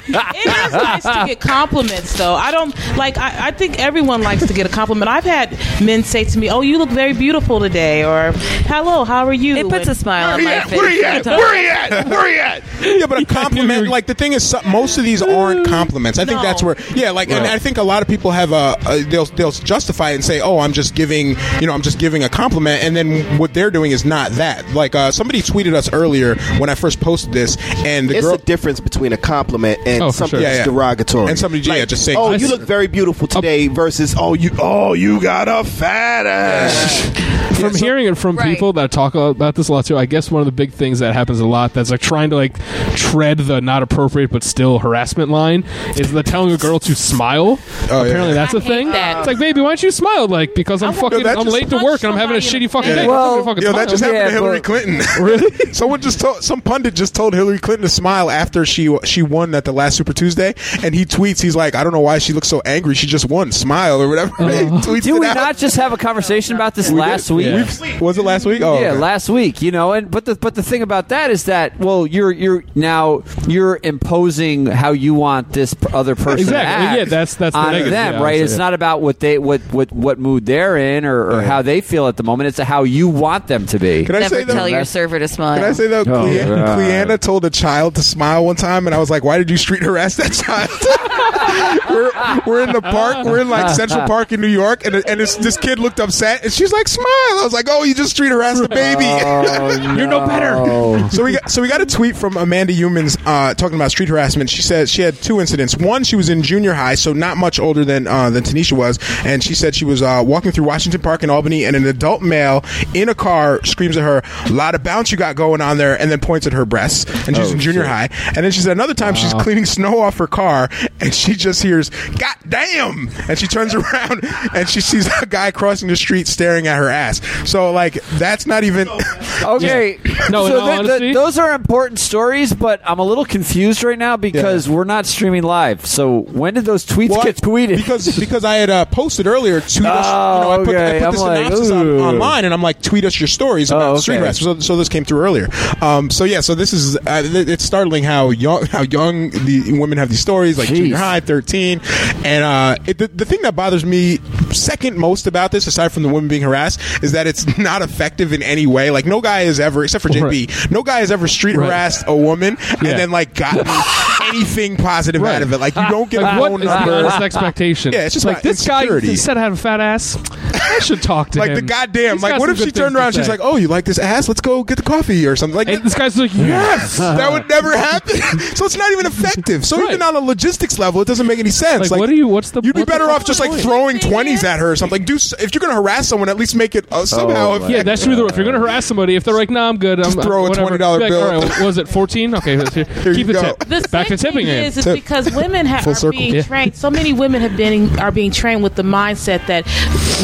It is nice to get compliments, though. I don't like. I, I think everyone likes to get a compliment. I've had men say to me, "Oh, you look very beautiful today," or "Hello, how are you?" It puts And- a smile on my face. Where he at? sometimes. Where he at? Where he at? (laughs) yeah, but a compliment. Like the thing is, most of these aren't compliments. I think No. that's where. Yeah, like, and I think a lot of people have a. a they'll they'll justify it and say, "Oh, I'm just giving. You know, I'm just giving a compliment," and then what they're doing is not that. Like uh, somebody tweeted us earlier when I first posted this, and the It's girl. a difference between a compliment and Oh, something sure. Yeah, that's yeah. derogatory. And somebody, yeah, just saying, "Oh, you look very beautiful today," versus "Oh, you, oh, you got a fat ass." from hearing it from Right. people that talk about this a lot too, I guess one of the big things that happens a lot that's like trying to like tread the not appropriate but still harassment line is the telling a girl to smile. Oh, yeah. Apparently that's a I thing. that. It's like, baby, why don't you smile? Like because I'm fucking, that I'm late to work and I'm having a shitty fucking Yeah. day. Well, fucking Yo, that just happened Yeah, to Hillary but- Clinton. (laughs) really. Someone just told some pundit just told Hillary Clinton to smile after she she won at the last Super Tuesday, and he tweets, he's like, I don't know why she looks so angry. She just won. Smile or whatever. He oh. tweets Did we out. not just have a conversation about this last week? Yeah. Was it last week? Oh, yeah, okay. last week, you know, and but the but the thing about that is that well, you're you're now you're imposing how you want this other person Exactly. to act Yeah, that's- that's the on negative. them, Yeah, right? It's that. not about what they what what what mood they're in or, or Yeah. how they feel at the moment. It's how you want them to be. Can I Never say tell though? your server to smile. Can I say though? Clea- God. Cleanna told a child to smile one time, and I was like, "Why did you street harass that child?" (laughs) we're, we're in the park. We're in like (laughs) Central Park in New York, and, and this, this kid looked upset, and she's like, "Smile." I was like, "Oh, you just street harassed the baby." (laughs) You're no better. So we got so we got a tweet from Amanda Humans uh, talking about street harassment. She says she had two incidents. One, she was in junior high, so not much older than uh, than Tanisha was, and she said she was uh, walking through Washington Park in Albany, and an adult male in a car screams at her, "A lot of bounce you got going on there," and then points at her breasts. And she's in junior high. And then she said another time she's cleaning snow off her car, and she just hears "God damn!" and she turns (laughs) around and she sees a guy crossing the street staring at her ass. So like that's not even. (laughs) Okay. No, so all th- th- those are important stories, but I'm a little confused right now because we're not streaming live. So when did those tweets Well, get tweeted? because because I had uh, posted earlier. Tweet us. You know, I put, I okay. put I'm the like, synopsis on, ooh. online, and I'm like, tweet us your stories about Oh, street okay. harassment. So, so this came through earlier. Um, so yeah, so this is uh, th- it's startling how young how young the women have these stories, like Jeez. junior high, thirteen, and uh, it, the, the thing that bothers me second most about this, aside from the women being harassed, is that it's (laughs) not effective in any way. Like no guy has ever, except for JB, no guy has ever street Right. harassed a woman Yeah. and then like gotten (laughs) anything positive Right. out of it. Like you don't get Like, a what phone is the number. honest expectation? Yeah, it's just like about this guy insecurity. he said I had a fat ass. I should talk to him. like him. the goddamn. He's Like got what some if she good turned things to around? She's say. like, "Oh, you like this ass? Let's go get the coffee or something." Like and this guy's like, (laughs) yes. that would never (laughs) happen. so it's not even effective. So Right. even on a logistics level, it doesn't make any sense. Like, what do you? What's the? You'd be what's better the off just like point? throwing twenties at her or something. Like, do s- if you're going to harass someone, at least make it uh, somehow. my effective. Yeah, that should be the. If you're going to harass somebody, if they're like, "No, I'm good," I'm, throw a whatever. $20 Be like, bill. All right, what was it 14? Okay, (laughs) here, you keep the go. tip. The Back to tipping thing game. is, is Tip. because women ha- Full are circle. being Yeah. trained. So many women have been are being trained with the mindset that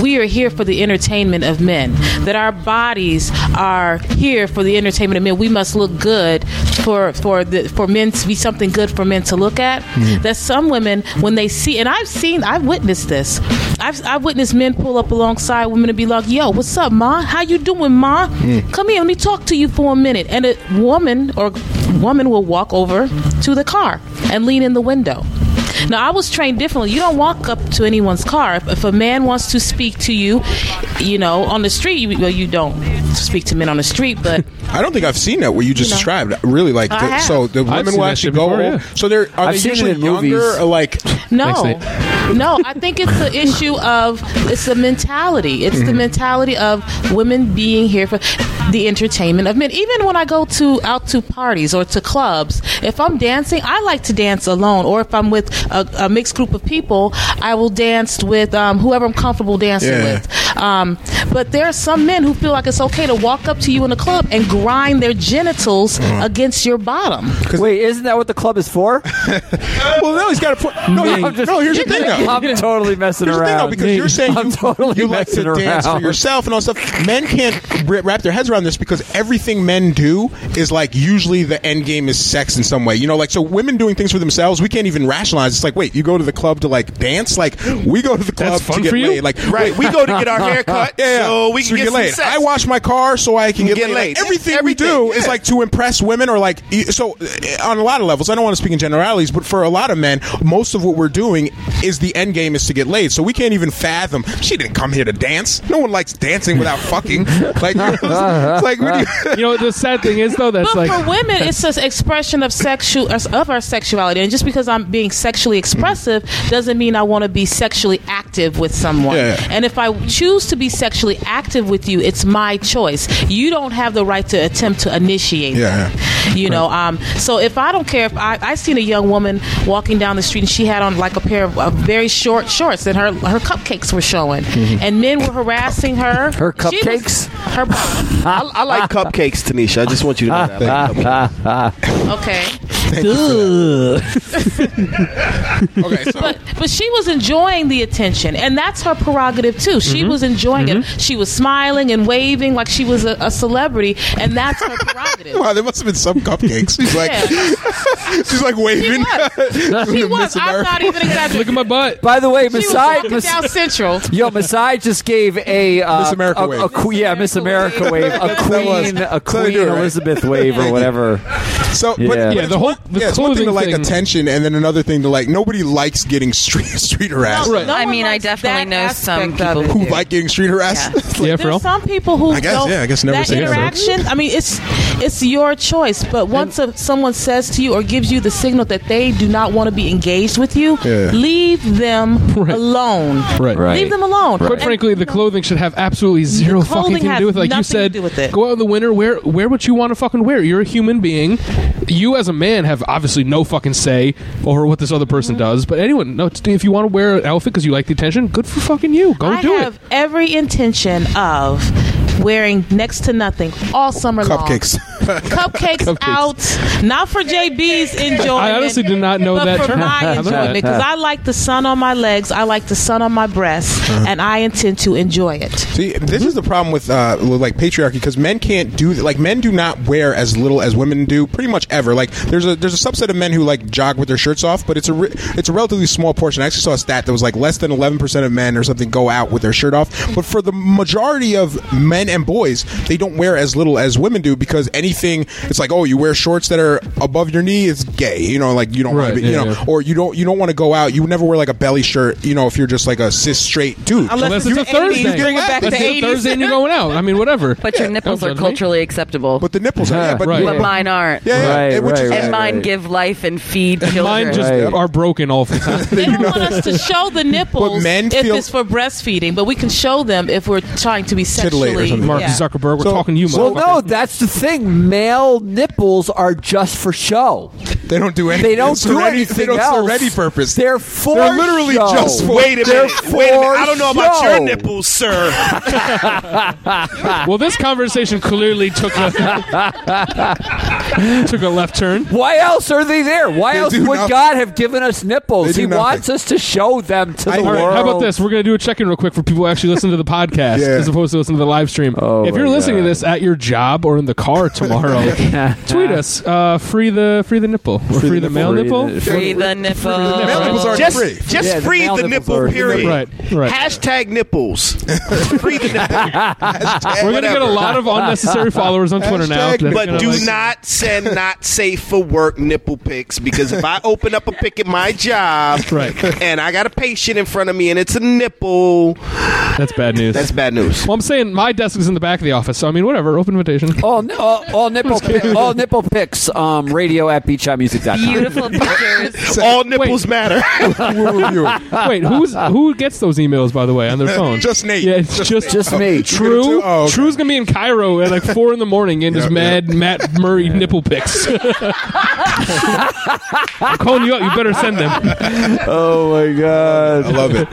we are here for the entertainment of men. That our bodies are here for the entertainment of men. We must look good for for the for men to be something good for men to look at. Mm-hmm. That some women when they see and I've seen I've witnessed this. I've I've witnessed men pull up alongside women and be like, "Yo, what's up, ma? How you doing, ma? Mm. Come here, let me talk to you for a minute." And a woman or woman will walk over to the car and lean in the window. Now, I was trained differently. You don't walk up to anyone's car. If, if a man wants to speak to you, you know, on the street, you, well, you don't speak to men on the street, but (laughs) I don't think I've seen that what you just You know. described. Really, like the, so the women seen will actually go. before, yeah. So they're are I've they usually younger or like? (laughs) No, no. I think it's the issue of it's the mentality. It's Mm-hmm. the mentality of women being here for the entertainment of men. Even when I go to out to parties or to clubs, if I'm dancing, I like to dance alone. Or if I'm with a, a mixed group of people, I will dance with um, whoever I'm comfortable dancing Yeah. with. Um, but there are some men who feel like it's okay to walk up to you in a club and grind their genitals Uh-huh. against your bottom. Wait, isn't that what the club is for? (laughs) Well, no, he's got a point. No, no, (laughs) just- no, here's the thing though. I'm totally messing Here's the thing, though, around. because you're saying I'm you, totally you like to messing dance for yourself and all stuff. Men can't wrap their heads around this because everything men do is like usually the end game is sex in some way. You know, like so women doing things for themselves, we can't even rationalize. It's like, wait, you go to the club to like dance? Like we go to the club That's fun to get for you? laid. Like Right, we go to get our hair (laughs) cut, Yeah, yeah. so we can get, some laid. sex. I wash my car so I can get, Get laid. laid. Like, everything, we Everything, do is like to impress women or like so uh, on a lot of levels. I don't want to speak in generalities, but for a lot of men, most of what we're doing is the end game is to get laid. So we can't even fathom. She didn't come here to dance. No one likes dancing without fucking. Like, (laughs) it's like what you- (laughs) You know, the sad thing is though, that's But like for women, it's an expression of sexual of our sexuality, and just because I'm being sexually expressive doesn't mean I want to be sexually active with someone. Yeah, yeah. And if I choose to be sexually active with you, it's my choice. You don't have the right to attempt to initiate. Yeah, that. You know. Um. So if I don't care if I I seen a young woman walking down the street and she had on like a pair of uh, very short shorts and her her cupcakes were showing, and men were harassing her. Her She was- cupcakes? her. (laughs) I, I like (laughs) cupcakes, Tanisha. I just want you to know that. I like cupcakes. Okay. (laughs) okay, so but but she was enjoying the attention, and that's her prerogative too. She was enjoying it. She was smiling and waving like she was a, a celebrity, and that's her prerogative. (laughs) wow, there must have been some cupcakes. She's like, Yeah. she's like She waving. was. She was. I'm not even exaggerating. look at my butt. By the way, She was Masai, walking down Central. Yo, Masai just gave a uh, Miss America a, wave. a que- yeah, Miss America wave, a was. Queen, a That's how they Queen do it, right? Elizabeth wave or whatever. (laughs) So, but, Yeah. but Yeah, it's the whole- one, the yeah, it's one thing to clothing like thing- attention, and then another thing to like nobody likes getting street (laughs) street harassed. Right. I one mean, I likes definitely that know some aspect of people it. Who like getting street harassed? (laughs) Yeah, for real. Some people who I guess, don't- yeah, I guess never that say never. interaction. I mean, it's it's your choice. But once a, someone says to you or gives you the signal that they do not want to be engaged with you, Yeah. leave them Right. alone. Right. Right. Leave them alone. Quite And, frankly, the you know, clothing should have absolutely zero fucking clothing thing to has do with it. Like you nothing to said, do with it. go out in the winter, wear wear what you want to fucking wear. You're a human being. You as a man have obviously no fucking say over what this other person Mm-hmm. does. But anyone, no, if you want to wear an outfit because you like the attention, good for fucking you. Go do it. I do have it. every intention of wearing next to nothing all summer Cupcakes. long. (laughs) Cupcakes, Cupcakes. out, not for JB's enjoyment. I honestly did not know but that for term. my (laughs) enjoyment because I like the sun on my legs, I like the sun on my breasts, Uh-huh. and I intend to enjoy it. See, this is the problem with uh, like patriarchy because men can't do like men do not wear as little as women do pretty much ever. Like there's a there's a subset of men who like jog with their shirts off, but it's a re- it's a relatively small portion. I actually saw a stat that was like less than 11 percent of men or something go out with their shirt off. But for the majority of men and boys, they don't wear as little as women do because anything. It's like, oh, you wear shorts that are above your knee, it's gay. You know, like you don't want to be, you know, yeah. or you don't you don't want to go out. You never wear like a belly shirt. You know, if you're just like a cis straight dude. Unless Unless it's it's the 80s, Thursday. bring it back Let's to do it 80s. Thursday and you're going out. I mean, whatever. But your nipples are judge me. culturally acceptable. but the nipples are, yeah, but, Right. but mine aren't. yeah, yeah, Right, and which is- right, And right. mine give life and feed children. Mine just Right. are broken all the time. (laughs) They don't want us to show the nipples But men if it's for breastfeeding, but we can show them if we're trying to be Titillate or sexually. Something. Mark yeah. Zuckerberg, we're So- talking to you, Well, no, that's the thing. Male nipples are just for show. They don't do anything. They don't serve do any- anything They don't else. serve any purpose. They're for They're literally show. just for- Wait a They're minute. Wait a minute. I don't know about for your nipples, sir. (laughs) Well, this conversation clearly took a (laughs) took a left turn. Why else are they there? Why They else would nothing. God have given us nipples? He nothing. wants us to show them to I- the All right, world. How about this? We're going to do a check-in real quick for people who actually listen to the podcast Yeah. as opposed to listen to the live stream. Oh, if you're my listening to this at your job or in the car (laughs) tomorrow, tweet us. Uh, free the free the nipple or free, the, male Free nipple. the- Free the nipple. The male nipples already Just, free. just Yeah, the free male the nipple, are- period. Right, right. Hashtag nipples. (laughs) free the nipple. We're going to get a lot of unnecessary followers on Twitter now. Hashtag That's But do like- not send not safe for work nipple pics because if I open up a pic at my job Right. and I got a patient in front of me and it's a nipple, That's bad news. that's bad news. well, I'm saying my desk is in the back of the office, so I mean, whatever. Open invitation. all, all, all nipple pi- all nipple pics. Um, radio at bshotmusic.com. Beautiful (laughs) pictures. (laughs) All nipples matter. (laughs) Wait, who's who gets those emails by the way on their phone? Just Nate. Yeah, it's just Just me. True. Oh, okay. True's gonna be in Cairo at like four in the morning and his Yeah, mad Matt Murray nipple pics. I'm calling you out. You better send them. Oh my god. I love it.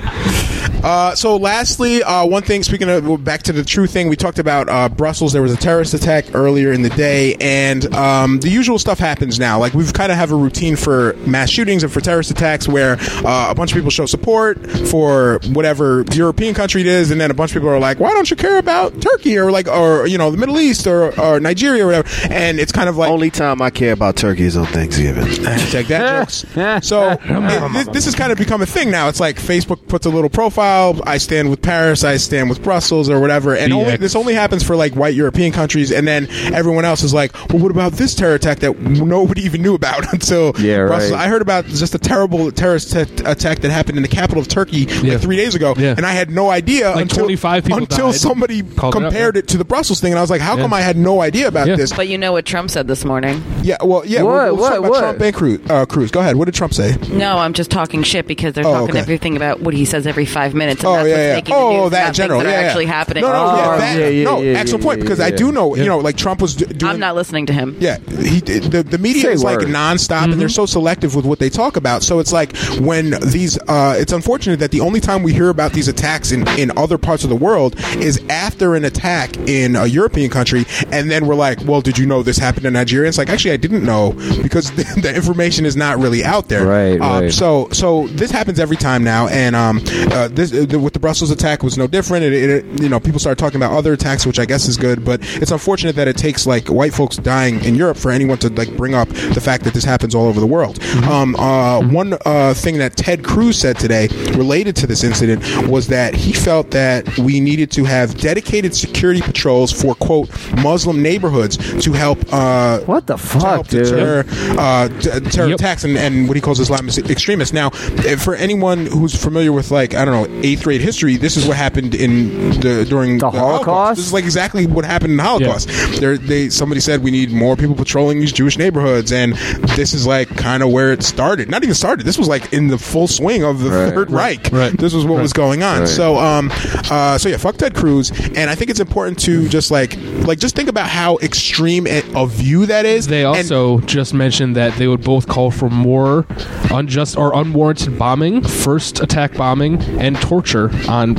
Uh, so, lastly, uh, one thing. Speaking of well, back to the true thing, we talked about uh, Brussels. There was a terrorist attack earlier in the day, and um, the usual stuff happens now. Like we've kind of have a routine for mass shootings and for terrorist attacks, where uh, a bunch of people show support for whatever European country it is, and then a bunch of people are like, "Why don't you care about Turkey or like or you know the Middle East or, or Nigeria or whatever?" And it's kind of like Only time I care about turkey is on Thanksgiving. Hashtag that jokes. So (laughs) it- this, this has kind of become a thing now. It's like Facebook puts a little profile. I stand with Paris. I stand with Brussels or whatever. And only, this only happens for like white European countries. And then everyone else is like, well, what about this terror attack that nobody even knew about (laughs) until Yeah, right. Brussels? I heard about just a terrible terrorist t- attack that happened in the capital of Turkey Yeah. like three days ago, Yeah. and I had no idea Like until 25 people until died. somebody Called it out, compared it, to the Brussels thing, and I was like, how Yeah. come I had no idea about Yeah. this? But you know what Trump said this morning? yeah, well, yeah. What? We'll, we'll What? talk about What? Trump and Cruz. Uh, Cruz, go ahead. What did Trump say? No, I'm just talking shit because they're Oh, talking okay. everything about what he says every five minutes. And Oh that's yeah, what's yeah. making Oh, news, that in not general. that yeah, are yeah. actually happening. No, no, Oh, yeah, that, yeah, yeah, no. yeah, excellent yeah, point yeah, because I do know, Yeah. you know, like Trump was d- doing. I'm not listening to him. Yeah, he, the the media Say is like nonstop, and they're so selective with what they talk about. So it's like when these, uh, it's unfortunate that the only time we hear about these attacks in in other parts of the world is after an attack in a European country, and then we're like, well, did you know this happened in Nigeria? It's like actually I didn't know because (laughs) the, the information is not really out there. Right, Um, right. So so this happens every time now, and um, uh, this uh, with the Brussels attack was no different. It, it, you know, people started talking about other attacks, which I guess is good, but it's unfortunate that it takes like white folks dying in Europe for anyone to like bring up the fact that this happens all over the world. Um, uh, one uh, thing that Ted Cruz said today related to this incident was that he felt that we needed to have dedicated security patrols for quote Muslim neighborhoods to help. Uh, What the to fuck, help dude? deter uh, t- terror Yep. attacks and, and what he calls Islamist extremists. Now, eh, for anyone who's familiar with like I don't know eighth grade history, this is what happened in the during The Holocaust? This is like exactly what happened in the Holocaust. There, they somebody said we need more people patrolling these Jewish neighborhoods, and this is like kind of where it started. Not even started. This was like in the full swing of the Right. Third Reich. Right. This was what was going on. Right. So, um, uh, so yeah, fuck Ted Cruz, and I think it's important to just like, like, just think about how extreme a a view that is. They And- also just mentioned that they would both call for more unjust or unwarranted bombing, first attack bombing, and torture on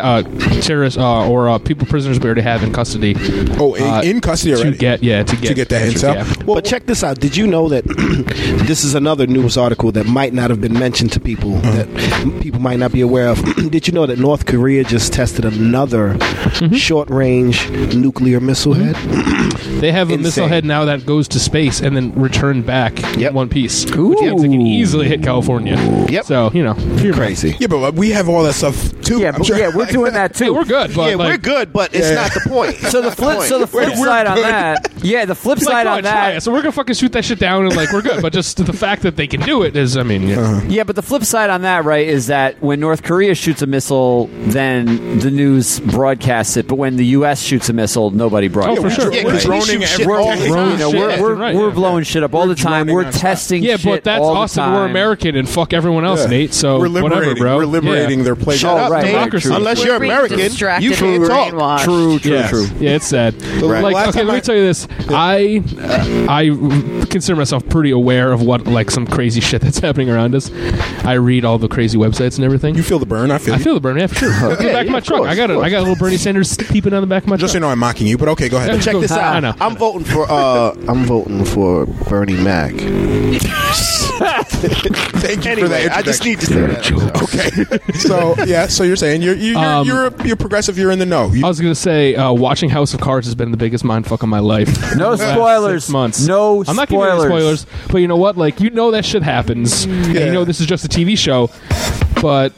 uh, terrorists uh, or uh, people prisoners we already have in custody. Oh, in, uh, in custody already. to get yeah to get to get that intel. Yeah. Well, but check this out. Did you know that (clears throat) this is another news article that might not have been mentioned to people Uh-huh. that people might not be aware of? (clears throat) Did you know that North Korea just tested another Mm-hmm. short-range nuclear missile head? (clears throat) They have a missile head now that goes to space and then returned back Yep. in one piece, which means it can easily hit California. Yep. So you know, you're Crazy. yeah, but we have all that stuff too. Yeah, but, sure. yeah, we're doing that too. (laughs) Yeah, we're good, but yeah, like, we're good, but it's Yeah. not the point. So the flip, so the flip We're- side we're on that, yeah, the flip Like, side on on, that, it. So we're gonna fucking shoot that shit down and (laughs) like we're good. But just the fact that they can do it is, I mean, yeah. Uh-huh. Yeah, but the flip side on that, right, is that when North Korea shoots a missile, then the news broadcasts it. But when the U.S. shoots a missile, nobody broadcasts Oh, for it. sure. Yeah, We're 'cause we droning shoot shit every all day. the You time. know, shit we're we're, right, we're yeah. blowing shit up all the time. We're testing Yeah, shit but that's all us the and we're. American and fuck everyone else, Yeah. Nate. So we're liberating. whatever, bro. We're liberating Yeah. their place. Shut up, right, Nate. democracy. Unless you're American, you can't talk. True, true, yeah. true. Yeah, it's sad. Like, okay, let me tell you this. I I consider myself pretty aware of what like some crazy shit that's (laughs) happening around us. I read all the crazy websites and everything. You feel the burn? I feel. I you. feel the burn, yeah, for sure. Look at the back of my truck. I got a, I got a little Bernie Sanders peeping on the back of my truck. Just so you know, I'm mocking you, but okay, go ahead. Yeah, Check cool. this I out. know. I'm voting for uh I'm voting for Bernie Mac. (laughs) Thank you for that. I just need to say that. Okay. (laughs) so yeah, so you're saying you're you're Um, you're, a, you're progressive. You're in the know. You, I was gonna say uh, watching House of Cards has been the biggest mindfuck of my life. (laughs) No last spoilers. Six months. No spoilers. I'm not giving you any spoilers. spoilers, but you know what? Like you know that shit happens, and Yeah. you know this is just a TV show, but.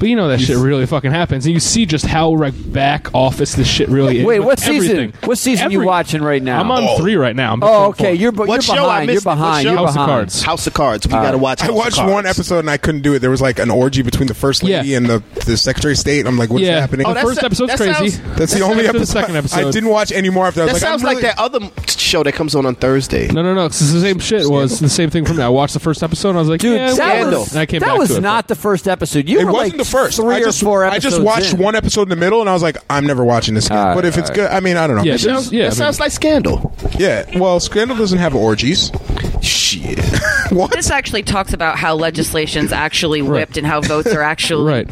But you know that shit really fucking happens, and you see just how like back office this shit really is. Wait, with what season? everything. What season you watching right now? I'm on Oh. three right now. I'm Oh, on okay. four. You're, bu- What you're show? I behind. You're missed it. What behind. show? You're House of behind. Cards. House of Cards. We got to watch. I House of watched Cards. one episode and I couldn't do it. There was like an orgy between the first lady Yeah. and the, the Secretary of State. I'm like, what's yeah, happening? Oh, oh, the Oh, that's- first episode's that crazy. sounds- That's the only after the episode. second episode. I didn't watch any more after. I was That like, sounds I'm like that other show that comes on on Thursday. No, no, no. It's the same shit. Was the same thing for me. I watched the first episode. and I was like, Dude, yeah, that Scandal. was, And I came that back was to it, not the first episode. You It were wasn't like the first. three I just, or four I episodes just watched in. one episode in the middle, and I was like, I'm never watching this again. All right, but if all it's right. good, I mean, I don't know. Yeah, It sounds- yeah, I mean- sounds like Scandal. yeah. Well, Scandal doesn't have orgies. Shit. (laughs) what? This actually talks about how legislation's actually whipped and how votes are actually right.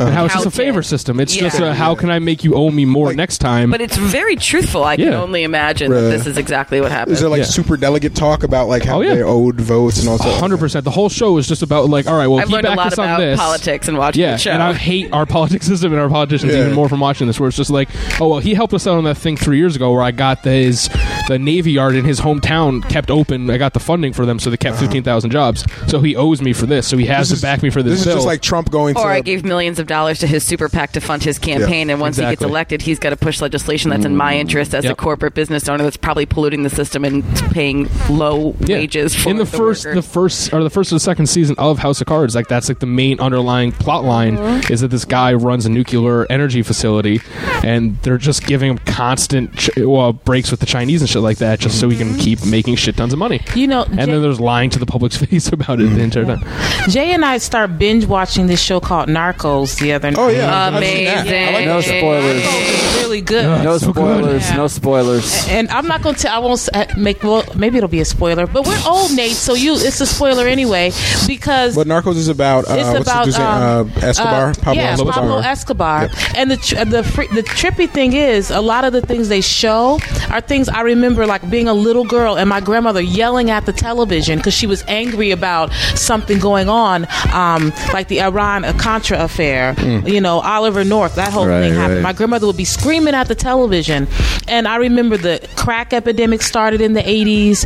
and how it's just a counted. favor system. It's just Yeah. a, how can I make you owe me more Like- next time? But it's very truthful. I can Yeah. only imagine Right. that this is exactly what happened. Is there like Yeah. super delegate talk about like how Oh, yeah. they owed votes and all that? Hundred percent. The whole show is just about like, all right, well, I've he learned a backed lot us on about this. politics and watching Yeah, the show. and I hate our politics system and our politicians Yeah. even more from watching this. Where it's just like, oh well, he helped us out on that thing three years ago where I got the, his the Navy Yard in his hometown kept open. I got the funding for them, so they kept fifteen thousand jobs. So he owes me for this. So he has This to back me for this, This is just like Trump going or to. I gave millions of dollars to his super PAC to fund his campaign, and once he gets elected, he's got to push legislation that's in my interest as a corporate business owner that's probably polluting the system and paying low Yeah. wages for in the, first worker. the first or the first or the second season of House of Cards like that's like the main underlying plot line Mm-hmm. is that this guy runs a nuclear energy facility and they're just giving him constant ch- well breaks with the Chinese and shit like that just so we can keep making shit tons of money You know, and Jay, then there's lying to the public's (laughs) face about it the entire time Jay and I start binge watching this show called Narcos the other night. oh yeah, I've seen that. Amazing. I like No that show. spoilers. It's really good. No so good. spoilers. Yeah. No spoilers. And I'm not going to tell. I won't s- make. Well, maybe it'll be a spoiler. But we're old, Nate. So you, it's a spoiler anyway because But Narcos is about uh, it's what's about his name? um, uh, Escobar. uh, Pablo yeah, Escobar. Pablo Escobar. And the tr- the fr- the trippy thing is, a lot of the things they show are things I remember, like being a little girl and my grandmother yelling at the television because she was angry about something going on, um, like the Iran Contra affair. You know, Oliver North, that whole Right, thing happened. right. My grandmother would be screaming at the television, and I remember the crack epidemic started in the eighties.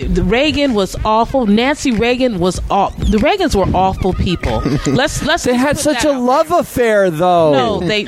Reagan was awful. Nancy Reagan was aw- the Reagans were awful people. (laughs) Let's let's. They had such a out love affair, though. no, they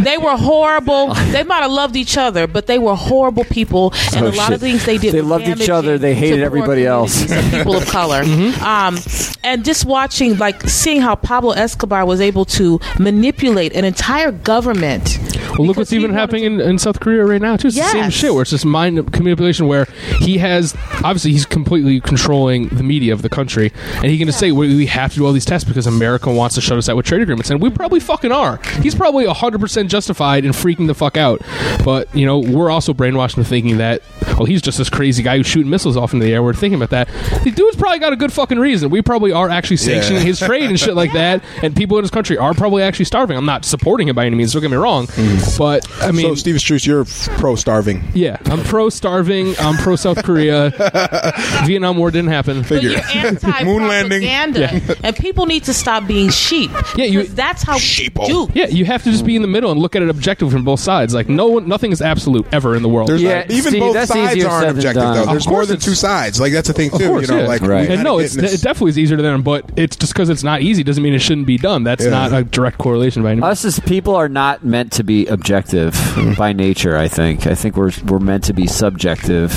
they were horrible. They might have loved each other, but they were horrible people, and Oh, a lot shit. of things they did. They loved each other. They hated everybody else. people of color. (laughs) um, and just watching, like, seeing how Pablo Escobar was able to manipulate an entire government. well look what's even happening to- in, in South Korea right now too it's the same shit where it's just mind manipulation where he has obviously he's completely controlling the media of the country and he can just say we, we have to do all these tests because America wants to shut us out with trade agreements and we probably fucking are he's probably 100% justified in freaking the fuck out but you know we're also brainwashed into thinking that well he's just this crazy guy who's shooting missiles off into the air we're thinking about that the dude's probably got a good fucking reason we probably are actually sanctioning Yeah. his trade and shit like that (laughs) and people in his country are probably actually starving I'm not supporting him by any means don't get me wrong mm. But I mean, so, Steve Struce, you're pro starving. yeah, I'm pro starving. I'm pro South Korea. (laughs) Vietnam War didn't happen. But you're anti Moon landing. propaganda, and people need to stop being sheep. Yeah, you- 'Cause that's how Sheeple. we do. Yeah, you have to just be in the middle and look at it objectively from both sides. Like no one, nothing is absolute ever in the world. There's Yeah, not- even Steve, both that's sides aren't said than objective done. though. There's more than two sides. Like that's the thing Of too. course, you know, yeah. like Right. and no, it's it definitely is easier to them, but it's just because it's not easy doesn't mean it shouldn't be done. That's Yeah. not a direct correlation by any means. Us as people are not meant to be objective mm-hmm. by nature. I think. I think we're we're meant to be subjective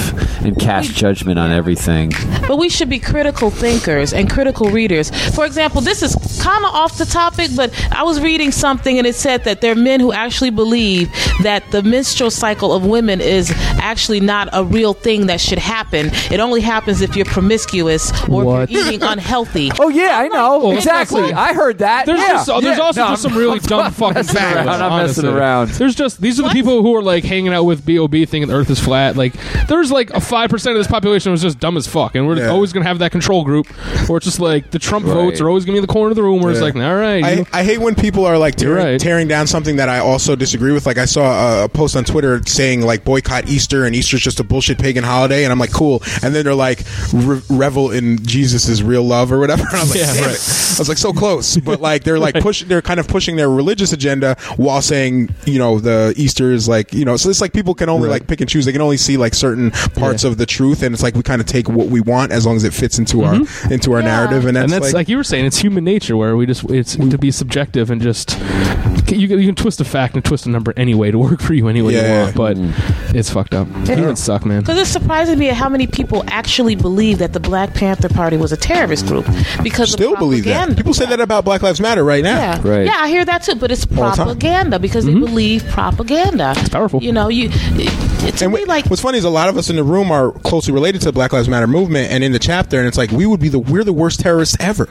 and cast judgment on everything. But we should be critical thinkers and critical readers. For example, this is kind of off the topic, but I was reading something and it said that there are men who actually believe that the menstrual cycle of women is actually not a real thing that should happen. It only happens if you're promiscuous or What? if you're eating unhealthy. (laughs) Oh yeah, I know Well, exactly. I heard that. There's yeah. just uh, there's Yeah. also No, just I'm- some really (laughs) I'm dumb fucking messing facts. around. I'm messing around. There's just these are the people who are like hanging out with Bob thinking the Earth is flat. Like there's like a five percent of this population was just dumb as fuck, and we're Yeah. always gonna have that control group, where it's just like the Trump Right. votes are always gonna be in the corner of the room where it's like, all right, I, you- I hate when people are like tearing, right. tearing down something that I also disagree with. Like I saw a, a post on Twitter saying like boycott Easter and Easter's just a bullshit pagan holiday, and I'm like cool. And then they're like re- revel in Jesus' real love or whatever. And I was like, Yeah, damn right. it. I was like so close, but like they're like (laughs) push, they're kind of pushing their religious agenda while saying you know the Easter is like you know. So it's like people can only Right. like pick and choose. They can only see like certain parts Yeah. of the truth, and it's like we kind of take what we want as long as it fits into our mm-hmm. into our Yeah. narrative, and that's, and that's like, like you were saying, it's human nature where we just it's to be subjective and just you, can- you can twist a fact and twist a number anyway to work for you any way Yeah. you want, but mm-hmm. it's fucked up. Humans suck, man. Because it's surprising me how many people actually believe that the Black Panther Party was a terrorist group because still believe that. People say that about Black Lives Matter right now. Yeah, Right. yeah, I hear that too. But it's the time. propaganda because they mm-hmm. believe propaganda. It's powerful. You know, you. It, it's And really wh- like what's funny is a lot of us in the room are closely related to the Black Lives Matter movement, and in the chapter, and it's like we would be the we're the worst terrorists ever.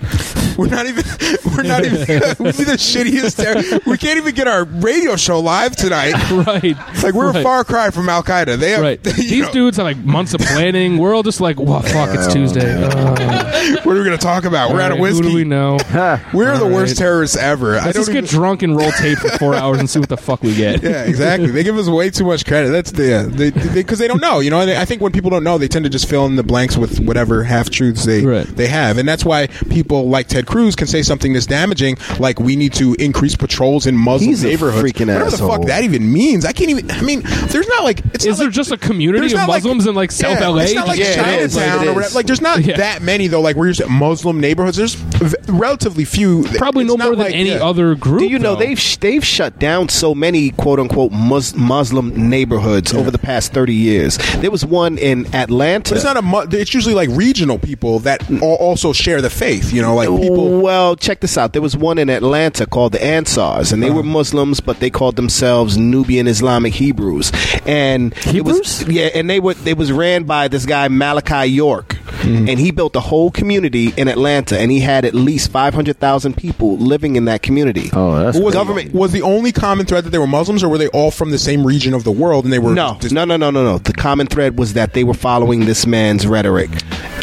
We're not even (laughs) we're not even (laughs) we'd be the shittiest. Terror. We can't even get our radio show live tonight. (laughs) right. It's Like we're right. a far cry from Al Qaeda. They have Right. you These know, dudes have like months of planning. We're all just like, well, fuck, it's Tuesday. Uh, What are we going to talk about? We're out of all right, whiskey. Who do we know? (laughs) We're the All worst right. terrorists ever. Let's don't just get drunk and roll tape for four hours and see what the fuck we get. (laughs) Yeah, exactly. they give us way too much credit. That's the yeah, they because they, don't know. You know, and I think when people don't know, they tend to just fill in the blanks with whatever half truths they Right. they have, and that's why people like Ted Cruz can say something that's damaging, like we need to increase patrols in Muslim He's a neighborhoods. freaking Whatever the fuck that even means, I can't even. I mean, there's not like it's Is not there like, just a community of not like- Muslims in like South yeah, LA? It's not like Yeah, it is. Chinatown It or whatever. Like, there's not (laughs) Yeah. that many though. Like, where you're saying Muslim neighborhoods. There's v- relatively few. Probably It's no more than like- any yeah. other group. Do you know though. they've sh- they've shut down so many quote unquote mus- Muslim neighborhoods over the past thirty years? There was one in Atlanta. But it's not a. mu- It's usually like regional people that al- also share the faith. You know, like people. Well, check this out. There was one in Atlanta called the Ansars, and they Uh-huh. were Muslims, but they called themselves Nubian Islamic Hebrews. And it was- Hebrews? yeah, and they were they was ran by this guy Malachi York, Mm-hmm. and he built a whole community in Atlanta, and he had at least five hundred thousand people living in that community. Oh, that's was, government- was the only common thread that they were Muslims, or were they all from the same region of the world and they were No, just- no, no, no, no, no. The common thread was that they were following this man's rhetoric,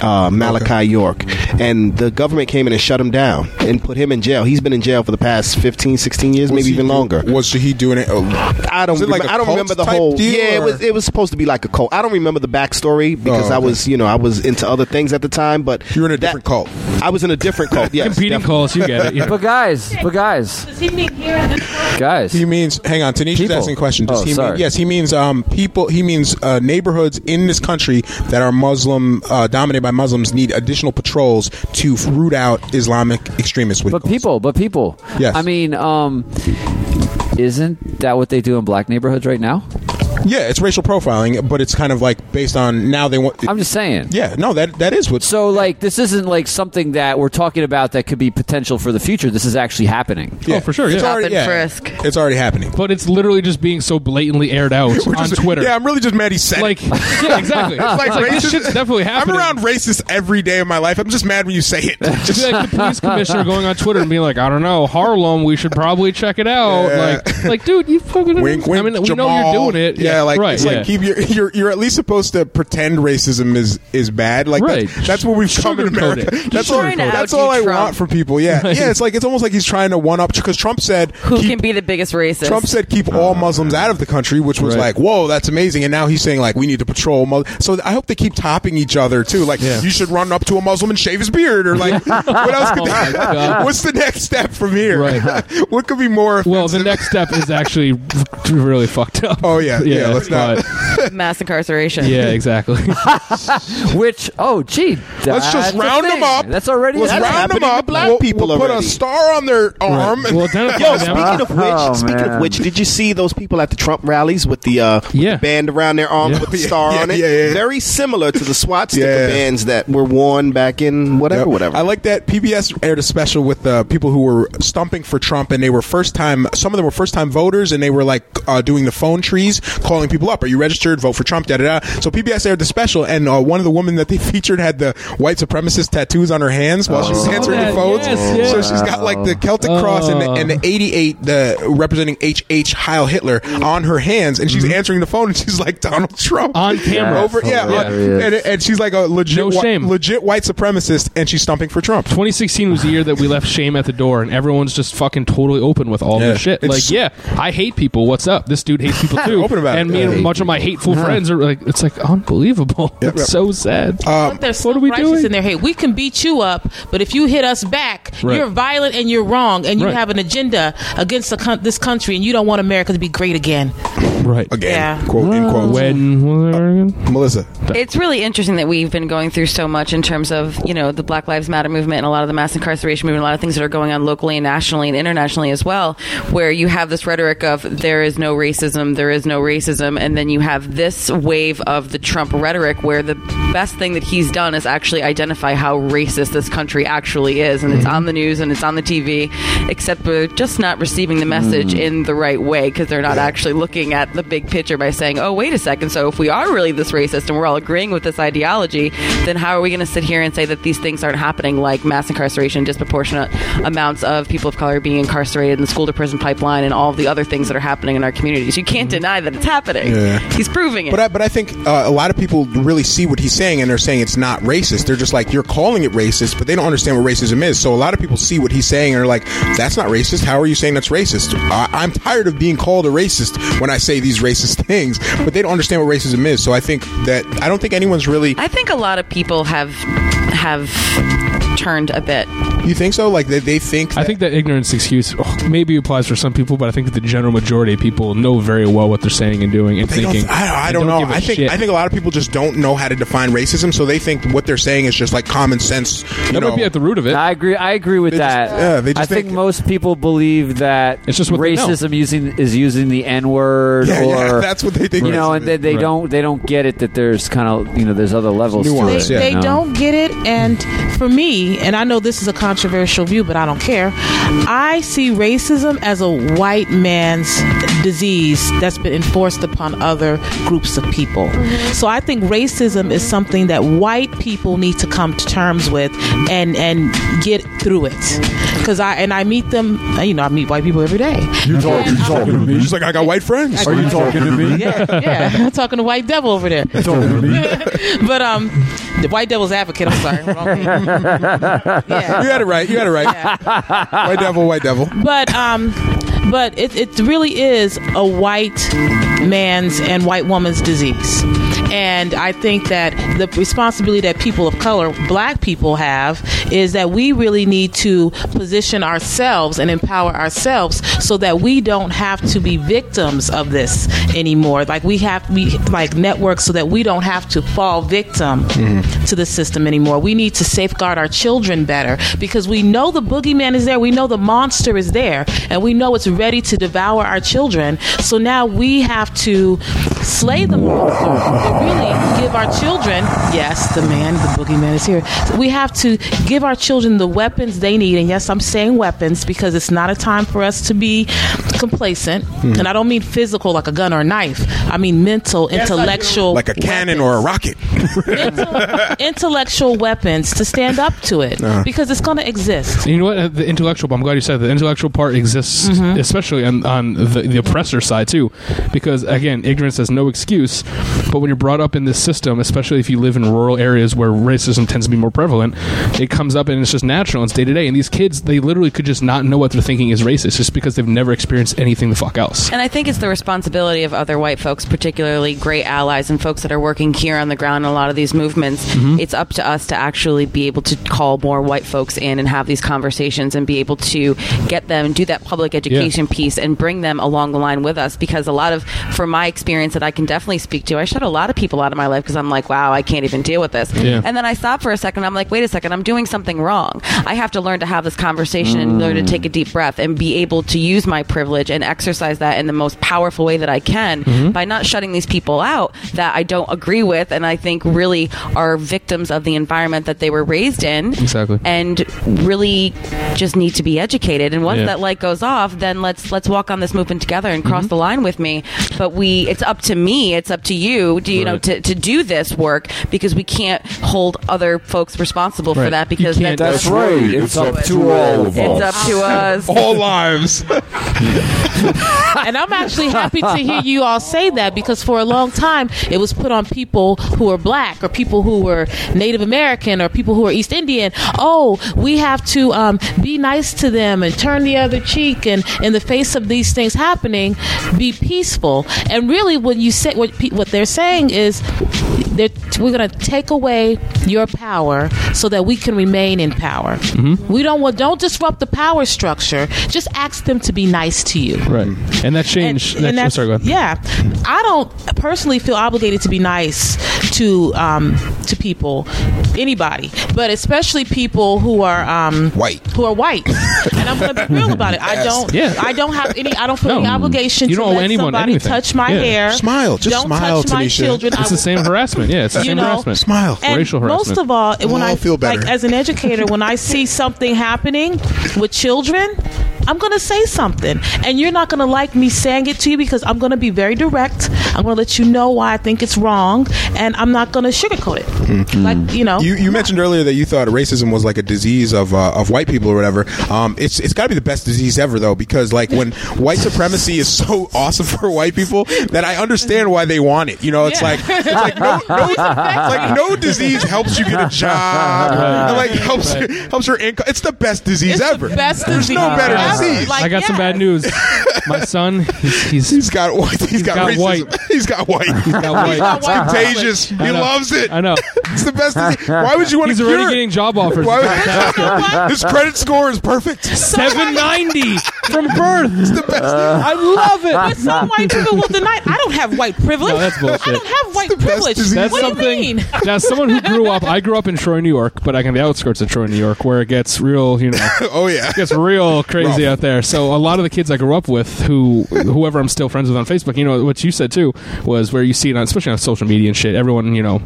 uh, Malachi York, and the government came in and shut him down and put him in jail. He's been in jail for the past 15, 16 years, Was maybe he even do- longer. Was he doing it? oh, I don't. Was it like remem- a I don't remember the whole. deal, yeah, it was. It was supposed to be like a cult. I don't remember the backstory because Oh, I was, you know, I was into other things at the time. But You were in a that- different cult. I was in a different cult. Yes, competing definitely. calls? You get it. Yeah. But guys, but guys, Does he mean here in this room? guys. He means. Hang on, Tanisha's People. asking a question. Does Oh, he sorry. mean, yes, he means um, people. He means uh, neighborhoods in this country that are Muslim uh, dominated by Muslims need additional patrols to root out Islamic extremists. With But people, but people. Yes. I mean, um, isn't that what they do in black neighborhoods right now? Yeah, it's racial profiling, but it's kind of like based on now they want. I'm just saying. yeah, no, that that is what. So, like, this isn't like something that we're talking about that could be potential for the future. This is actually happening. yeah, Oh, for sure, It's yeah. Stop already, yeah, frisk. It's already happening. But it's literally just being so blatantly aired out (laughs) We're on just- Twitter. Yeah, I'm really just mad he said like, it. (laughs) yeah, exactly. (laughs) It's like like, this shit's definitely happening. I'm around racists every day of my life. I'm just mad when you say it. It'd like the police commissioner going on Twitter and being like, "I don't know, Harlem. We should probably check it out." Yeah. Like, like, dude, you fucking. Wink, wink, I mean, we know Jamal. you're doing it. Yeah, Yeah, like Right, it's yeah. like keep your, (laughs) you're you're at least supposed to pretend racism is is bad. Like Right. that's, that's what we've come in America. it. (laughs) That's all. That's all I Trump. want from people. Yeah, Right. yeah. It's like it's almost like he's trying to one up because Trump said Who keep- can be the biggest racist? Trump said keep all ah, Muslims out of the country, which was Right. like, whoa, that's amazing. And now he's saying like we need to patrol. Mus- so I hope they keep topping each other too. Like Yeah. you should run up to a Muslim and shave his beard, or like (laughs) oh what else could Oh my they, God. What's the next step from here? Right. what could be more? Well, the next step is actually really fucked up. Oh, yeah, yeah, let's not- but- (laughs) mass incarceration. yeah, exactly. (laughs) Which oh gee, Let's just that's a round them thing. up. That's already Let's a thing. round them happening to up. black we'll, people we'll put a already. star on their arm. Right. Well, identify Yo, them. speaking of which, Oh, speaking man. of which, did you see those people at the Trump rallies with the uh, Yeah. band around their arm Yeah. with the (laughs) star yeah, on it? yeah, yeah. Very similar to the swastika Yeah. bands that were worn back in whatever, Yep. whatever. I like that PBS aired a special with uh, people who were stumping for Trump, and they were first time. Some of them were first time voters, and they were like uh, doing the phone trees, calling people up. Are you registered? Vote for Trump. Da da da. So PBS aired the special, and uh, one of the women that they (laughs) featured had the white supremacist tattoos on her hands while she was answering the phones. Yes. So she's got like the Celtic cross and the, Oh. and the 88, the representing HH Heil Hitler on her hands, and she's answering the phone, and she's like Donald Trump On camera. over yeah, and, and she's like a legit No shame. legit white supremacist, and she's stumping for Trump. 2016 was the year that we left shame at the door, and everyone's just fucking totally open with all Yeah. their shit. It's- like, yeah, I hate people. What's up? This dude hates people (laughs) too. Open about. And me and much of my hateful friends are like, it's like unbelievable. Yep. It's so sad. Um, they're what are we self-righteous doing? in their hate. We can beat you up, but if you hit us back, Right. you're violent and you're wrong, and you Right. have an agenda against the coun- this country, and you don't want America to be great again. Right. again, Yeah. quote in quotes. When whatever uh, again? Melissa, It's really interesting that we've been going through so much in terms of, you know, the Black Lives Matter movement and a lot of the mass incarceration movement, a lot of things that are going on locally and nationally and internationally as well, where you have this rhetoric of there is no racism, there is no racism, and then you have this wave of the Trump rhetoric where the best thing that he's done is actually identify how racist this country actually is. And it's on the news and it's on the TV, except we're just not receiving the message mm. in the right way because they're not actually looking at the big picture by saying, oh, wait a second, so if we are really this racist and we're all agreeing with this ideology, then how are we going to sit here and say that these things aren't happening, like mass incarceration, disproportionate amounts of people of color being incarcerated in the school to prison pipeline, and all the other things that are happening in our communities? You can't deny that it's happening. Yeah. He's proving it. but I, but I think uh, a lot of people really see what he's saying, and they're saying it's not racist. They're just like you're calling it racist, but they don't understand what racism is. So a lot of people see what he's saying and are like, "That's not racist. How are you saying that's racist?" I, I'm tired of being called a racist when I say these racist (laughs) things, but they don't understand what racism is. So I think that I don't think anyone's really. I think a lot of people have have turned a bit. You think so? Like they, they think. I think that ignorance excuse oh, maybe applies for some people, but I think the general majority of people know very well what they're saying and doing and They don't, thinking. I, I and don't, know. give a I think shit. I think a lot of people just don't know how to define racism, so they think what they're saying is just like common sense. You that know, might be at the root of it. I agree. I agree with They just- that. yeah, they I just think, think- most people believe that It's just what racism using is using the N word, Yeah, yeah, (laughs) that's what they think You know, and they, they Right. don't they don't get it that there's kind of you know there's other levels Nuance, to They, it. yeah. they you know? don't get it, and for me, and I know this is a controversial view, but I don't care. I see racism as a white man's disease that's been enforced upon other groups of people. So I think racism is something that white people need to come to terms with and and get through it. Because I and I meet them, you know, I meet white people every day. You talk, you talking to me? She's like, I got white friends. Are you talking to me? Yeah, yeah. (laughs) I'm talking to White Devil over there. Talking to me? (laughs) but um, the White Devil's advocate. I'm sorry. Wrong (laughs) yeah. You had it right. You had it right. White devil, white devil. But um, but it it really is a white man's and white woman's disease. And I think that the responsibility that people of color, black people, have is that we really need to position ourselves and empower ourselves so that we don't have to be victims of this anymore. Like we have to be like networks so that we don't have to fall victim mm-hmm. to the system anymore. We need to safeguard our children better because we know the boogeyman is there. We know the monster is there, and we know it's ready to devour our children. So now we have to slay the monster and really give our children, yes, the man, the boogeyman is here. We have to give our children the weapons they need. And yes, I'm saying weapons because it's not a time for us to be complacent. And I don't mean physical like a gun or a knife. I mean mental, intellectual, Like a cannon weapons or a rocket. (laughs) intel- intellectual weapons to stand up to it because it's going to exist. You know what? The intellectual. I'm glad you said that. the intellectual part exists, Mm-hmm. Especially on, on the, the oppressor side too, because again, ignorance has no excuse. But when you're brought up in this system, especially if you live in rural areas where racism tends to be more prevalent, it comes up and it's just natural. It's day to day. And these kids, they literally could just not know what they're thinking is racist just because they've never experienced anything the fuck else. And I think it's the responsibility of other white folks, particularly great allies and folks that are working here on the ground in a lot of these movements. Mm-hmm. It's up to us to actually be able to call more white folks in and have these conversations and be able to get them, do that public education piece and bring them along the line with us. Because a lot of, from my experience that I can definitely speak to, I shut a lot of people out of my life because I'm like, wow, I can't even deal with this. Yeah. And then I stop for a second. I'm like, wait a second, I'm doing something wrong. I have to learn to have this conversation and learn to take a deep breath and be able to use my privilege and exercise that in the most powerful way that I can mm-hmm. by not shutting these people out that I don't agree with and I think really are victims of the environment that they were raised in. Exactly. And really just need to be educated. And once Yeah. that light goes off, then let's let's walk on this movement together and cross the line with me. But we it's up to me, it's up to you, do you know, to, to do this work because we can't hold other folks responsible for that because that That's right. It's up to all of us. it's us. up to us. (laughs) All lives. (laughs) and I'm actually happy to hear you all say that because for a long time it was put on people who were black or people who were Native American or people who were East Indian. Oh, we have to um, be nice to them and turn the other cheek, and in the face of these things happening, be peaceful. And really, when you say what what they're saying is, they're, we're going to take away your power so that we can remain in power. We don't want don't disrupt the power structure. Just ask them to be nice to you. Right. And that change. And- that, and oh, that's- sorry, go ahead. Yeah, I don't personally feel obligated to be nice to um, to people, anybody, but especially people who are um, White. Who are white, and I'm going to be real about it. I (laughs) don't. Yeah. I (laughs) don't have any. I don't feel any obligation You to don't owe let anyone somebody anything. touch my Yeah. hair. Smile. Just don't smile, touch my Tanisha. children. I It's the same harassment. Yeah, it's the same know, harassment. Smile. and Racial harassment. most of all, when We'll I all feel better. like as an educator, when I see something happening with children, I'm going to say something, and you're not going to like me saying it to you because I'm going to be very direct. I'm going to let you know why I think it's wrong, and I'm not going to sugarcoat it. Like you know, You, you mentioned earlier that you thought racism was like a disease of uh, of white people or whatever. Um, it's it's got to be the best disease ever though, because like when white supremacy is so (laughs) awesome for white people that I understand why they want it. You know, it's Yeah. like it's like no, no it's (laughs) like no disease helps you get a job, (laughs) and like helps helps your income. It's the best disease it's ever. the best There's disease no better ever. Like, I got some bad news. My (laughs) son, he's, he's, He's got white. he's got, got white. He's got white. He's got white. got It's white contagious. He loves it. I know. It's the best. Disease. (laughs) Why would you want He's to already cure it? getting job (laughs) offers. Why would- His credit score is perfect. Seven ninety from birth. It's the best. Uh, I love it. But some white people will deny. I don't have white privilege. No, that's bullshit. I don't have white privilege. disease. That's what something. do you mean? (laughs) As someone who grew up, I grew up in Troy, New York, but I can the outskirts of Troy, New York, where it gets real. You know, (laughs) Oh yeah. it gets real crazy Rough. out there. So a lot of the kids I grew up with, who whoever I'm still friends with on Facebook, you know, what you said too was where you see it on, especially on social media and shit. Everyone, you know,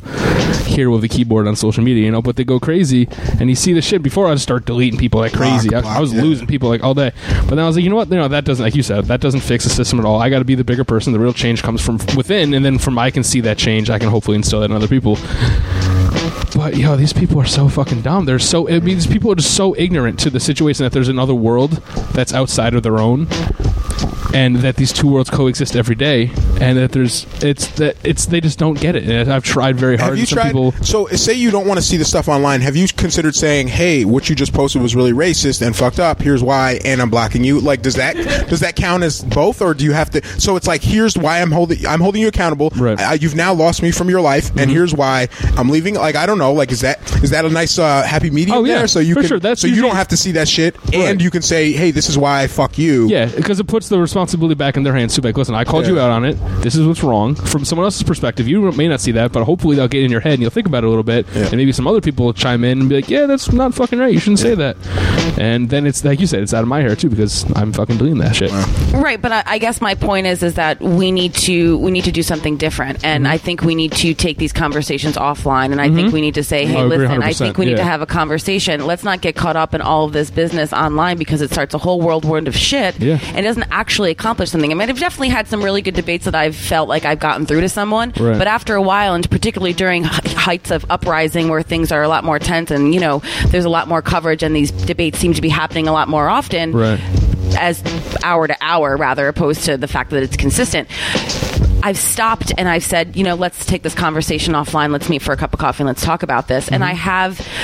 here with the keyboard on social media, you know, but they go crazy, and you see the shit. Before I start deleting people like crazy, Block, I, I was yeah. losing people like all day. But then I was like, you know what? Know that doesn't, like you said, that doesn't fix the system at all. I got to be the bigger person. The real change comes from within, and then from I can see that change, I can hopefully instill that in other people. But yo, these people are so fucking dumb. They're so. I mean, these people are just so ignorant to the situation that there's another world that's outside of their own, and that these two worlds coexist every day, and that there's it's that it's they just don't get it. And I've tried very hard. Have you tried? people, So, say you don't want to see the stuff online. Have you considered saying, "Hey, what you just posted was really racist and fucked up. Here's why, and I'm blocking you." Like, does that does that count as both, or do you have to? So it's like, here's why I'm holding I'm holding you accountable. Right. Mm-hmm. Uh, you've now lost me from your life, and here's why I'm leaving. Like, I don't know. Like, is that is that a nice uh, happy medium Oh, yeah, there? So you for can sure. That's so you don't have to see that shit, Right. and you can say, "Hey, this is why I fuck you." yeah, because it puts the responsibility back in their hands too. Like, listen, I called you out on it. This is what's wrong from someone else's perspective. You may not see that, but hopefully they'll get in your head and you'll think about it a little bit, Yeah. and maybe some other people will chime in and be like, "Yeah, that's not fucking right. You shouldn't say that." And then it's like you said, it's out of my hair too because I'm fucking doing that shit. Right, but I, I guess my point is is that we need to we need to do something different, Mm-hmm. and I think we need to take these conversations offline, and I think we need to say, hey, I listen, I think we need to have a conversation. Let's not get caught up in all of this business online because it starts a whole world world of shit Yeah. and it doesn't actually accomplish something. I mean, I've definitely had some really good debates that I've felt like I've gotten through to someone, Right. but after a while, and particularly during heights of uprising where things are a lot more tense, and you know, there's a lot more coverage, and these debates seem to be happening a lot more often Right. as hour to hour rather opposed to the fact that it's consistent I've stopped and I've said, you know, let's take this conversation offline. Let's meet for a cup of coffee and let's talk about this. And I mm-hmm.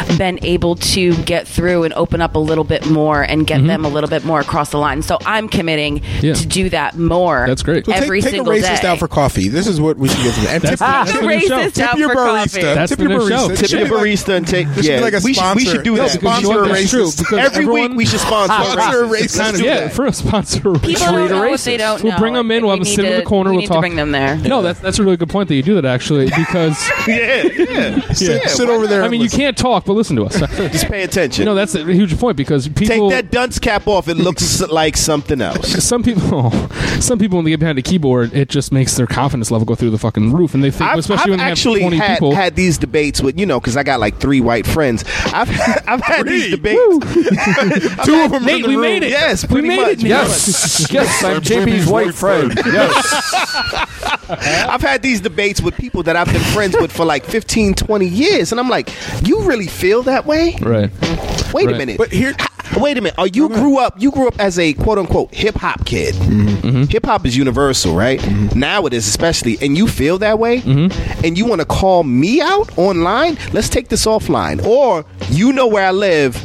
have been able to get through and open up a little bit more and get mm-hmm. them a little bit more across the line. So I'm committing Yeah. to do that more. That's great. So every take, take a racist day. out for coffee. This is what we should give them. And tip, That's Take the a new show. racist tip your for barista. coffee. That's tip the your barista. Tip your barista and take. This should Yeah, be like a we should we should do sponsor. that. Yeah, sponsor You know what? a racist. because Every week we should sponsor. a Sponsor a racist. racist. Let's Kind of- do Yeah, for a sponsor. People Treat don't a know what they don't know. We'll bring them in. We'll We have them sit in the corner. we We'll need to talk. Bring them there. No, that's that's a really good point that you do that actually because (laughs) Yeah, yeah. Sit, Yeah, sit over there. not? I mean you listen. can't talk, but listen to us. (laughs) Just pay attention. No, that's a huge point because people Take that dunce cap off. It looks (laughs) like something else. some people, some people when they get behind a keyboard, it just makes their confidence level go through the fucking roof, and they think, I've, especially I've when they have actually twenty had, people. had these debates with you know because I got like three white friends. I've I've had these debates. Two of them. Nate, we made it. Yes, we pretty made much. it. Nate. Yes, yes, I'm JB's white friend. Yes, (laughs) I've had these debates with people that I've been friends with for like 15, 20 years, and I'm like, you really feel that way? Right. Wait Right. a minute. But here, Wait a minute. Are you grew up? You grew up as a quote unquote hip hop kid. Mm-hmm. Hip hop is universal, right? Now it is especially, and you feel that way, Mm-hmm. and you want to call me out online. Let's take this offline, or you know where I live.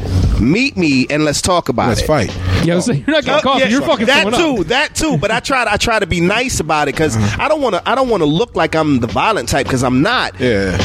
Meet me and let's talk about it. let's fight. Yeah, I was saying, you're not getting Uh, coffee. yeah, you're fucking that too. up. That too. But I try. To, I try to be nice about it because Uh-huh. I don't want to. I don't want to look like I'm the violent type because I'm not. Yeah.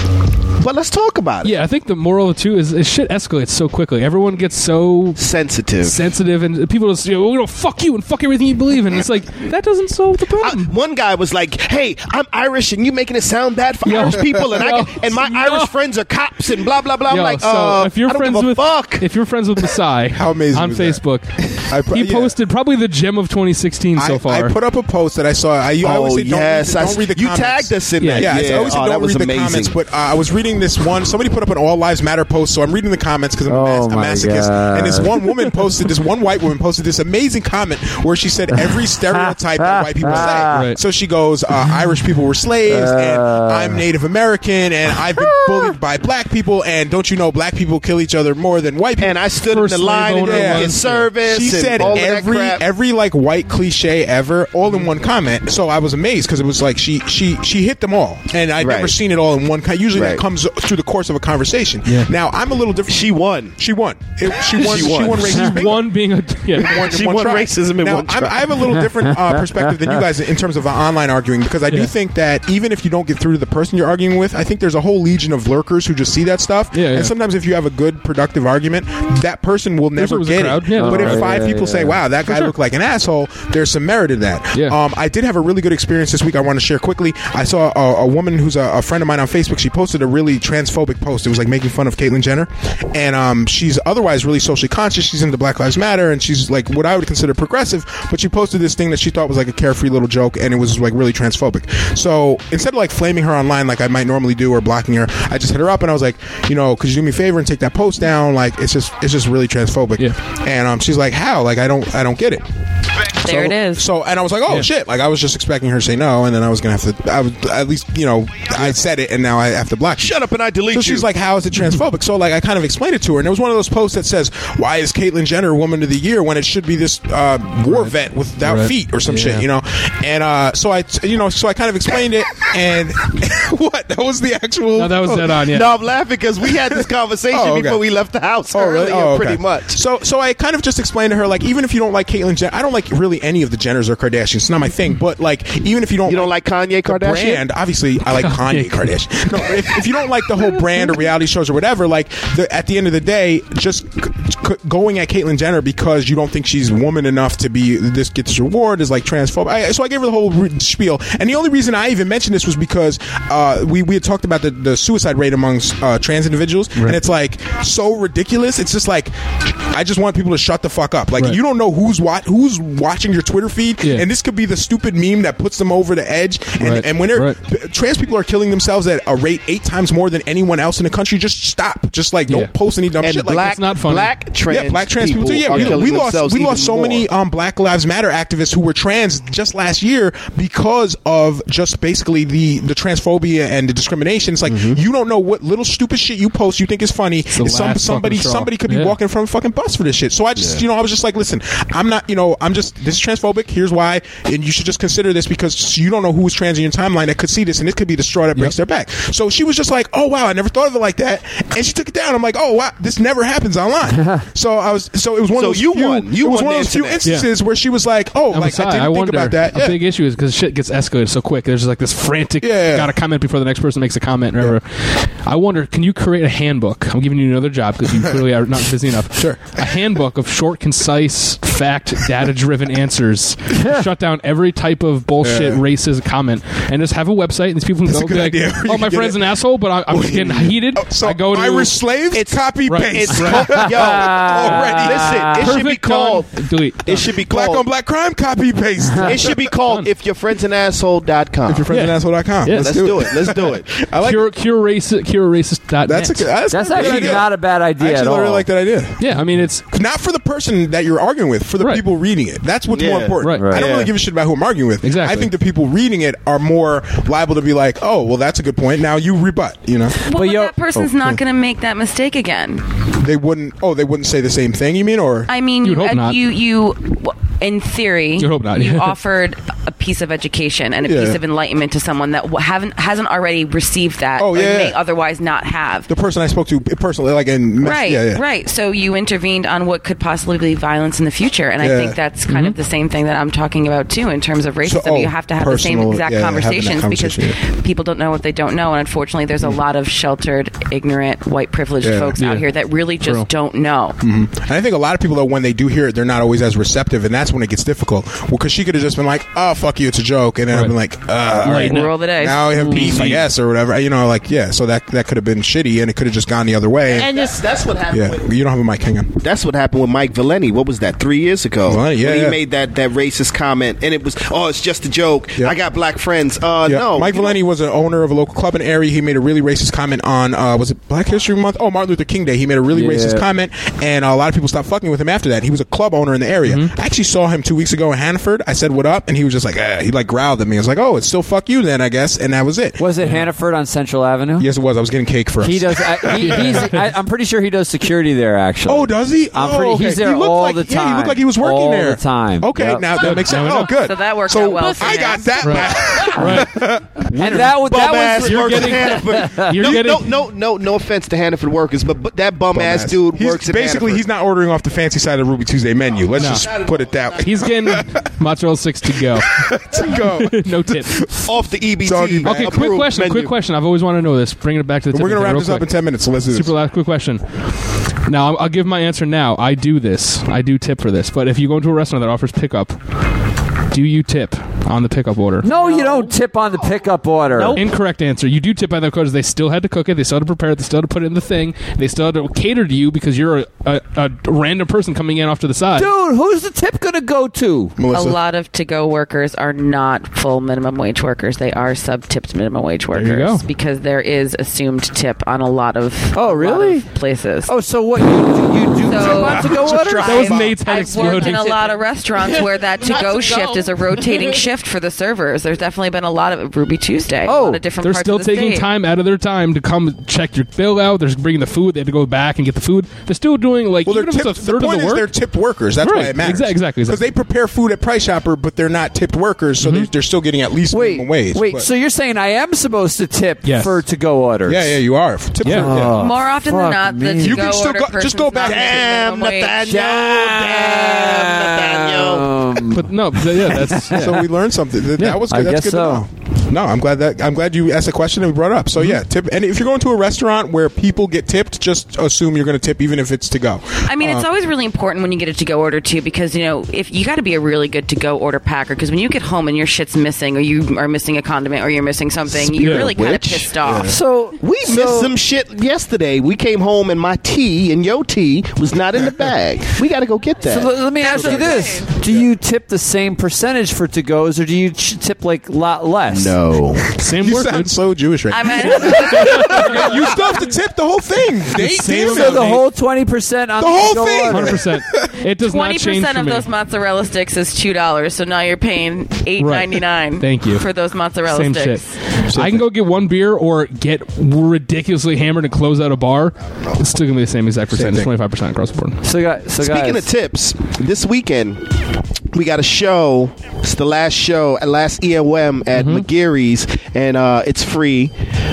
But let's talk about it. Yeah, I think the moral of it too is, is shit escalates so quickly. Everyone gets so Sensitive. sensitive, and people just you know, we're gonna fuck you and fuck everything you believe in. It's like that doesn't solve the I- problem. one guy was like, "Hey, I'm Irish, and you making it sound bad for Yo. Irish people, and I can, and my No. Irish friends are cops, and blah blah blah." I'm like, so uh, if you're I friends with fuck. if you're friends with Masai (laughs) How amazing on? Facebook, (laughs) I pu- he yeah. posted probably the gem of 2016 so I, far. I put up a post that I saw. I, I always Oh say don't, yes, read, I the, don't read the you comments. tagged us in Yeah. that. Yeah, I always say oh, don't that was read the amazing. comments. But uh, I was reading this one. Somebody put up an All Lives Matter post, so I'm reading the comments because I'm a, Oh, mas- a masochist. God. And this one woman (laughs) posted, this one white woman posted this amazing comment where she said every (laughs) stereotype that white people say. (laughs) Right. So she goes, uh, Irish people were slaves, and I'm Native American, and I've been bullied by black people, and don't you know black people kill each other more than white people? and I stood in the line slave and owner did was- service. She and said all every every like white cliche ever, all in one comment. So I was amazed because it was like she she she hit them all, and I'd never seen it all in one. co- Usually Right. that comes through the course of a conversation. Yeah. Now I'm a little different. She won. She won. It, she (laughs) won. She she won. won. racism. She won being a yeah. One- She one won try. racism in now, one I'm- try. I have a little different uh, (laughs) perspective than you guys in terms of uh, online arguing because I do Yeah. think that even if you don't get through to the person you're arguing with, I think there's a whole legion of lurkers who just see that stuff. Yeah, yeah. And sometimes if you have a good, productive argument, that person will never always get it. Yeah, but there's if five crowd. people Yeah, say, "Wow, that guy sure. looked like an asshole," there's some merit in that. Yeah. Um, I did have a really good experience this week. I want to share quickly. I saw a, a woman who's a, a friend of mine on Facebook. She posted a really transphobic post. It was like making fun of Caitlyn Jenner, and um, she's otherwise really socially conscious. She's into Black Lives Matter, and she's like what I would consider progressive. But she posted this thing that she thought was like a carefree little joke, and it was like really transphobic. So instead of like flaming her online like I might normally do or blocking her, I just hit her up and I was like, you know, could you do me a favor and take that post down? Like it's just it's just really transphobic. Yeah. And um, she's like, how? Like I don't I don't get it. There So- it is. So, and I was like, oh Yeah. shit! Like I was just expecting her to say no, and then I was gonna have to. I was at least, you know, I said it, and now I have to block. you. Shut up and I delete So you. she's like, "How is it transphobic?" So like, I kind of explained it to her, and it was one of those posts that says, "Why is Caitlyn Jenner Woman of the Year when it should be this uh, war vet without Right. feet or some Yeah. shit?" You know, and uh, so I, you know, so I kind of explained it, and (laughs) what that was the actual. No, that was dead on. Yeah. No, I'm laughing because we had this (laughs) conversation Oh, okay. before we left the house Oh, really? Oh, okay. pretty much. So, so I kind of just explained to her, like, even if you don't like Caitlyn Jenner, I don't like really any of the Jenners or Kardashians. It's not my thing. But like, even if you don't, You don't like Kanye Kardashian? brand, obviously, I like (laughs) Kanye Kardashian. No, if, if you don't like the whole brand or reality shows or whatever, like, the, at the end of the day, just c- c- going at Caitlyn Jenner because you don't think she's woman enough to be this get this reward is like transphobic. I, so I gave her the whole spiel, and the only reason I even mentioned this was because uh, we we had talked about the, the suicide rate amongst uh, trans individuals, and it's like so ridiculous. It's just like I just want people to shut the fuck up. Like Right. you don't know who's what who's watching your Twitter feed, Yeah. and this could be the stupid meme that puts them over the edge. And, Right. and when they're Right. trans people are killing themselves at a rate eight times more than anyone else in the country, just stop. Just like don't Yeah. post any dumb and shit black, like It's not funny. black trans, yeah, black trans people, too. Yeah, are we, we lost we lost so more. many um, Black Lives Matter activists who were trans just last year because of just basically the the transphobia and the discrimination. It's like you don't know what little stupid shit you post you think is funny. Mm-hmm. Some, somebody somebody could be Yeah. walking from a fucking bus for this shit. So I just you know I was just like, listen, I'm not you know I'm just this is transphobic. Here's why, and you should just consider this because you don't know who's trans in your timeline that could see this, and this could be the straw that breaks their back. So she was just like, "Oh wow, I never thought of it like that," and she took it down. I'm like, "Oh wow, this never happens online." (laughs) so I was, so it was one So of those you few, won. You it was won one of those few internet. instances where she was like, "Oh, I'm like sorry, I didn't think wonder, about that." A Yeah. big issue is because shit gets escalated so quick. There's just like this frantic, Yeah. got to comment before the next person makes a comment. Or whatever. I wonder, can you create a handbook? I'm giving you another job because you (laughs) clearly are not busy enough. Sure. A handbook of short, concise, fact, data-driven answers. Shut down every type of bullshit, Yeah. racist comment, and just have a website. And these people can That's go a good like, idea. (laughs) "Oh, my friend's it. an asshole," but I, I'm getting (laughs) heated. Oh, so I go to Irish slaves, It's- copy Right. paste. It's (laughs) called, yo. Already. Listen, it should be ah, called. done. delete. It should be black on black crime, copy paste. (laughs) It should be called if your friend's an asshole.com. If your friend's Yeah. an asshole.com. Yeah, let's, Let's do it. Let's do it. I like cure, cure racist, cure racist. That's a good. That's, That's good actually idea. not a bad idea I at actually really like that idea. Yeah, I mean it's Not for the person that you're arguing with, for the Right. people reading it. That's what's Yeah. more important. Right. Right. I don't Yeah. really give a shit about who I'm arguing with. Exactly. I think the people reading it are more liable to be like, "Oh, well, that's a good point." Now you rebut. You know, Well, But but yo- that person's Oh, not yeah. going to make that mistake again. they wouldn't. Oh, they wouldn't say the same thing. You mean, or I mean, You'd hope uh, not. you you w- in theory, You'd hope not, you (laughs) offered a piece of education and a Yeah. piece of enlightenment to someone that haven't hasn't already received that Oh, or yeah. may otherwise not have. the person I spoke to eh, personally, like in Right, yeah, yeah. right. So you intervened on what could possibly be violence in the future, and I think that's kind of mm-hmm. the same thing that I'm talking about too in terms of racism. oh, you have to have the same exact yeah, having that conversations because people don't know what they don't know, and unfortunately, there's a mm-hmm. lot of sheltered, ignorant, white privileged folks out here that really just True. don't know. Mm-hmm. And I think a lot of people, though, when they do hear it, they're not always as receptive, and that's when it gets difficult. Well, because she could have just been like, "Oh, fuck you, it's a joke," and then I've been like, uh, "All right, Rule of the dice." now we have beef, I guess, or whatever." You know, like yeah. So that that could have been shitty, and it could have just gone the other way. And just That's what happened. yeah, With, you don't have a mic, hang on. that's what happened with Mike Valeni. What was that? Three years ago. Valeni, yeah, when he yeah. made that, that racist comment, and it was, oh, it's just a joke. Yeah. I got black friends. Uh, Yeah. no, Mike you know- Valeni was an owner of a local club in Erie. He made a really racist comment on uh, was it Black History Month? Oh, Martin Luther King Day. He made a really Yeah. racist comment, and a lot of people stopped fucking with him after that. He was a club owner in the area. Mm-hmm. I actually saw him two weeks ago in Hannaford. I said what up, and he was just like, eh. he like growled at me. I was like, oh, it's still fuck you then, I guess, and that was it. Was it Hannaford on Central Avenue? Yes, it was. I was getting cake for us. He does. I, he, (laughs) he's, I, I'm pretty sure he does security there. Actually. Oh, does he? I'm oh, pretty- okay. he's there He looked all like- the Yeah, he looked like he was working All there the time. Okay, Yep. now that makes sense. Now Oh, good. So that worked So out well for I him. got that. back. (laughs) And that was Bum that ass was. works getting- at Hannaford. (laughs) You're no, getting- no, no, no, no offense to Hannaford workers, but, but that bum, ass Dumbass. dude He's- works Basically, he's not ordering off the fancy side of the Ruby Tuesday menu. Let's just put it that way. he's getting mozzarella sticks to go. (laughs) to go. (laughs) no tip. off the EBT. Doggy bag. Okay, quick approved question. menu. Quick question. I've always wanted to know this. Bringing it back to the. Tip We're tipping gonna thing wrap real this up in quick. ten minutes. So let's do this. Super last quick question. Now I'll, I'll give my answer now. I do this. I do tip for this. But if you go into a restaurant that offers pickup, do you tip on the pickup order? No, you don't tip on the pickup order. Incorrect answer. You do tip by the because they still had to cook it, they still had to prepare it, they still had to put it in the thing, they still had to cater to you because you're a, a, a random person coming in off to the side. Dude, who's the tip gonna go to? Melissa. A lot of to-go workers are not full minimum wage workers. They are sub-tipped minimum wage workers you go. because there is assumed tip on a lot of Oh, a lot really? of places. Oh, so what? You, you do So- tip on to go orders? That was Nate's head I've worked exploding. in a lot of restaurants where that (laughs) to-go to-go. shift is a rotating (laughs) shift for the servers. There's definitely been a lot of Ruby Tuesday. a Oh, lot of different They're parts still of the taking state. time out of their time to come check your bill out. They're bringing the food. They have to go back and get the food. They're still doing like Well, they're even if tipped, it's a third the of point the is work. they're tipped workers. That's Right. why it matters. Exa- exactly, Because exactly. they prepare food at Price Chopper, but they're not tipped workers, so mm-hmm. they're, they're still getting at least Wait, minimum wage. wait. But- So you're saying I am supposed to tip Yes. for to-go orders? yeah, yeah, you are. Tip Yeah. for- Oh, uh, More often than fuck not, the me. to-go You can still order go- just go back- not making Damn. Nathaniel. Damn, Nathaniel. But no, th- yeah, that's yeah. (laughs) So we learned something. That, Yeah, that was I good. That's guess good so. to know. No, I'm glad that I'm glad you asked a question and we brought it up. So yeah, tip. And if you're going to a restaurant where people get tipped, just assume you're going to tip, even if it's to go. I mean, Uh, it's always really important when you get a to-go order too, because you know if you got to be a really good to-go order packer. Because when you get home and your shit's missing, or you are missing a condiment, or you're missing something, you're really kind of which- pissed off. so We so, missed some shit yesterday. We came home and my tea and your tea was not in the bag. We got to go get that. So let, let me ask you this: (laughs) Do you tip the same percentage for to-goes, or do you ch- tip like a lot less? no. (laughs) same You work. sound dude. so Jewish right now. (laughs) you still have to tip the whole thing. (laughs) They, same So the whole twenty percent on The whole to-go thing! Hundred percent. It does not twenty percent of me. those mozzarella sticks is two dollars. So now you're paying eight ninety nine. Thank you. for those mozzarella Same sticks. shit. I can go get one beer or get ridiculously hammered and close out a bar. It's still gonna be the same exact percentage, thing. twenty five percent across the board. So, guys, so Speaking guys, of tips, this weekend we got a show. It's the last show, last EOM at Mm-hmm. McGeary's, and uh, it's free.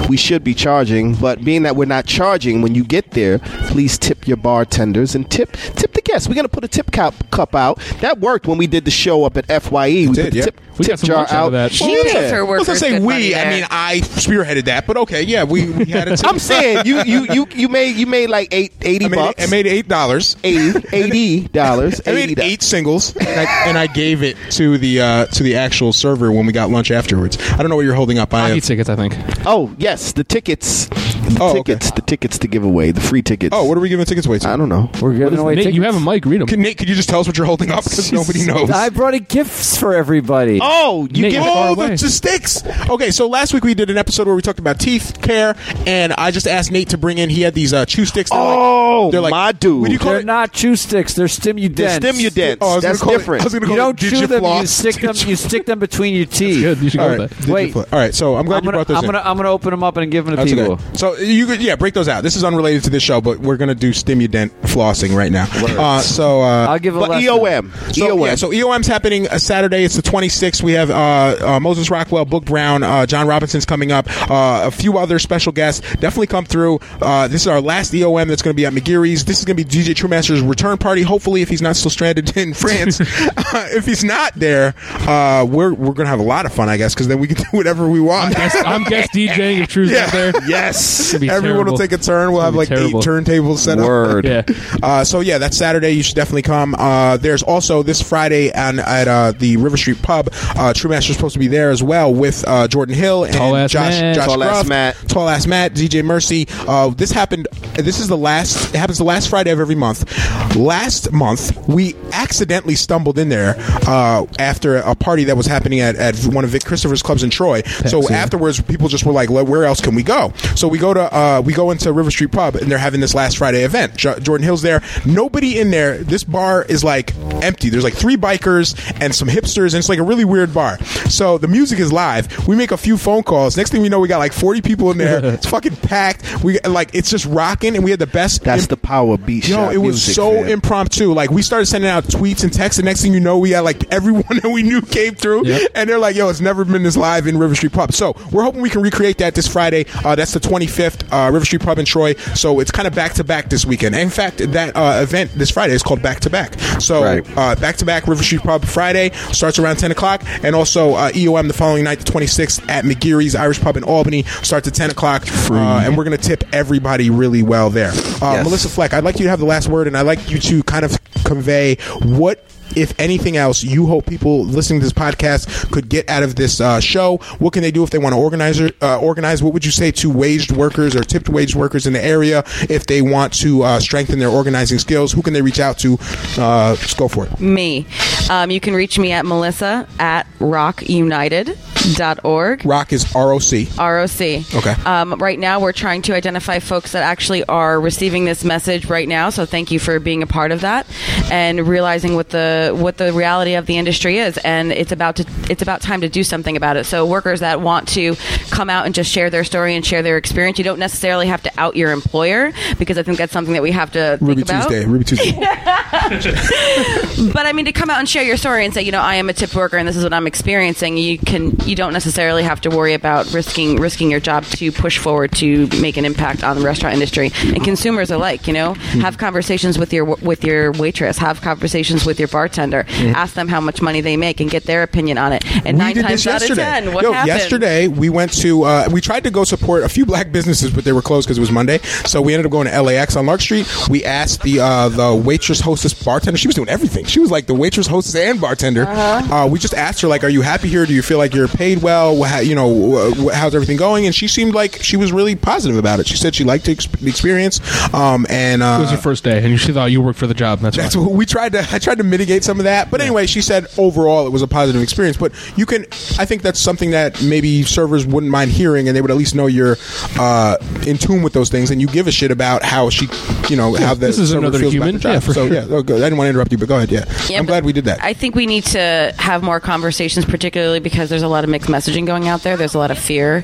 We should be charging, but being that we're not charging, when you get there, please tip your bartenders and tip tip the guests. We're gonna put a tip cup cup out. That worked when we did the show up at Fye. We did, put the yeah. tip, We tip jar out out. of that. She gives her I was gonna say we. I mean, I spearheaded that, but okay, yeah, we, we had it. I'm saying you you you you made you made like eight eighty I made, bucks. I made eight dollars. eighty dollars. I made eight singles, and I, and I gave it to the uh, to the actual server when we got lunch afterwards. I don't know what you're holding up. I Hockey have, tickets, I think. Oh yes, the tickets. The Oh, okay. tickets. The tickets to give away. The free tickets. oh, what are we giving tickets away to? I don't know. We're giving away Nate, tickets. you have a mic. Read them. Can, Nate, could you just tell us what you're holding up? Because (laughs) nobody knows. I brought in gifts for everybody. Oh, you Nate, give you're far Oh, away. the, the sticks. Okay, so last week we did an episode where we talked about teeth care, and I just asked Nate to bring in. He had these uh, chew sticks. They're Oh, like, they're like my dude. What do you call They're it? not chew sticks. They're stimudents. the stimulants. Oh, I was That's gonna call different. It, I was gonna You call don't chew them. You Digifloss. stick them. You stick them between your teeth. Good. You should All go right, with that. Wait. Digifloss. All right, so I'm glad I'm you gonna, brought those I'm in. gonna, I'm gonna open them up and give them to That's people. okay. So you could, yeah, break those out. This is unrelated to this show, but we're gonna do stimudent flossing right now. Uh, so uh, I'll give a But lesson. EOM. So, EOM. yeah, so EOM's happening uh, Saturday. It's the 26th. We have uh, uh, Moses Rockwell, Book Brown, uh, John Robinson's coming up. Uh, a few other special guests. Definitely come through. Uh, this is our last EOM that's going to be at McGeary's. This is going to be DJ Truemaster's return party. Hopefully, if he's not still stranded in (laughs) France, uh, if he's not there, uh, we're we're going to have a lot of fun, I guess, because then we can (laughs) do whatever we want. Guest- I'm guest (laughs) DJing if Drew's Yeah. not there. yes. It's gonna be Everyone terrible. will take a turn. We'll have like gonna eight turntables set up. Word. Yeah. Uh, so yeah, that's Saturday. You should definitely come. Uh, there's also this Friday on, at uh, the River Street Pub. Uh, True Master's supposed to be there as well with uh, Jordan Hill and Tall ass Josh, Matt. Josh Tall ass Matt. Tall ass Matt, DJ Mercy. Uh, this happened. This is the last. It happens the last Friday of every month. Last month, we accidentally stumbled in there uh, after a party that was happening at, at one of Vic Christopher's clubs in Troy. So yeah. afterwards, people just were like, "Where else can we go?" So we go to uh, we go into River Street Pub, and they're having this last Friday event. Jo- Jordan Hill's there. Nobody in there. This bar is like empty. There's like three bikers and some hipsters, and it's like a really weird bar. So the music is live. We make a few phone calls. Next thing we know, we got like 40 people in there. it's fucking packed. We like it's just rocking, and we had the best. That's imp- the power of beat Yo, shot it was so man. impromptu. Like we started sending out tweets and texts, and next thing you know, we had like everyone (laughs) that we knew came through, Yep. and they're like, "Yo, it's never been this live in River Street Pub." So we're hoping we can recreate that this Friday. Uh, that's the 25th, uh, River Street Pub in Troy. So it's kind of back to back this weekend. In fact, that uh, event this Friday is called Back to Back. So Right. uh, back to back River Street Pub Friday starts around 10 o'clock, and also uh, EOM the following night, the 26th, at McGeary's Irish Pub in Albany starts at 10 o'clock, uh, and we're going to tip everybody really well there. Uh, Yes. Melissa Fleck, I'd like you to have the last word, and I'd like you to kind of convey what. If anything else, you hope people listening to this podcast could get out of this uh, show. What can they do if they want to organize? Uh, organize? What would you say to waged workers or tipped waged workers in the area if they want to uh, strengthen their organizing skills? Who can they reach out to? Uh, just go for it. Me. Um, you can reach me at melissa at rockunited.org. Rock is R O C. ROC. Okay. Um, right now, we're trying to identify folks that actually are receiving this message right now. So thank you for being a part of that and realizing what the what the reality of the industry is. And it's about to it's about time to do something about it. So workers that want to come out and just share their story and share their experience, you don't necessarily have to out your employer because I think that's something that we have to Ruby think about. Tuesday. Ruby Tuesday. (laughs) (laughs) But I mean, to come out and share your story and say, you know, I am a tip worker and this is what I'm experiencing. You can, you don't necessarily have to worry about risking risking your job to push forward to make an impact on the restaurant industry and consumers alike. You know, Hmm. have conversations with your with your waitress, have conversations with your bartender, ask them how much money they make and get their opinion on it. And we nine did times this out of ten, what Yo, happened? yesterday we went to uh, we tried to go support a few black businesses, but they were closed because it was Monday. So we ended up going to LAX on Lark Street. We asked the uh, the waitress, hostess, bartender. She was doing everything. She was like the waitress, hostess, and bartender. uh we just asked her like, "Are you happy here? Do you feel like you're paid well? How- You know, wh- wh- how's everything going?" And she seemed like she was really positive about it. She said she liked the, ex- experience. Um, and uh, It was your first day, and she thought you worked for the job. That's, that's why. what we tried to. I tried to mitigate some of that, but anyway, she said overall it was a positive experience. But you can, I think that's something that maybe servers wouldn't mind hearing, and they would at least know you're uh, in tune with those things, and you give a shit about how she, you know, how the this is server another feels human. About the job. Yeah, for so sure. yeah, oh, good. I didn't want to interrupt you, but go ahead. Yeah, Yeah, I'm but glad we did that. I think we need to have more conversations, particularly because there's a lot of mixed messaging going out there. There's a lot of fear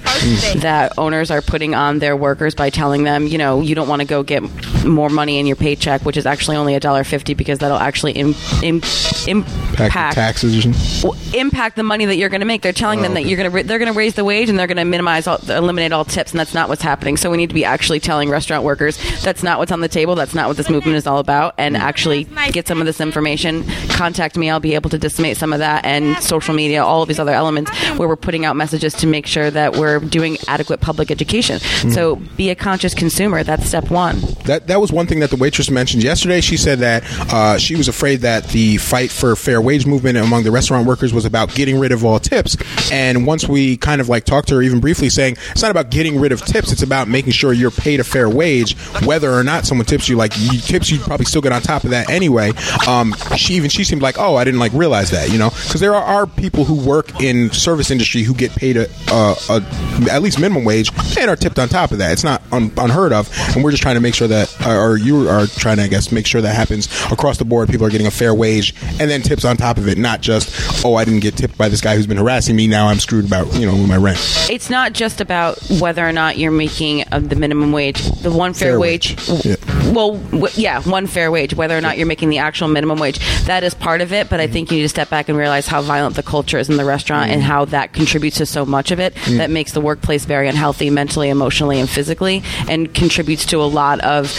that owners are putting on their workers by telling them, you know, you don't want to go get more money in your paycheck, which is actually only a dollar fifty because that'll actually im- im- Pack impact taxes. or impact the money that you're going to make. They're telling them that you're going to they're going to raise the wage and they're going to minimize all, eliminate all tips, and that's not what's happening. So we need to be actually telling restaurant workers that's not what's on the table. That's not what this movement is all about, and actually get some of this information. Contact me. I'll be able to disseminate some of that and social media, all of these other elements where we're putting out messages to make sure that we're doing adequate public education. So be a conscious consumer. That's step one. That that was one thing that the waitress mentioned yesterday. She said that uh, she was afraid that the fight for fair wage movement among the restaurant workers was about getting rid of all tips. And once we kind of like talked to her even briefly, saying it's not about getting rid of tips; it's about making sure you're paid a fair wage, whether or not someone tips you. Like you, tips, you probably still get on top of that anyway. Um, she even she seemed like, oh, I didn't like realize that, you know, because there are, are people who work in service industry who get paid a, a, a at least minimum wage and are tipped on top of that. It's not un, unheard of, and we're just trying to make sure that, or you are trying to, I guess, make sure that happens across the board. People are getting a fair wage and then tips on top of it, not just, oh, I didn't get tipped by this guy who's been harassing me. Now I'm screwed about, you know, my rent. It's not just about whether or not you're making uh, the minimum wage. The one fair, Fair wage. wage. Yeah. Well, w- yeah, one fair wage. Whether or not you're making the actual minimum wage, that is part of it. But I mm-hmm. think you need to step back and realize how violent the culture is in the restaurant and mm-hmm. how that contributes to so much of it. Mm-hmm. That makes the workplace very unhealthy, mentally, emotionally, and physically, and contributes to a lot of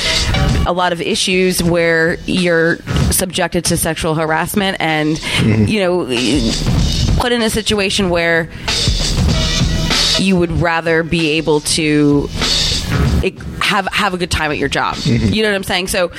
a lot of issues where you're subjected to sexual harassment and mm-hmm. you know put in a situation where you would rather be able to have have a good time at your job. Mm-hmm. You know what I'm saying? So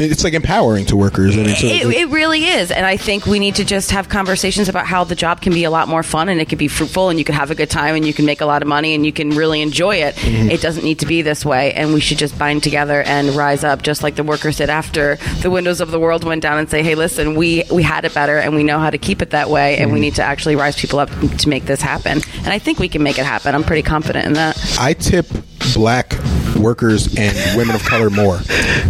It's like empowering to workers. I mean, so it, it really is, and I think we need to just have conversations about how the job can be a lot more fun and it can be fruitful, and you can have a good time, and you can make a lot of money, and you can really enjoy it. Mm-hmm. It doesn't need to be this way, and we should just bind together and rise up, just like the workers did after the windows of the world went down, and say, "Hey, listen, we we had it better, and we know how to keep it that way, and we mm-hmm. need to actually rise people up to make this happen." And I think we can make it happen. I'm pretty confident in that. I tip black workers and women of color more.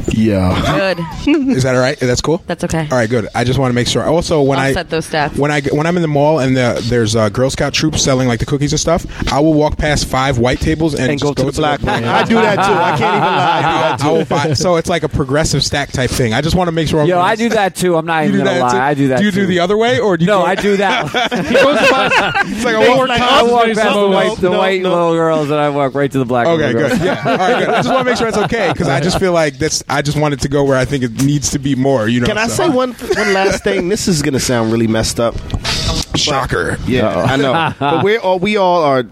Yeah. Good. (laughs) Is that all right? That's cool. That's okay. All right, good. I just want to make sure. Also, when I'll I set those stats. when I when I'm in the mall and the, there's uh, Girl Scout troops selling like the cookies and stuff, I will walk past five white tables and, And just go to the black one. I do that too. I can't even lie. I do that I will too. buy- so it's like a progressive stack type thing. I just want to make sure. I'm Yo, I do that too. I'm not You even do gonna that lie. too? I do that. Do you do too. the other way, or do you No, go- I do that. (laughs) He goes by. It's like a walk- I walk past the white, no, the no, white little girls, and I walk right to the black. Okay, little good. Yeah. All right, good. I just want to make sure it's okay because I just feel like that's. I just want it to go where I think it needs to be more. You know. Can I so- say one one last thing? This is gonna sound really messed up. Shocker. Yeah, I know. (laughs) but we're all we all are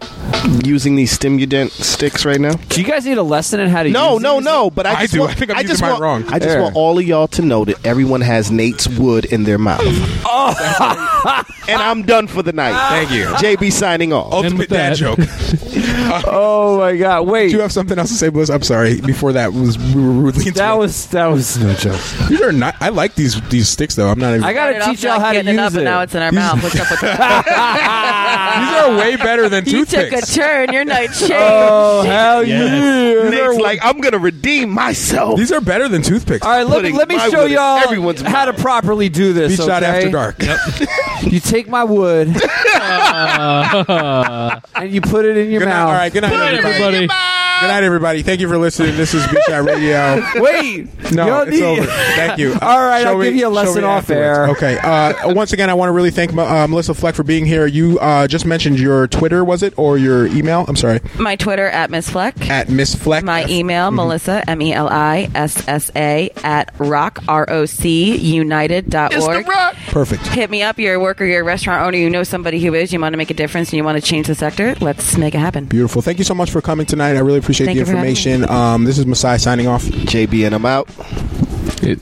using these stimulant sticks right now. Do you guys need a lesson in how to? No, use no, these? no. But I, I just do. Want, I think I'm using just mine want, wrong. I just There. want all of y'all to know that everyone has Nate's wood in their mouth. (laughs) and I'm done for the night. Thank you. JB signing off. Ultimate with dad that- joke. (laughs) Oh my god! Wait, Do you have something else to say, Bliss? I'm sorry. Before that was we were rudely that interrupted. was that was no joke. These are not. I like these these sticks though. I'm not even. I gotta Started off teach y'all not how to getting it up, use and it. now it's in our mouth. What's up with that? (laughs) these are way better than toothpicks. you took a toothpicks. turn. Your night (laughs) changed. Oh hell yeah! Nate's like, I'm gonna redeem myself. These are better than toothpicks. All right, let me, Putting let me my show wood in y'all everyone's how to mouth. properly do this. B Shot okay? after dark. (laughs) You take my wood and you put it in your Good night. mouth. All right. Good night, everybody. everybody. Good night, everybody. Thank you for listening. This is B Shot Radio. Wait, No, y'all it's need- over. Thank you. All right, Show I'll me- give you a show lesson me off afterwards. air. Okay. Uh, once again, I want to really thank uh, Melissa Fleck for being here. You uh, just mentioned your Twitter, was it, or your email? I'm sorry, My Twitter at Miss Fleck. at Miss Fleck. My email, Melissa, M E L I S S A, at rock, R O C, united.org. Perfect. Hit me up. You're a worker, you're a restaurant owner, you know somebody who is, you want to make a difference, and you want to change the sector. Let's make it happen. Beautiful. Thank you so much for coming tonight. I really appreciate Thank the you for having information. Um, this is Masai signing off. JB and I'm out. It,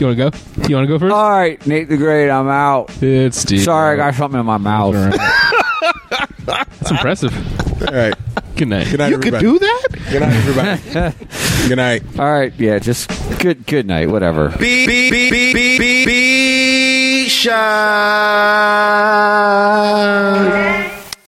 you want to go? You want to go first? All right, Nate the Great, I'm out. it's Steve. Sorry, I got something in my mouth. (laughs) That's impressive. All right. Good night. Good night, You could everybody. do that? Good night, everybody. (laughs) Good night. All right, yeah, just good good night, whatever. Be, be, be, be, be, be, be shy.